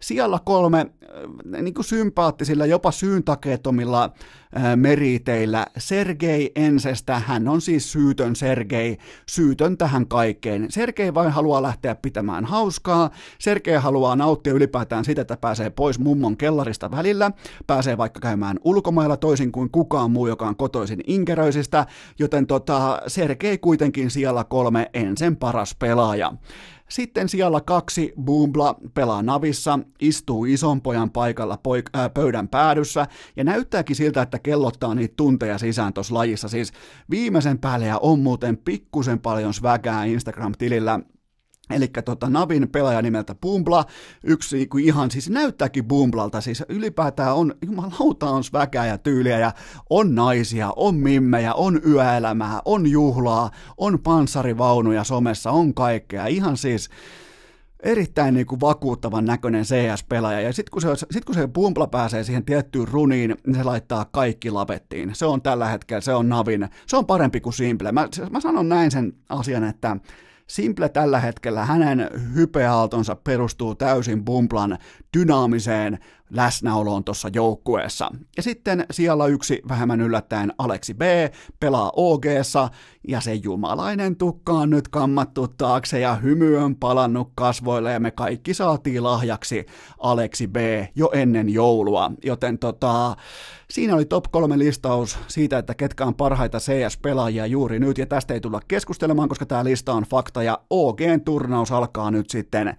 Speaker 1: Siellä kolme äh, niin kuin sympaattisilla, jopa syyntakeetomilla äh, meriteillä Sergei Ensestä, hän on siis syytön Sergei, syytön tähän kaikkeen. Sergei vain haluaa lähteä pitämään hauskaa, Sergei haluaa nauttia ylipäätään sitä, että pääsee pois mummon kellarista välillä, pääsee vaikka käymään ulkomailla toisin kuin kukaan muu, joka on kotoisin Inkeröisistä, joten tota, Sergei kuitenkin siellä kolme Ensen paras pelaaja. Sitten siellä kaksi Boombla pelaa navissa, istuu ison pojan paikalla poik- äh, pöydän päädyssä ja näyttääkin siltä, että kellottaa niitä tunteja sisään tuossa lajissa. Siis viimeisen päälle ja on muuten pikkusen paljon svägää Instagram-tilillä Eli tota, Navin pelaaja nimeltä Bumbla, yksi niinku ihan, siis näyttääkin Bumblalta, siis ylipäätään on, jumalauta on sväkää ja tyyliä ja on naisia, on mimmejä, on yöelämää, on juhlaa, on panssarivaunuja somessa, on kaikkea, ihan siis erittäin niin kuin vakuuttavan näköinen CS-pelaaja, ja sitten kun, se, sit kun se Bumbla pääsee siihen tiettyyn runiin, niin se laittaa kaikki lavettiin. Se on tällä hetkellä, se on Navin, se on parempi kuin Simple. Mä, mä sanon näin sen asian, että Simple tällä hetkellä hänen hypeaaltonsa perustuu täysin Bumplan dynaamiseen läsnäoloon tuossa joukkueessa. Ja sitten siellä yksi vähemmän yllättäen Aleksi B pelaa og ja se jumalainen tukka on nyt kammattu taakse ja hymy on palannut kasvoille ja me kaikki saatiin lahjaksi Aleksi B jo ennen joulua. Joten tota, siinä oli top kolme listaus siitä, että ketkä on parhaita CS-pelaajia juuri nyt ja tästä ei tulla keskustelemaan, koska tämä lista on fakta ja OGn turnaus alkaa nyt sitten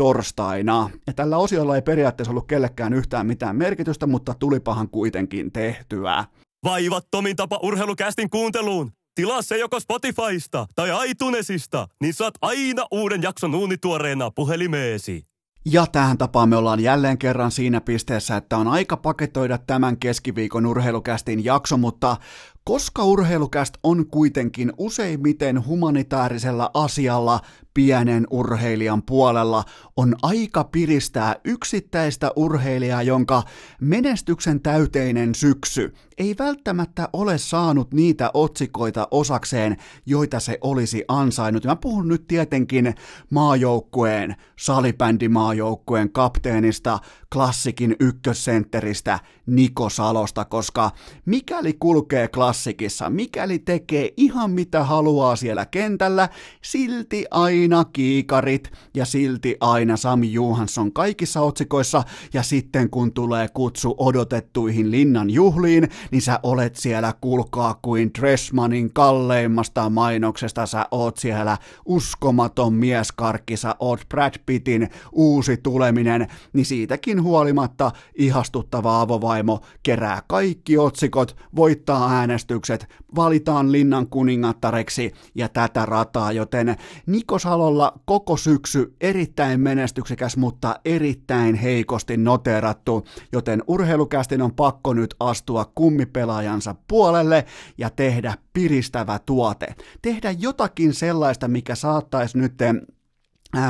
Speaker 1: torstaina. Ja tällä osiolla ei periaatteessa ollut kellekään yhtään mitään merkitystä, mutta tulipahan kuitenkin tehtyä.
Speaker 2: Vaivattomin tapa urheilukästin kuunteluun. Tilaa se joko Spotifysta tai iTunesista, niin saat aina uuden jakson uunituoreena puhelimeesi.
Speaker 1: Ja tähän tapaan me ollaan jälleen kerran siinä pisteessä, että on aika paketoida tämän keskiviikon urheilukästin jakso, mutta koska urheilukäst on kuitenkin useimmiten humanitaarisella asialla pienen urheilijan puolella, on aika piristää yksittäistä urheilijaa, jonka menestyksen täyteinen syksy ei välttämättä ole saanut niitä otsikoita osakseen, joita se olisi ansainnut. Mä puhun nyt tietenkin maajoukkueen, salibändimaajoukkueen kapteenista, klassikin ykkössentteristä Niko Salosta, koska mikäli kulkee klassikissa, mikäli tekee ihan mitä haluaa siellä kentällä, silti aina kiikarit ja silti aina Sami Johansson kaikissa otsikoissa. Ja sitten kun tulee kutsu odotettuihin linnan juhliin, niin sä olet siellä kulkaa kuin Dressmanin kalleimmasta mainoksesta, sä oot siellä uskomaton mieskarkki, sä oot Brad Pittin uusi tuleminen, niin siitäkin huolimatta ihastuttava avovaimo kerää kaikki otsikot, voittaa äänestykset, valitaan linnan kuningattareksi ja tätä rataa, joten Niko Salolla koko syksy erittäin menestyksekäs, mutta erittäin heikosti noterattu, joten urheilukästin on pakko nyt astua kummipelaajansa puolelle ja tehdä piristävä tuote. Tehdä jotakin sellaista, mikä saattaisi nyt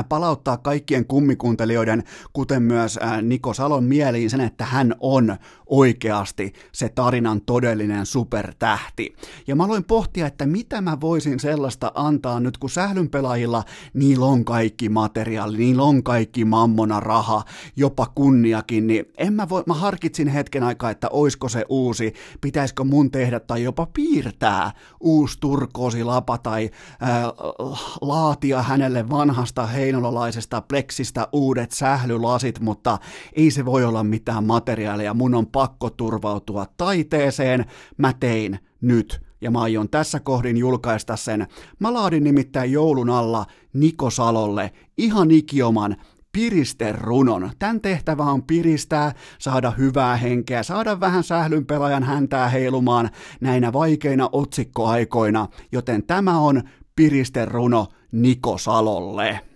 Speaker 1: palauttaa kaikkien kummikuuntelijoiden, kuten myös Niko Salon mieliin sen, että hän on oikeasti se tarinan todellinen supertähti. Ja mä aloin pohtia, että mitä mä voisin sellaista antaa nyt, kun sählynpelaajilla niillä on kaikki materiaali, niillä on kaikki mammona raha, jopa kunniakin, niin en mä voi, mä harkitsin hetken aikaa, että oisko se uusi, pitäisikö mun tehdä tai jopa piirtää uusi turkoosi lapa tai ää, laatia hänelle vanhasta heinolalaisesta pleksistä uudet sählylasit, mutta ei se voi olla mitään materiaalia, mun on pakko turvautua taiteeseen, mä tein nyt ja mä aion tässä kohdin julkaista sen. Mä laadin nimittäin joulun alla Niko Salolle ihan ikioman piristerunon. Tämän tehtävä on piristää, saada hyvää henkeä, saada vähän sählyn pelaajan häntää heilumaan näinä vaikeina otsikkoaikoina, joten tämä on piristeruno Niko Salolle.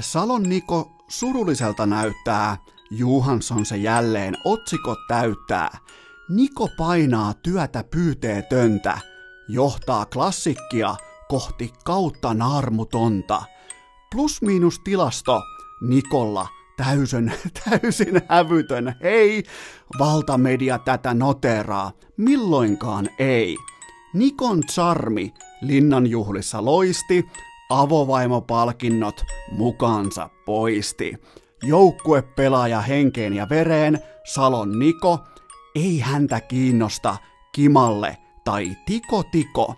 Speaker 1: Salon Niko surulliselta näyttää, Juhansson se jälleen otsikot täyttää. Niko painaa työtä pyyteetöntä, johtaa klassikkia kohti kautta naarmutonta. Plus-miinus tilasto Nikolla täysin, [laughs] täysin hävytön. Hei, valtamedia tätä noteraa. Milloinkaan ei. Nikon charmi linnanjuhlissa loisti, avovaimopalkinnot mukaansa poisti. Joukkuepelaaja henkeen ja vereen, Salon Niko, ei häntä kiinnosta Kimalle tai Tiko Tiko.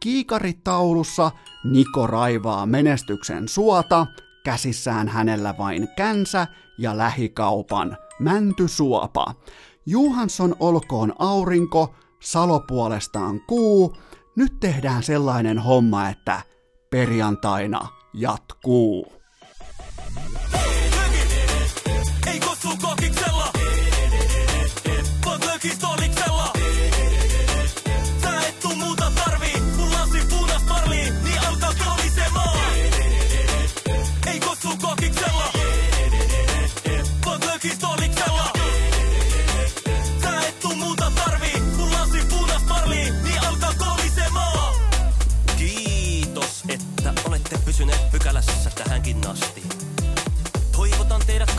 Speaker 1: Kiikaritaulussa Niko raivaa menestyksen suota, käsissään hänellä vain känsä ja lähikaupan mäntysuopa. Juhansson olkoon aurinko, Salo puolestaan kuu, nyt tehdään sellainen homma, että perjantaina jatkuu.